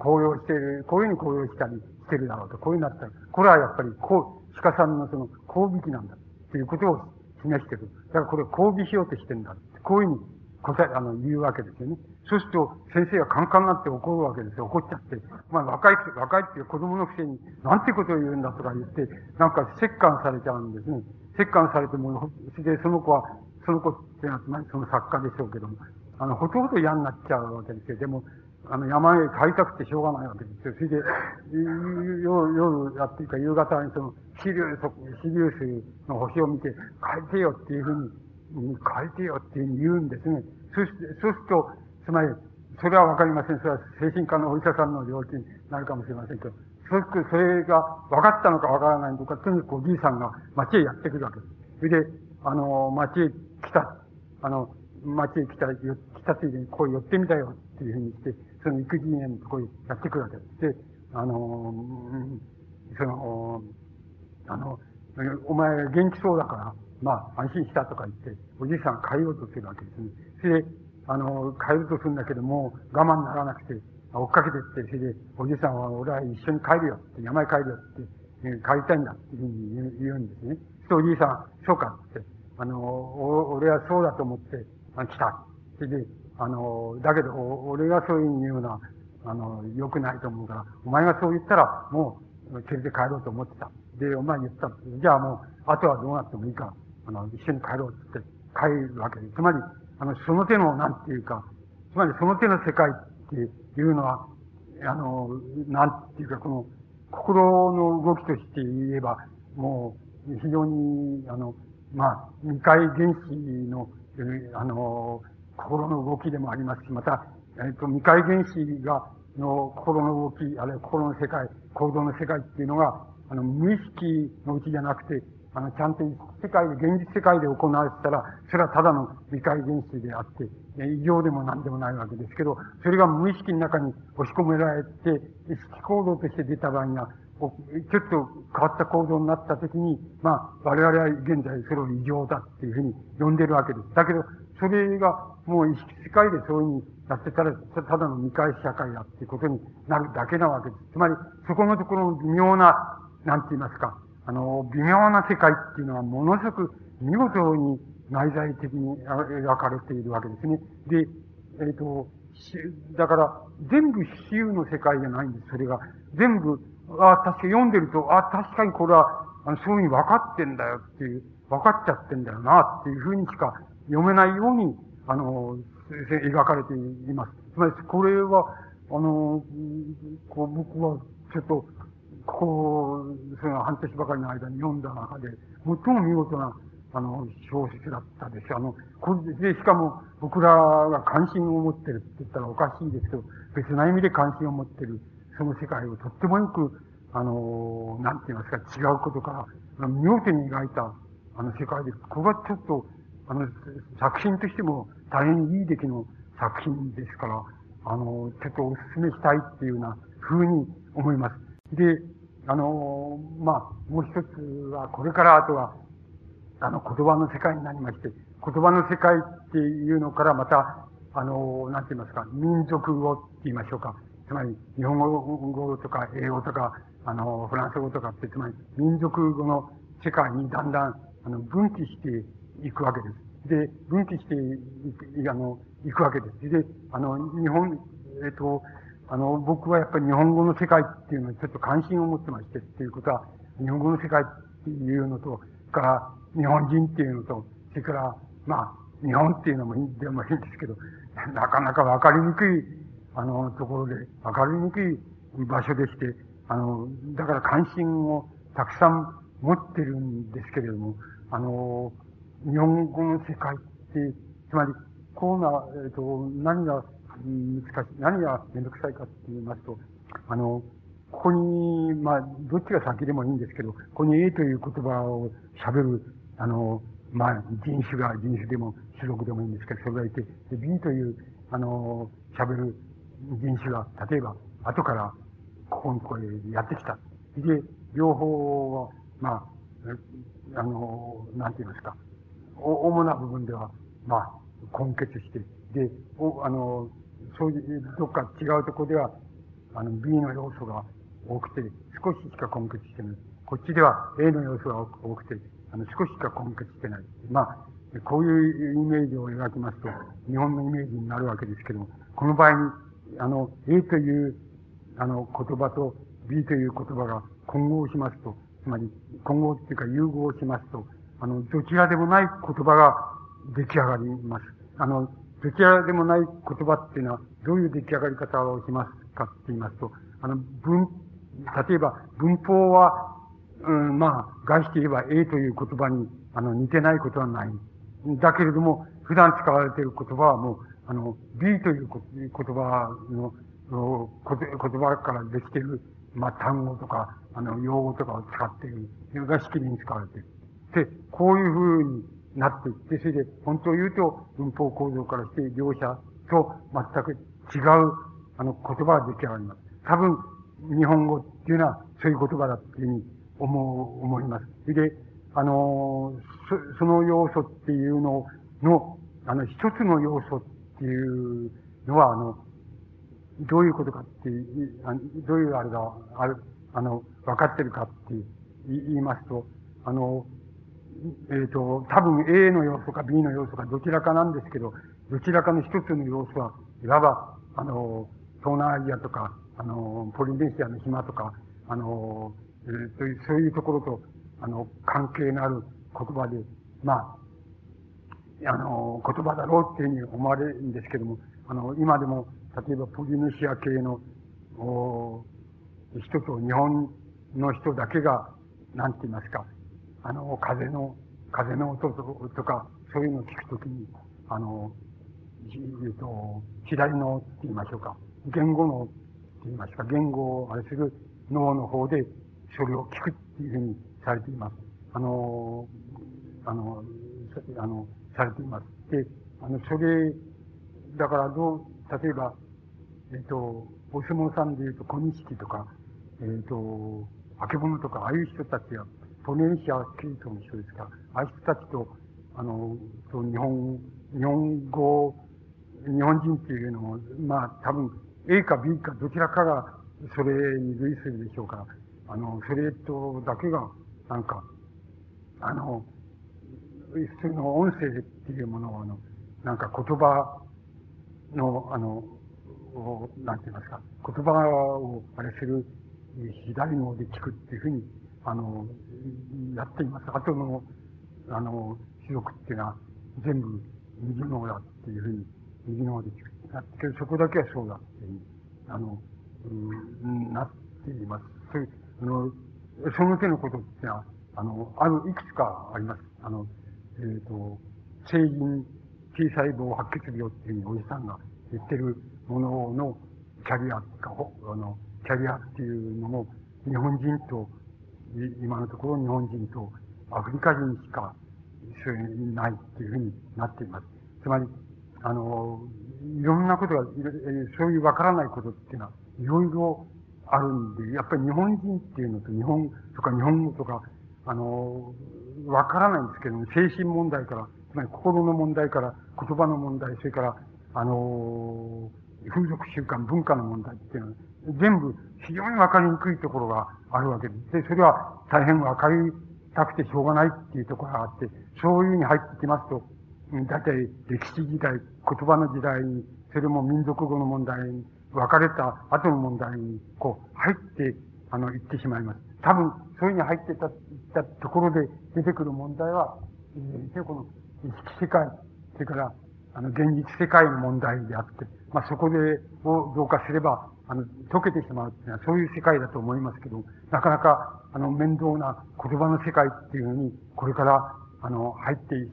紅葉している、こういうふうに紅葉したりしてるだろうと、こういうふうになったら、これはやっぱり、こう、鹿さんのその、交尾期なんだっていうことを示してる。だからこれ交尾しようとしてんだ。こういうふうに答え、あの、言うわけですよね。そうすると、先生がカンカンになって怒るわけですよ。怒っちゃって。まあ、若い、若いっていう子供のくせに、なんてことを言うんだとか言って、なんか、折感されちゃうんですね。折感されても、それでその子は、その子ってのは、つまりその作家でしょうけども、あの、ほとほと嫌になっちゃうわけですよ。でも、あの、山へ帰りたくてしょうがないわけですよ。それで、夜、夜やっていうか夕方にその、シリウス、シリウスの星を見て、帰ってよっていうふうに、帰ってよって言うんですね。そして、そうすると、つまり、それはわかりません。それは精神科のお医者さんの領域になるかもしれませんけど、そしてそれが分かったのか分からないのか、とにかくおじいさんが町へやってくるわけです。それで、あの、町へ来た、あの、町へ来た、来たついでにこう寄ってみたよっていうふうにして、その育児園のところにやってくるわけです。で、あの、その、あの、お前元気そうだから、まあ安心したとか言って、おじいさん帰ろうとするわけですね。それで、あの、帰るとするんだけども、我慢ならなくて、追っかけてって、それで、おじいさんは俺は一緒に帰るよって、山へ帰るよって、帰りたいんだっていうふうに言うんですね。そおじいさん、そうかって、あの、俺はそうだと思って、あ来た。それで、あの、だけど、俺がそういうふうに言うのは、あの、良くないと思うから、お前がそう言ったら、もう、連れて帰ろうと思ってた。で、お前言った。じゃあもう、あとはどうなってもいいから、あの、一緒に帰ろうって帰るわけです。つまり、あの、その手の、なんていうか、つまりその手の世界っていうのは、あの、なんていうか、この、心の動きとして言えば、もう、非常に、あの、まあ、未開原子の、あの、心の動きでもありますし、また、えっと、未開原子が、の心の動き、あるいは心の世界、行動の世界っていうのが、あの、無意識のうちじゃなくて、あの、ちゃんと世界で、現実世界で行われてたら、それはただの理解原子であって、異常でも何でもないわけですけど、それが無意識の中に押し込められて、意識行動として出た場合には、ちょっと変わった行動になったときに、まあ、我々は現在それを異常だっていうふうに呼んでるわけです。だけど、それがもう意識世界でそういうふうにやってたら、ただの未開社会だっていうことになるだけなわけです。つまり、そこのところの微妙な、なんて言いますか、あの、微妙な世界っていうのはものすごく見事に内在的に描かれているわけですね。で、えっ、ー、と、だから、全部比喩の世界じゃないんです、それが。全部、あ確か読んでると、あ確かにこれは、あのそういうふうに分かってんだよっていう、分かっちゃってんだよなっていうふうにしか読めないように、あの、描かれています。つまり、これは、あの、こう僕はちょっとここ、その半年ばかりの間に読んだ中で、最も見事な、あの、小説だったです。あの、これで、しかも、僕らが関心を持ってるって言ったらおかしいですけど、別な意味で関心を持ってる、その世界をとってもよく、あの、なんて言いますか、違うことから、見事に描いた、あの世界で、ここがちょっと、あの、作品としても大変いい出来の作品ですから、あの、ちょっとお勧めしたいっていうような風に思います。で、あの、まあ、もう一つは、これからあとは、あの、言葉の世界になりまして、言葉の世界っていうのからまた、あの、なんて言いますか、民族語って言いましょうか。つまり、日本語とか英語とか、あの、フランス語とかって、つまり、民族語の世界にだんだん、あの、分岐していくわけです。で、分岐していく、あの、いくわけです。で、あの、日本、えっと、あの、僕はやっぱり日本語の世界っていうのにちょっと関心を持ってましてっていうことは、日本語の世界っていうのと、それから日本人っていうのと、それから、まあ、日本っていうのもいいでもいいんですけど、なかなかわかりにくい、あの、ところで、わかりにくい場所でして、あの、だから関心をたくさん持ってるんですけれども、あの、日本語の世界って、つまり、こうな、えっ、と、何が難しい。何がめんどくさいかって言いますと、あの、ここに、まあ、どっちが先でもいいんですけど、ここに A という言葉を喋る、あの、まあ、人種が人種でも種族でもいいんですけど、それがいて、で B という、あの、喋る人種が、例えば、後から、ここのところへやってきた。で、両方は、まあ、あの、なんて言いますか、お主な部分では、まあ、根結して、で、おあの、そういう、どっか違うとこでは、あの、B の要素が多くて、少ししか根結してない。こっちでは A の要素が多くて、あの、少ししか根結してない。まあ、こういうイメージを描きますと、日本のイメージになるわけですけども、この場合に、あの、A という、あの、言葉と B という言葉が混合しますと、つまり、混合っていうか融合しますと、あの、どちらでもない言葉が出来上がります。あの、どちらでもない言葉っていうのは、どういう出来上がり方をしますかって言いますと、あの、文、例えば文法は、うん、まあ、外して言えば A という言葉に、あの、似てないことはない。だけれども、普段使われている言葉はもう、あの、B という言葉の、言葉からできている、まあ、単語とか、あの、用語とかを使っている。それが式に使われている。で、こういうふうになっていって、それで、本当を言うと、文法構造からして、両者と全く違う、あの、言葉が出来上がります。多分、日本語っていうのは、そういう言葉だっていうふうに思う、思います。それで、あの、そ、その要素っていうのの、あの、一つの要素っていうのは、あの、どういうことかっていう、どういうあれが、ある、あの、分かってるかって言いますと、あの、えっ、ー、と、多分 A の要素か B の要素かどちらかなんですけど、どちらかの一つの要素は、いわば、あの、東南アジアとか、あの、ポリネシアの島とか、あの、えー、そういう、そういうところと、あの、関係のある言葉で、まあ、あの、言葉だろうっていうふうに思われるんですけども、あの、今でも、例えばポリネシア系の、お人と日本の人だけが、なんて言いますか、あの、風の、風の音とか、そういうのを聞くときに、あの、えっと、左のって言いましょうか。言語のって言いますか、言語をあれする脳の方で、それを聞くっていうふうにされています。あの、あの、あの、されています。で、あの、それ、だからどう、例えば、えっ、と、お相撲さんで言うと小錦とか、えっ、と、あけぼのとか、ああいう人たちは、ポネンシア系統の人ですか？ら、あいう人たちと、あの、と日本、日本語、日本人っていうのも、まあ多分 A か B かどちらかがそれに類するでしょうから、あの、それとだけが、なんか、あの、普通の音声っていうものを、あの、なんか言葉の、あの、なんて言いますか、言葉をあれする左ので聞くっていうふうにあの、やっています。あとの、あの、記録っていうのは、全部右の方だっていうふうに、右の方で聞く。だけど、そこだけはそうだっていう、あの、うん、なっています。そういう、あの、その手のことってのは、あの、ある、いくつかあります。あの、えっ、ー、と、成人 T 細胞白血病っていうふうにおじさんが言ってるもののキャリアか、あの、キャリアっていうのも、日本人と今のところ日本人とアフリカ人しかそういうないっていうふうになっています。つまり、あの、いろんなことが、そういうわからないことっていうのは、いろいろあるんで、やっぱり日本人っていうのと日本とか日本語とか、あの、わからないんですけども、精神問題から、つまり心の問題から、言葉の問題、それから、あの、風俗習慣、文化の問題っていうのは、全部非常にわかりにくいところがあるわけです。で、それは大変わかりたくてしょうがないっていうところがあって、そういうふうに入ってきますと、大体歴史時代、言葉の時代に、それも民族語の問題に、分かれた後の問題に、こう、入って、あの、行ってしまいます。多分、そういうふうに入ってた、ったところで出てくる問題は、えー、この、意識世界、それから、あの、現実世界の問題であって、まあ、そこで、をどうかすれば、あの、解けてしまうっていうのはそういう世界だと思いますけど、なかなか、あの、面倒な言葉の世界っていうのに、これから、あの、入ってい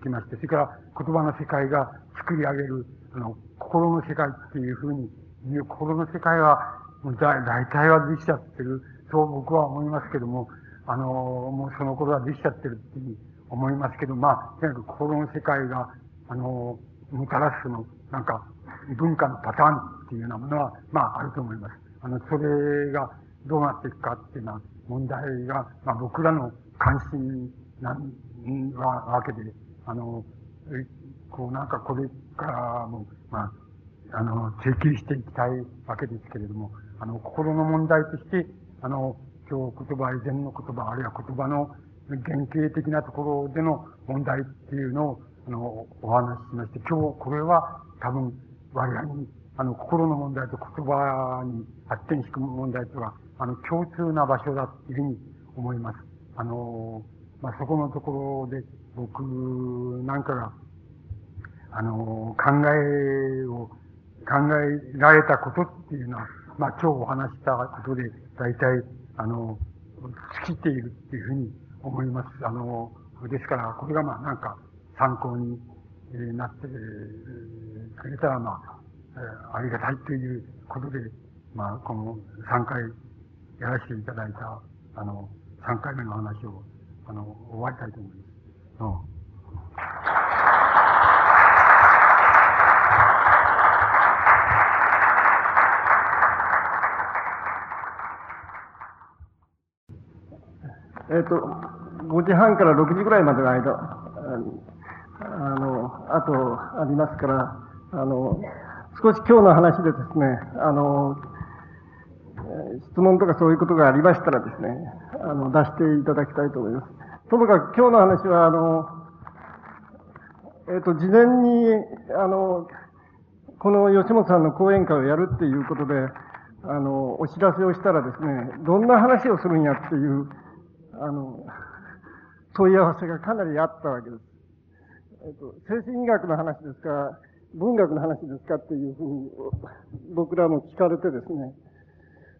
きまして、それから言葉の世界が作り上げる、あの、心の世界っていうふうに、いう心の世界は、もうだ、大体はできちゃってる、そう僕は思いますけども、あの、もうその頃はできちゃってるっていうふうに思いますけど、まあ、とにかく心の世界が、あの、もたらすその、なんか、文化のパターンっていうようなものは、まあ、あると思います。あの、それがどうなっていくかっていうのは、問題が、まあ、僕らの関心な、わけで、あの、こう、なんかこれからも、まあ、あの、追求していきたいわけですけれども、あの、心の問題として、あの、今日言葉以前の言葉、あるいは言葉の原型的なところでの問題っていうのを、あの、お話ししまして、今日これは多分我々に、あの、心の問題と言葉に発展していく問題とは、あの、共通な場所だというふうに思います。あの、まあ、そこのところで、僕なんかが、あの、考えを、考えられたことっていうのは、まあ今日お話したことで、大体、あの、尽きているっていうふうに思います。あの、ですから、これがまあなんか参考になってくれたら、まあ、ありがたいということで、まあ、この3回やらせていただいた、あの、3回目の話を、あの、終わりたいと思います。うんえっ、と、5時半から6時ぐらいまでの間、あとありますから、あの、少し今日の話でですね、あの、質問とかそういうことがありましたらですね、あの、出していただきたいと思います。ともかく今日の話は、あの、えっ、と、事前に、あの、この吉本さんの講演会をやるっていうことで、あの、お知らせをしたらですね、どんな話をするんやっていう、あの、問い合わせがかなりあったわけです。えっと、精神医学の話ですか、文学の話ですかっていうふうに僕らも聞かれてですね、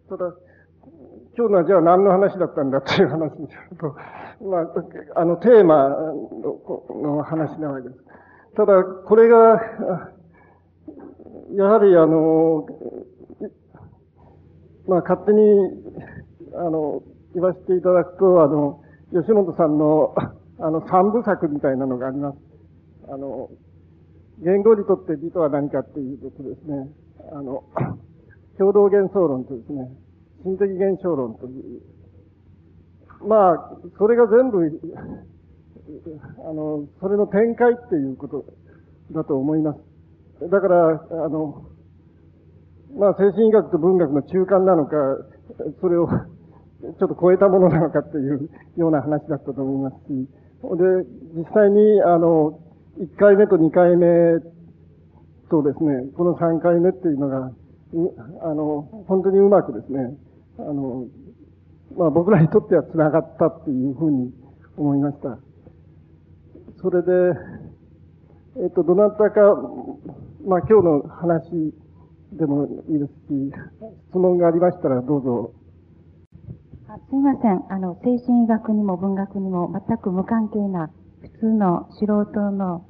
ただ、今日のはじゃあ何の話だったんだっていう話にすると、まあ、あのテーマの話なわけです。ただ、これが、やはりあの、まあ勝手に、あの、言わせていただくと、あの、吉本さんの、あの、三部作みたいなのがあります。あの、言語にとって美とは何かっていうことですね。あの、共同幻想論とですね、心的現象論という。まあ、それが全部、あの、それの展開っていうことだと思います。だから、あの、まあ、精神医学と文学の中間なのか、それを ちょっと超えたものなのかっていうような話だったと思いますし、で、実際に、あの、1回目と2回目とですね、この3回目っていうのが、あの、本当にうまくですね、あの、まあ僕らにとっては繋がったっていうふうに思いました。それで、えっと、どなたか、まあ今日の話でもいいですし、質問がありましたらどうぞあすみません。あの、精神医学にも文学にも全く無関係な普通の素人の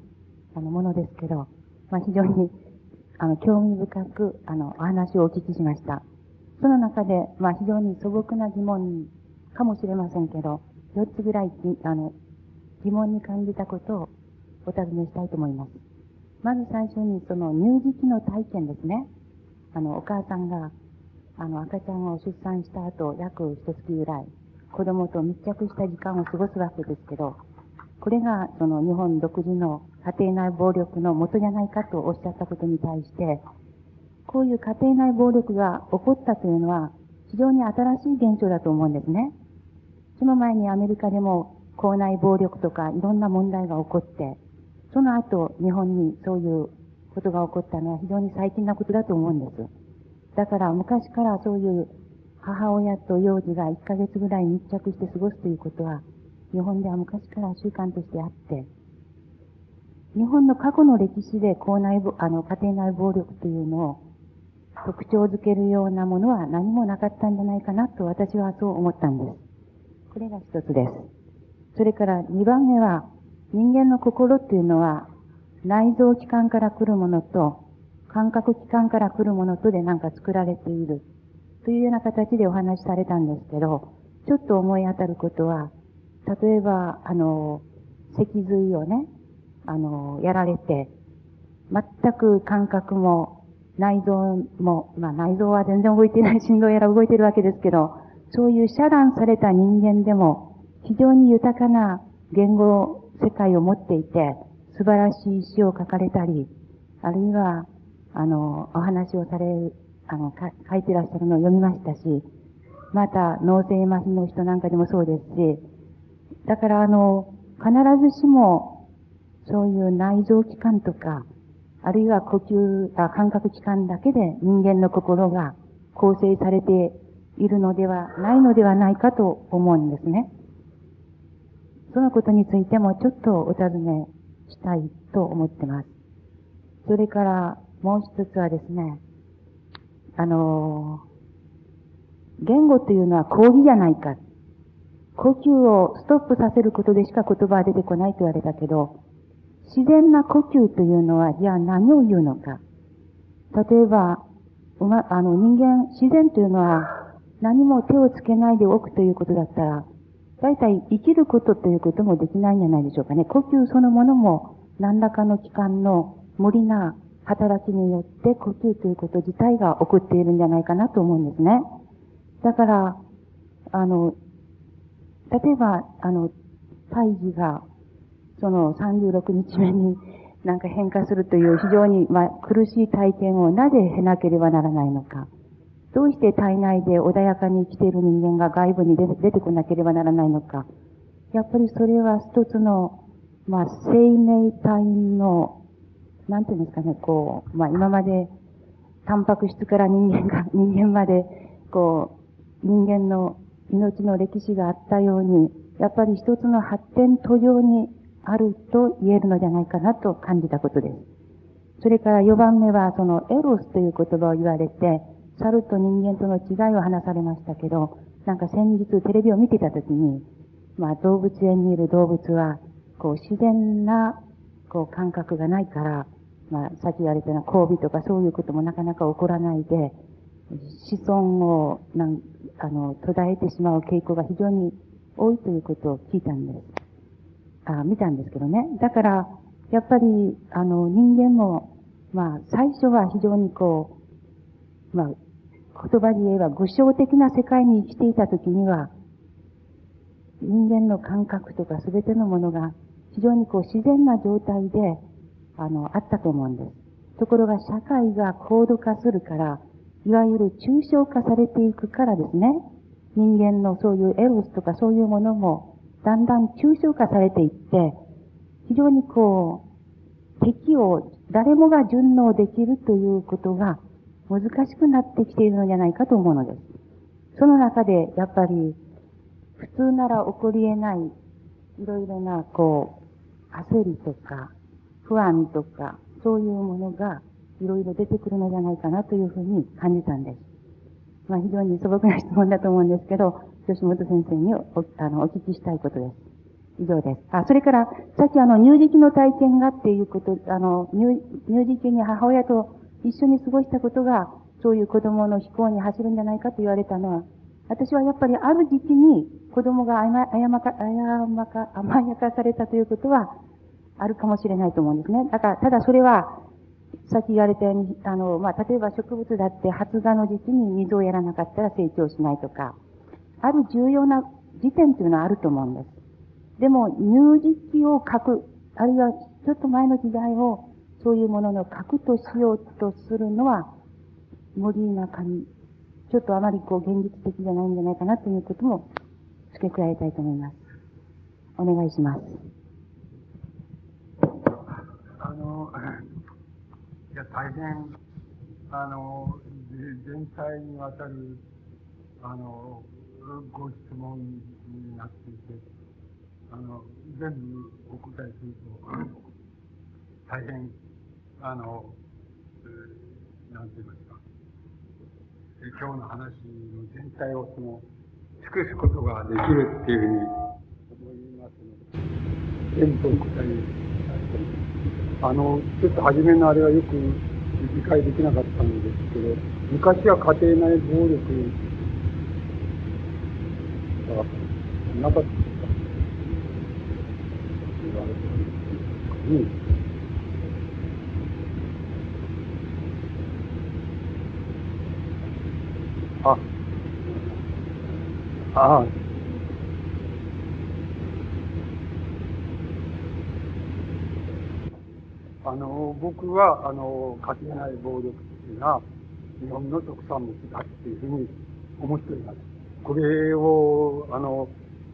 あのものですけど、まあ、非常にあの興味深くあのお話をお聞きしました。その中で、まあ、非常に素朴な疑問かもしれませんけど、4つぐらいあの疑問に感じたことをお尋ねしたいと思います。まず最初にその乳児期の体験ですね。あの、お母さんがあの、赤ちゃんを出産した後、約一月ぐらい、子供と密着した時間を過ごすわけですけど、これが、その日本独自の家庭内暴力の元じゃないかとおっしゃったことに対して、こういう家庭内暴力が起こったというのは、非常に新しい現象だと思うんですね。その前にアメリカでも、校内暴力とかいろんな問題が起こって、その後、日本にそういうことが起こったのは非常に最近なことだと思うんです。だから昔からそういう母親と幼児が1ヶ月ぐらい密着して過ごすということは、日本では昔から習慣としてあって、日本の過去の歴史で校内、あの、家庭内暴力というのを特徴づけるようなものは何もなかったんじゃないかなと私はそう思ったんです。これが一つです。それから二番目は、人間の心っていうのは内臓器官から来るものと感覚器官から来るものとでなんか作られているというような形でお話しされたんですけど、ちょっと思い当たることは、例えば、あの、脊髄をね、あの、やられて、全く感覚も、内臓も、まあ内臓は全然動いてない、心臓やら動いてるわけですけど、そういう遮断された人間でも、非常に豊かな言語世界を持っていて、素晴らしい詩を書かれたり、あるいは、あの、お話をされる、あの、書いてらっしゃるのを読みましたし、また、脳性麻痺の人なんかでもそうですし、だからあの、必ずしも、そういう内臓器官とか、あるいは呼吸、あ感覚器官だけで人間の心が構成されているのではないのではないかと思うんですね。そのことについてもちょっとお尋ねしたいと思ってます。それからもう一つはですね、あの、言語というのは講義じゃないか。呼吸をストップさせることでしか言葉は出てこないと言われたけど、自然な呼吸というのは、じゃあ何を言うのか。例えば、ま、あの人間、自然というのは何も手をつけないでおくということだったら、大体生きることということもできないんじゃないでしょうかね。呼吸そのものも何らかの器官の無理な働きによって呼吸ということ自体が起こっているんじゃないかなと思うんですね。だから、あの、例えば、あの、胎児が、その36日目になんか変化するという非常に、ま、苦しい体験をなぜ経なければならないのか。どうして体内で穏やかに生きている人間が外部に出てこなければならないのか。やっぱりそれは一つの、まあ、生命体の、なんていうんですかね、こう、まあ、今まで、タンパク質から人間が、人間まで、こう、人間の命の歴史があったように、やっぱり一つの発展途上にあると言えるのではないかなと感じたことです。それから4番目は、そのエロスという言葉を言われて、猿と人間との違いを話されましたけど、なんか先日テレビを見てたときに、まあ動物園にいる動物は、こう自然な、こう感覚がないから、まあさっき言われたような交尾とかそういうこともなかなか起こらないで、子孫を、なん、あの、途絶えてしまう傾向が非常に多いということを聞いたんです。あ見たんですけどね。だから、やっぱり、あの、人間も、まあ、最初は非常にこう、まあ、言葉で言えば具象的な世界に生きていたときには、人間の感覚とか全てのものが非常にこう自然な状態で、あの、あったと思うんです。ところが社会が高度化するから、いわゆる抽象化されていくからですね、人間のそういうエロスとかそういうものも、だんだん抽象化されていって、非常にこう、敵を誰もが順応できるということが難しくなってきているのではないかと思うのです。その中で、やっぱり、普通なら起こり得ない、いろいろな、こう、焦りとか、不安とか、そういうものが、いろいろ出てくるのではないかなというふうに感じたんです。まあ非常に素朴な質問だと思うんですけど、吉本先生におあのお聞きしたいことです。以上です。あ、それから、さっきあの、乳児期の体験がっていうこと、あの、乳乳児期に母親と一緒に過ごしたことが、そういう子供の飛行に走るんじゃないかと言われたのは、私はやっぱりある時期に子供があやまか、あやまか、甘やかされたということは、あるかもしれないと思うんですね。だから、ただそれは、さっき言われたように、あの、まあ、例えば植物だって発芽の時期に水をやらなかったら成長しないとか、ある重要な時点というのはあると思うんです。でも、乳児期を書く、あるいはちょっと前の時代をそういうものの核としようとするのは、無理な感じ、ちょっとあまりこう現実的じゃないんじゃないかなということも付け加えたいと思います。お願いします。あの、いや、大変、あの、全体にわたる、あの、ご質問になっていて、あの、全部お答えすると、大変あの、えー、なんて言いますか、え今日の話の全体をその、尽くすことができるっていうふうに思いますので、全部お答えあの、ちょっと初めのあれはよく理解できなかったんですけど、昔は家庭内暴力がなかった。言われてるんですかね。あ、ああ。あの、僕は、あの、家庭内暴力っていうのは、日本の特産物だっていうふうに思っております。これを、あの、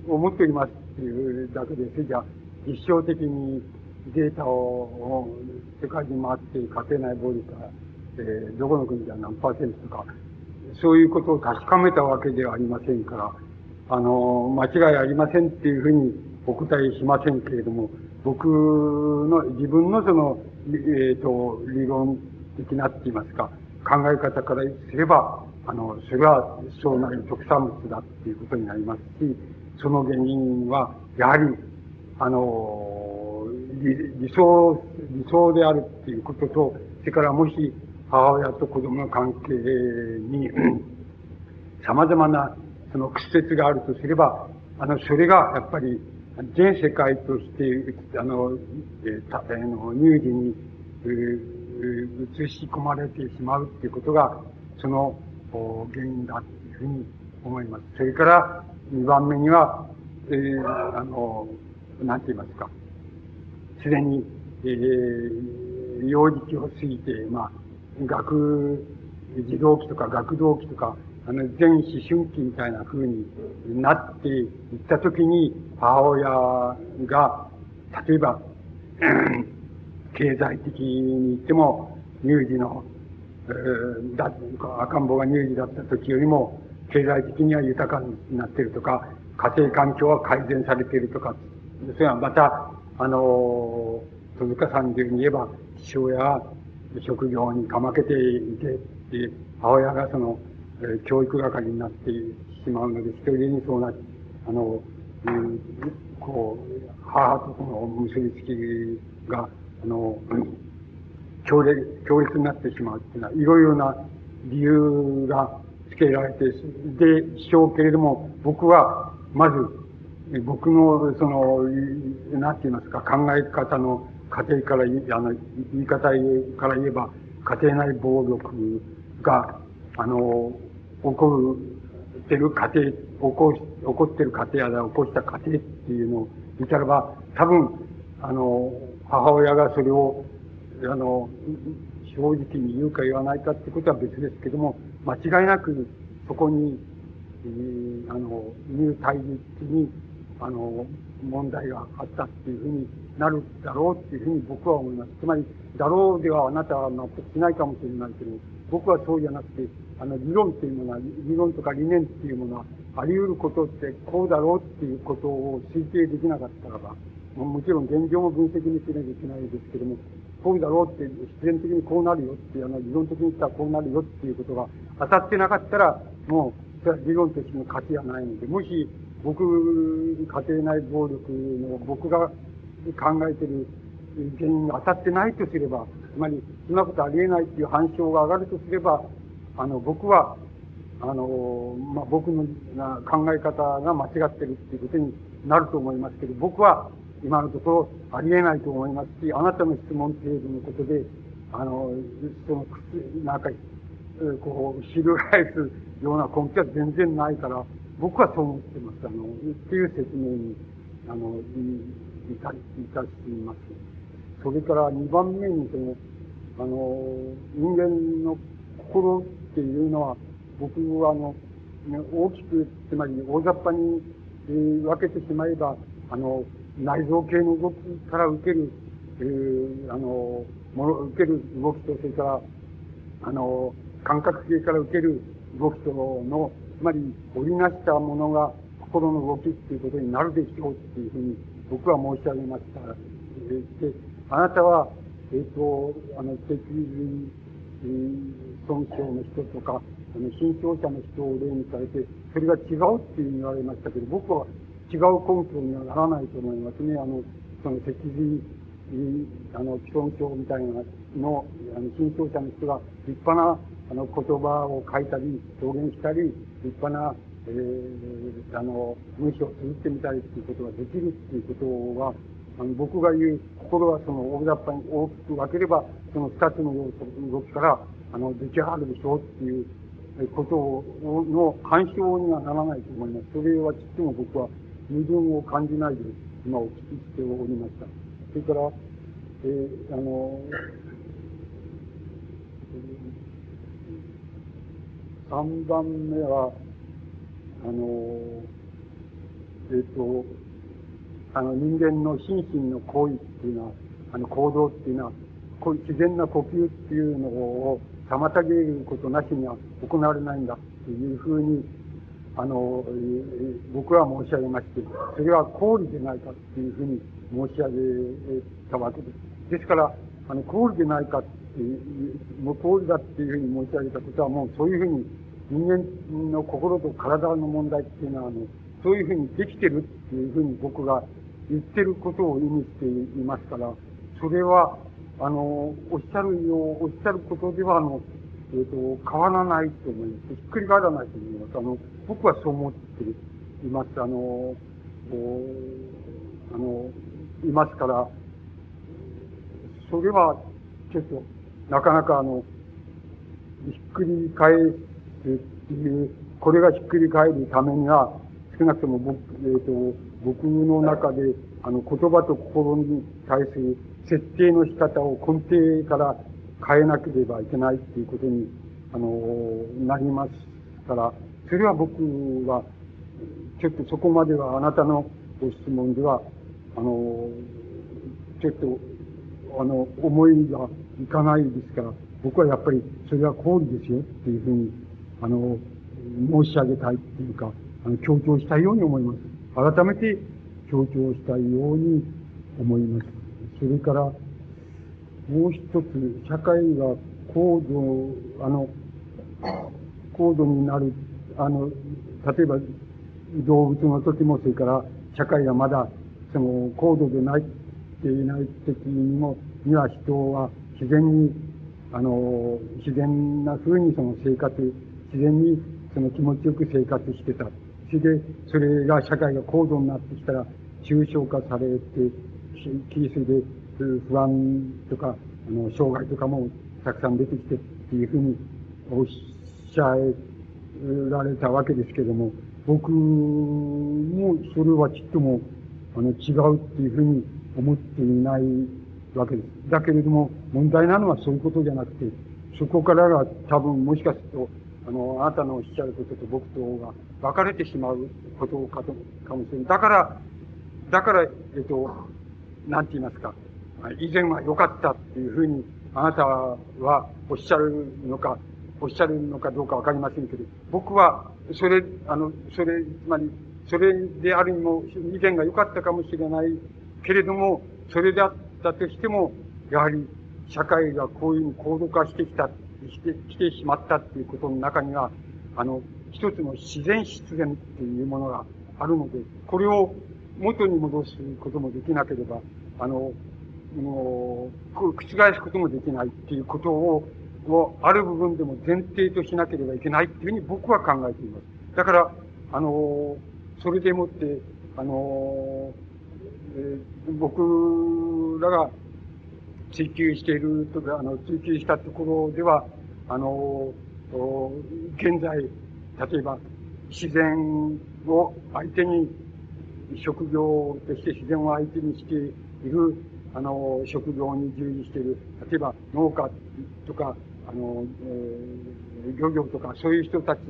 思っておりますっていうだけで、それじゃ実証的にデータを世界に回って家庭内暴力が、えー、どこの国では何パーセントとか、そういうことを確かめたわけではありませんから、あの、間違いありませんっていうふうにお答えしませんけれども、僕の、自分のそのえっ、と、理論的なって言いますか、考え方からすれば、あの、それはそうなる特産物だっていうことになりますし、その原因は、やはり、あの、理想、理想であるっていうことと、それからもし母親と子供の関係に、様々なその屈折があるとすれば、あの、それがやっぱり全世界として、あの、えたあの乳児に、移し込まれてしまうっていうことが、その原因だっていうふうに思います。それから、二番目には、えー、あの、なんて言いますか、すでに、えー、幼児期を過ぎて、まあ、学、児童期とか学童期とか、あの、全思春期みたいな風になっていったときに、母親が、例えば、経済的に言っても、乳児の、えー、だ赤ん坊が乳児だった時よりも、経済的には豊かになっているとか、家庭環境は改善されているとか、それはまた、あの、戸塚さんで言えば、父親は職業にかまけていて、母親がその、え教育係になってしまうので、一人にそうな、あの、うん、こう、母との結びつきが、あの、強烈、強烈になってしまうっていうのは、いろいろな理由がつけられて、で、しょうけれども、僕は、まず、僕の、その、なんて言いますか、考え方の家庭から、あの、言い方から言えば、家庭内暴力が、あの、起こってる家庭、起こし起こってる家庭や起こした家庭っていうのを見たらば、多分、あの、母親がそれを、あの、正直に言うか言わないかってことは別ですけども、間違いなくそこに、えー、あの、入対立に、あの、問題があったっていうふうになるだろうっていうふうに僕は思います。つまり、だろうではあなたは納得しないかもしれないけど、僕はそうじゃなくて、あの、理論っていうものは、理論とか理念っていうものは、あり得ることってこうだろうっていうことを推定できなかったらば、もちろん現状も分析にしなきゃいけないですけども、こうだろうって、必然的にこうなるよって、あの、理論的に言ったらこうなるよっていうことが当たってなかったら、もう、理論としての価値はないので、もし、僕、家庭内暴力の僕が考えてる原因が当たってないとすれば、つまり、そんなことありえないっていう反証が上がるとすれば、あの、僕は、あの、まあ、僕の考え方が間違ってるっていうことになると思いますけど、僕は今のところありえないと思いますし、あなたの質問程度のことで、あの、その、なんか、こう、翻すような根拠は全然ないから、僕はそう思ってます。あの、っていう説明に、あの、いた、いたします。それから二番目に、その、あの、人間の心っていうのは、僕はあの、大きく、つまり大雑把に、えー、分けてしまえば、あの、内臓系の動きから受ける、えー、あの、もの、受ける動きと、それから、あの、感覚系から受ける動きとの、つまり、織りなしたものが心の動きっていうことになるでしょうっていうふうに僕は申し上げました。で、あなたは、えっ、ー、と、あの、脊髄、えー尊重の人とか、あの、新潮者の人を例にされて、それが違うっていう言われましたけど、僕は違う根拠にはならないと思いますね。あの、その脊髄、あの、基本症みたいなの、あの、新潮者の人が立派な、あの、言葉を書いたり、表現したり、立派な、えー、あの、文章を綴ってみたりっていうことができるっていうことは、あの僕が言う心はその大雑把に大きく分ければ、その二つの要素の動きから、あの、出来上がるでしょうっていうこと、の干渉にはならないと思います。それはちっとも僕は矛盾を感じないで今お聞きしておりました。それから、えー、あの、三番目は、あの、えっ、ー、と、あの人間の心身の行為っていうのは、あの行動っていうのは、こういう自然な呼吸っていうのを妨げることなしには行われないんだっていうふうに、あの、僕は申し上げまして、それは公理でないかっていうふうに申し上げたわけです。ですから、あの、行為でないかっていう、無行為だっていうふうに申し上げたことはもうそういうふうに人間の心と体の問題っていうのは、あの、そういうふうにできてるっていうふうに僕が言ってることを意味していますから、それは、あの、おっしゃるよう、おっしゃることでは、あの、えっ、ー、と、変わらないと思います。ひっくり返らないと思います。あの、僕はそう思っています。あの、あの、いますから、それは、ちょっと、なかなかあの、ひっくり返すっていう、これがひっくり返るためには、少なくとも僕、えっ、ー、と、僕の中で、あの、言葉と心に対する設定の仕方を根底から変えなければいけないっていうことに、あの、なりますから、それは僕は、ちょっとそこまではあなたのご質問では、あの、ちょっと、あの、思いがいかないですから、僕はやっぱりそれは公理ですよっていうふうに、あの、申し上げたいっていうか、あの、強調したいように思います。改めて強調したいように思います。それから、もう一つ、社会が高度、あの、高度になる、あの、例えば動物の時も、それから社会がまだ、その、高度でないっていない時にも、には人は自然に、あの、自然な風にその生活、自然にその気持ちよく生活してた。それで、それが社会が高度になってきたら、抽象化されて、気それで不安とか、あの、障害とかもたくさん出てきてっていうふうにおっしゃられたわけですけども、僕もそれはちっとも、あの、違うっていうふうに思っていないわけです。だけれども、問題なのはそういうことじゃなくて、そこからが多分もしかすると、あの、あなたのおっしゃることと僕とが分かれてしまうことかと、かもしれない。だから、だから、えっと、なんて言いますか、以前は良かったっていうふうに、あなたはおっしゃるのか、おっしゃるのかどうかわかりませんけど、僕は、それ、あの、それ、つまり、それであるにも、以前が良かったかもしれないけれども、それであったとしても、やはり、社会がこういうふうに高度化してきたしてきてしまったっていうことの中には、あの、一つの自然必然っていうものがあるので、これを元に戻すこともできなければ、あの、もう、覆すこともできないっていうことを、をある部分でも前提としなければいけないっていうふうに僕は考えています。だから、あの、それでもって、あの、えー、僕らが追求しているとか、あの、追求したところでは、あの、現在、例えば、自然を相手に、職業として自然を相手にしている、あの、職業に従事している、例えば農家とか、あの、えー、漁業とか、そういう人たち、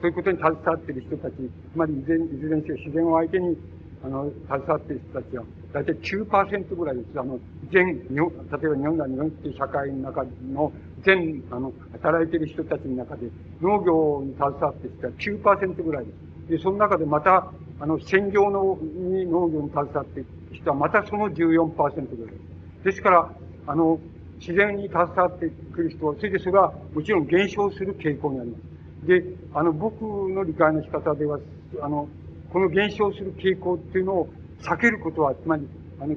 そういうことに携わっている人たち、つまりいずれいずれにせよ自然を相手にあの、携わっている人たちは、大体9%ぐらいです。あの、全、日本、例えば日本が日本っていう社会の中の、全、あの、働いている人たちの中で、農業に携わっている人は9%ぐらいです。で、その中でまた、あの、専業の、に農業に携わっている人はまたその14%です。ですから、あの、自然に携わってくる人は、それでそれはもちろん減少する傾向にあります。で、あの、僕の理解の仕方では、あの、この減少する傾向っていうのを避けることは、つまり、あの、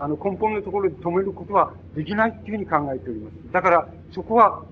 あの根本のところで止めることはできないっていうふうに考えております。だから、そこは、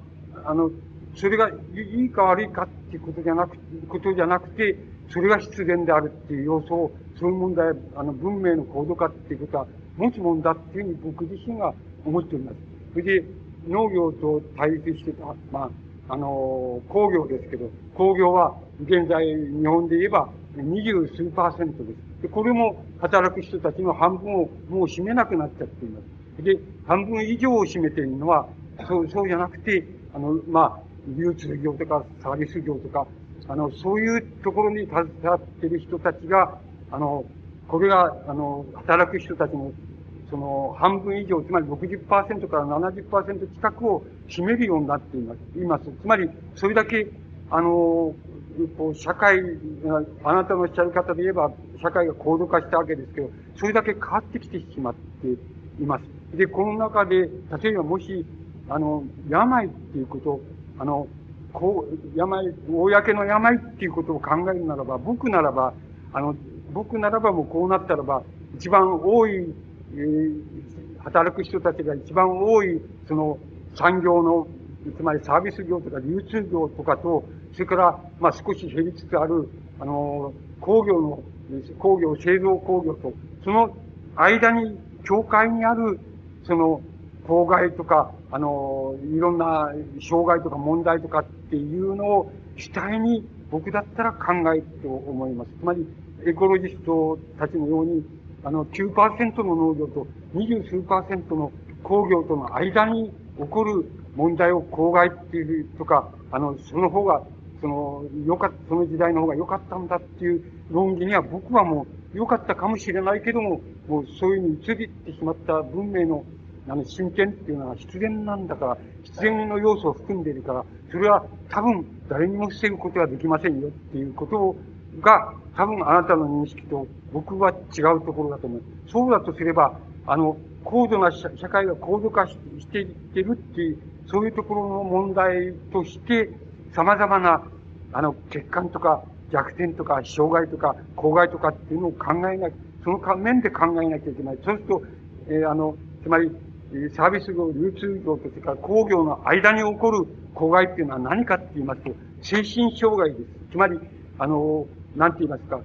あの、それがいいか悪いかっていうことじゃなく、ことじゃなくて、それが必然であるっていう要素を、そういう問題、あの、文明の高度化っていうことは持つもんだっていうふうに僕自身が思っております。それで、農業と対立してた、まあ、あの、工業ですけど、工業は現在日本で言えば二十数パーセントです。で、これも働く人たちの半分をもう占めなくなっちゃっています。で、半分以上を占めているのは、そう、そうじゃなくて、あの、まあ、流通業とかサービス業とか、あの、そういうところに携わっている人たちが、あの、これが、あの、働く人たちの、その、半分以上、つまり60%から70%近くを占めるようになっています。います。つまり、それだけ、あの、こう、社会、あなたのおっしゃる方で言えば、社会が高度化したわけですけど、それだけ変わってきてしまっています。で、この中で、例えばもし、あの、病っていうこと、あの、こう、病、公の病っていうことを考えるならば、僕ならば、あの、僕ならばもうこうなったらば、一番多い、えー、働く人たちが一番多い、その、産業の、つまりサービス業とか流通業とかと、それから、まあ少し減りつつある、あの、工業の、工業、製造工業と、その間に、境界にある、その、公害とか、あの、いろんな障害とか問題とかっていうのを主体に僕だったら考えると思います。つまり、エコロジストたちのように、あの、9%の農業と20数の工業との間に起こる問題を公害っていうとか、あの、その方が、その、よかった、その時代の方が良かったんだっていう論議には僕はもう良かったかもしれないけども、もうそういうふうに移りってしまった文明のあの、真剣っていうのは必然なんだから、必然の要素を含んでいるから、それは多分誰にも防ぐことはできませんよっていうことが、多分あなたの認識と僕は違うところだと思う。そうだとすれば、あの、高度な社会が高度化していってるっていう、そういうところの問題として、様々な、あの、欠陥とか弱点とか障害とか公害とかっていうのを考えなきゃ、その面で考えなきゃいけない。そうすると、えー、あの、つまり、サービス業、流通業とから工業の間に起こる公害っていうのは何かって言いますと、精神障害です。つまり、あの、なんて言いますか、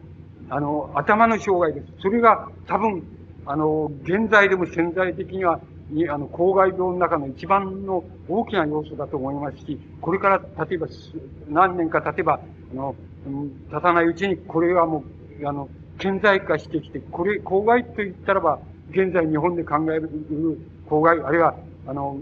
あの、頭の障害です。それが多分、あの、現在でも潜在的には、に、あの、公害病の中の一番の大きな要素だと思いますし、これから、例えば、何年か経てば、あの、うん、経たないうちに、これはもう、あの、顕在化してきて、これ、公害と言ったらば、現在日本で考える公害、あるいは、あの、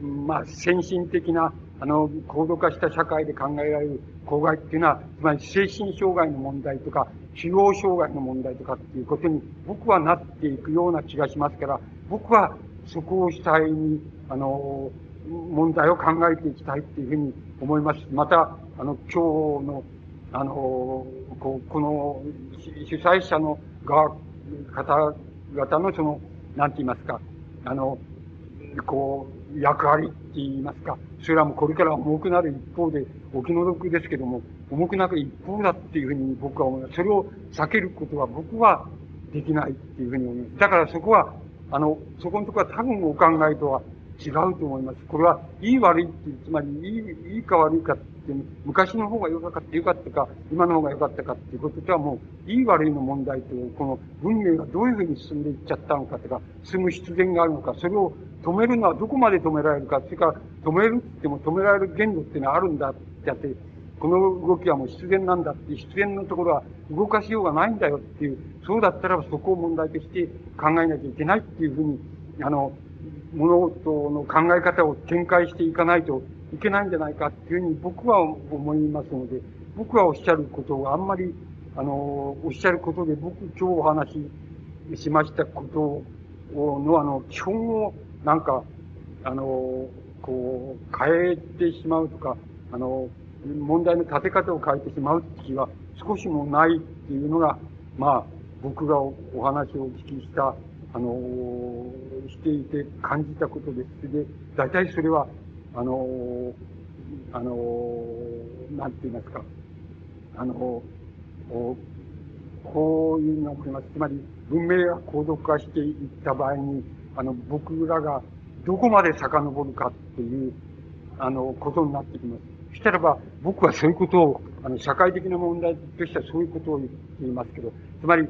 まあ、先進的な、あの、高度化した社会で考えられる公害っていうのは、つまり精神障害の問題とか、治療障害の問題とかっていうことに僕はなっていくような気がしますから、僕はそこを主体に、あの、問題を考えていきたいっていうふうに思います。また、あの、今日の、あの、こ、この主催者の側、方々のその、なんて言いますか、あの、こう、役割って言いますか、それはもうこれから重くなる一方で、お気の毒ですけども、重くなる一方だっていうふうに僕は思います。それを避けることは僕はできないっていうふうに思います。だからそこは、あの、そこのところは多分お考えとは違うと思います。これは、いい悪いっていう、つまり、いい、いいか悪いかっ、昔の方が良かった、良かったか、今の方が良かったかっていうこととはもう、いい悪いの問題という、この文明がどういうふうに進んでいっちゃったのかとか、進む必然があるのか、それを止めるのはどこまで止められるか、それから止めるって言っても止められる限度っていうのはあるんだってやって、この動きはもう必然なんだって、必然のところは動かしようがないんだよっていう、そうだったらそこを問題として考えなきゃいけないっていうふうに、あの、物事の考え方を展開していかないといけないんじゃないかっていうふうに僕は思いますので、僕はおっしゃることをあんまり、あの、おっしゃることで僕今日お話ししましたことをのあの、基本をなんか、あの、こう、変えてしまうとか、あの、問題の立て方を変えてしまう気は少しもないっていうのが、まあ、僕がお話をお聞きしたあの、していて感じたことです。で、大体それは、あの、あの、なんて言いますか、あの、こういうのを思います。つまり、文明が高度化していった場合に、あの、僕らがどこまで遡るかっていう、あの、ことになってきます。したらば、僕はそういうことを、あの、社会的な問題としてはそういうことを言いますけど、つまり、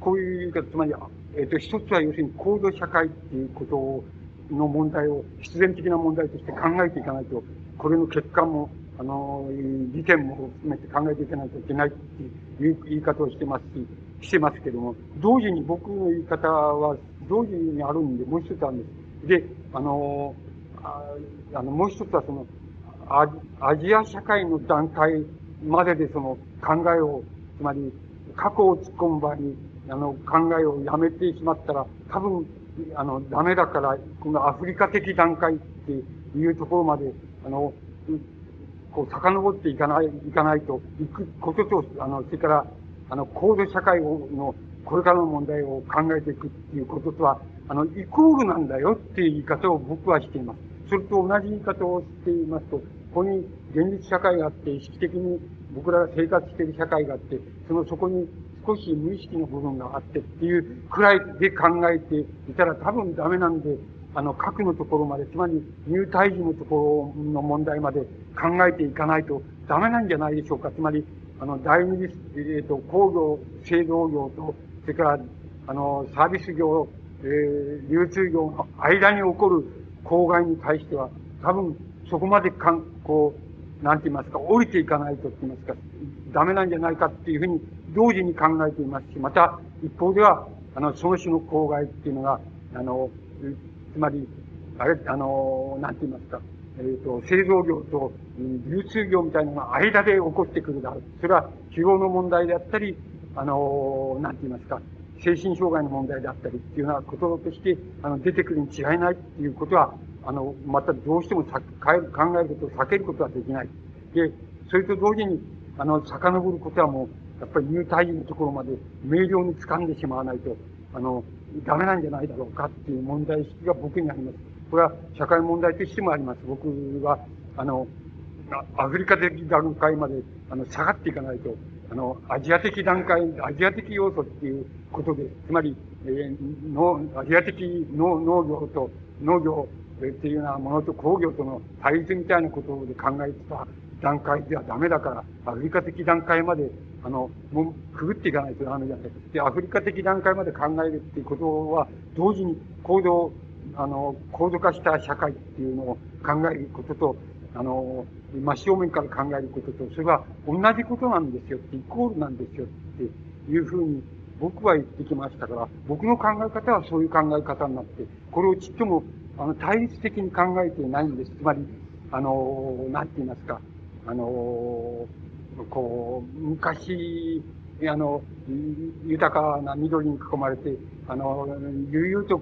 こういう言い方、つまり、えっ、ー、と、一つは要するに高度社会っていうことをの問題を必然的な問題として考えていかないと、これの結果も、あの、利点も含めて考えていかないといけないっていう言い方をしてますし、してますけども、同時に僕の言い方は同時にあるんで、もう一つあるんです。で、あの、ああの、もう一つはその、アアジア社会の段階まででその考えを、つまり過去を突っ込む場合に、あの、考えをやめてしまったら、多分、あの、ダメだから、このアフリカ的段階っていうところまで、あの、こう、遡っていかない、いかないと、いくことと、あの、それから、あの、高度社会の、これからの問題を考えていくっていうこととは、あの、イコールなんだよっていう言い方を僕はしています。それと同じ言い方をしていますと、ここに現実社会があって、意識的に僕らが生活している社会があって、そのそこに少し無意識の部分があってっていうくらいで考えていたら多分ダメなんで、あの、核のところまで、つまり入退治のところの問題まで考えていかないとダメなんじゃないでしょうか。つまり、あの、第二次、えっ、ー、と、工業、製造業と、それから、あの、サービス業、えー、流通業の間に起こる公害に対しては、多分、そこまでかん、こう、なんて言いますか、降りていかないとって言いますか、ダメなんじゃないかっていうふうに同時に考えていますし、また、一方では、あの、その種の公害っていうのが、あの、つまり、あれ、あの、なんて言いますか、えっ、ー、と、製造業と流通業みたいなのが間で起こってくるだろう。それは、疲労の問題であったり、あの、なんて言いますか、精神障害の問題であったりっていうようなこととして、あの、出てくるに違いないっていうことは、あの、またどうしても考えることを避けることはできない。で、それと同時に、あの、遡ることはもう、やっぱり入退院のところまで明瞭に掴んでしまわないと、あの、ダメなんじゃないだろうかっていう問題意識が僕にあります。これは社会問題としてもあります。僕は、あの、アフリカ的段階まで、あの、下がっていかないと、あの、アジア的段階、アジア的要素っていうことで、つまり、えー、農、アジア的農農業と農業っていうようなものと工業との対立みたいなことで考えてた段階ではダメだから、アフリカ的段階まで、あの、もう、くぐっていかないとダメじゃない。で、アフリカ的段階まで考えるっていうことは、同時に行動、あの、高度化した社会っていうのを考えることと、あの、真正面から考えることと、それは同じことなんですよって、イコールなんですよっていうふうに僕は言ってきましたから、僕の考え方はそういう考え方になって、これをちっとも、あの、対立的に考えていないんです。つまり、あの、なんて言いますか、あの、こう、昔、あの、豊かな緑に囲まれて、あの、悠々と、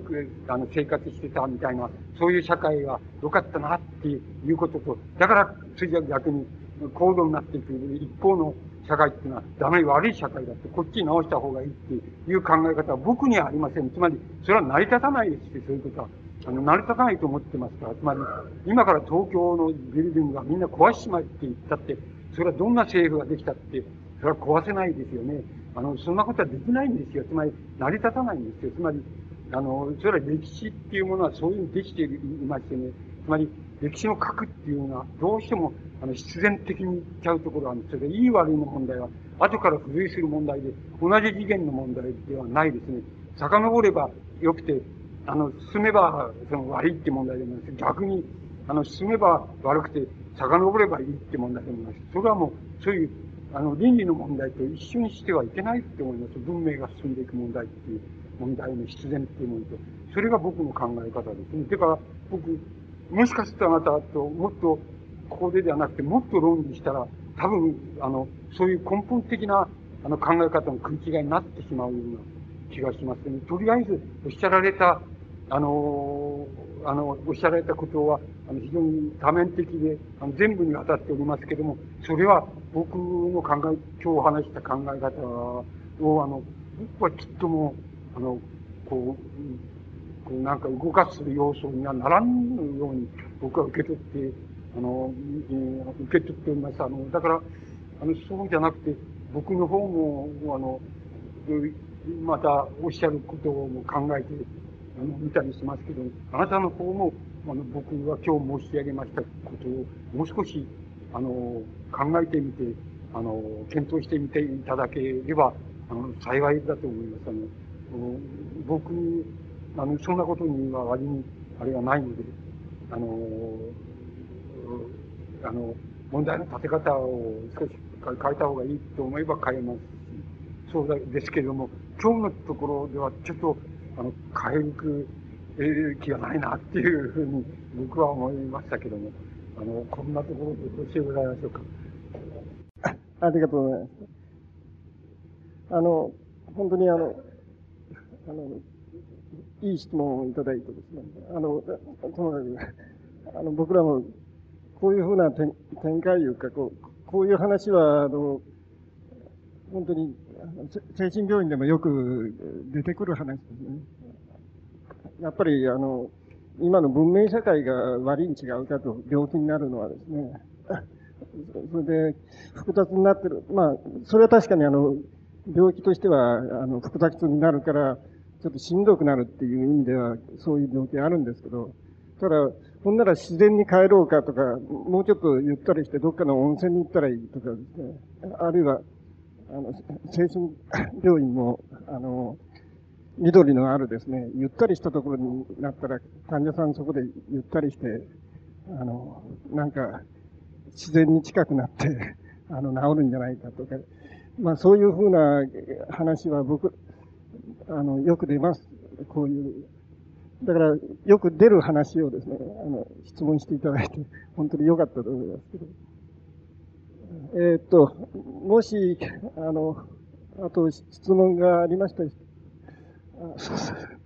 あの、生活してたみたいな、そういう社会が良かったなっていうことと、だから、それじゃ逆に高度になっていく一方の社会っていうのはダメ悪い社会だって、こっちに直した方がいいっていう考え方は僕にはありません。つまり、それは成り立たないですし、そういうことは。あの、成り立たないと思ってますから、つまり、今から東京のビルディングがみんな壊しちまえって言ったって、それはどんな政府ができたって、それは壊せないですよね。あの、そんなことはできないんですよ。つまり、成り立たないんですよ。つまり、あの、それは歴史っていうものはそういうふうにできていましてね、つまり、歴史の書くっていうのは、どうしても、あの、必然的に言っちゃうところがあるんです。それで、いい悪いの問題は、後から付随する問題で、同じ次元の問題ではないですね。遡ればよくて、あの、進めば、その悪いって問題でもないです。逆に、あの、進めば悪くて、遡ればいいって問題でもないです。それはもう、そういうあの、倫理の問題と一緒にしてはいけないって思います。文明が進んでいく問題っていう問題の必然っていうものと。それが僕の考え方ですね。てから、僕、もしかするとあなたともっと、ここでではなくて、もっと論理したら、多分、あの、そういう根本的な、あの、考え方の食い違いになってしまうような気がしますね。とりあえず、おっしゃられた、あの、あの、おっしゃられたことは、あの、非常に多面的で、あの、全部にわたっておりますけれども、それは僕の考え、今日話した考え方を、あの、僕はきっとも、あの、こう、こうなんか動かす要素にはならんように僕は受け取って、あの、受け取っております。あの、だから、あの、そうじゃなくて、僕の方も、あの、またおっしゃることも考えて、あの、見たりしますけど、あなたの方も、あの、僕が今日申し上げましたことを、もう少し、あの、考えてみて、あの、検討してみていただければ、あの、幸いだと思います。あの、僕、あの、そんなことには割に、あれはないので、あの、あの、問題の立て方を少し変えた方がいいと思えば変えますし、そうですけれども、今日のところではちょっと、あの、変える気がないなっていうふうに 僕は思いましたけども、あの、こんなところでよろしいございましょうか。ありがとうございます。あの、本当にあの、あの、いい質問をいただいてですね、あの、ともかく、あの、僕らも、こういうふうな展展開いうか、こう、こういう話は、あの、本当に、精神病院でもよく出てくる話ですね。やっぱり、あの、今の文明社会が悪いに違うかと病気になるのはですね、それで複雑になってる。まあ、それは確かにあの、病気としては、あの、複雑になるから、ちょっとしんどくなるっていう意味では、そういう病気あるんですけど、ただ、ほんなら自然に帰ろうかとか、もうちょっとゆったりしてどっかの温泉に行ったらいいとかですね、あるいは、あの、精神病院も、あの、緑のあるですね、ゆったりしたところになったら、患者さんそこでゆったりして、あの、なんか、自然に近くなって、あの、治るんじゃないかとか、まあそういうふうな話は僕、あの、よく出ます。こういう。だから、よく出る話をですね、あの、質問していただいて、本当に良かったと思いますけど。え、っと、もし、あの、あと質問がありました、あそうそう。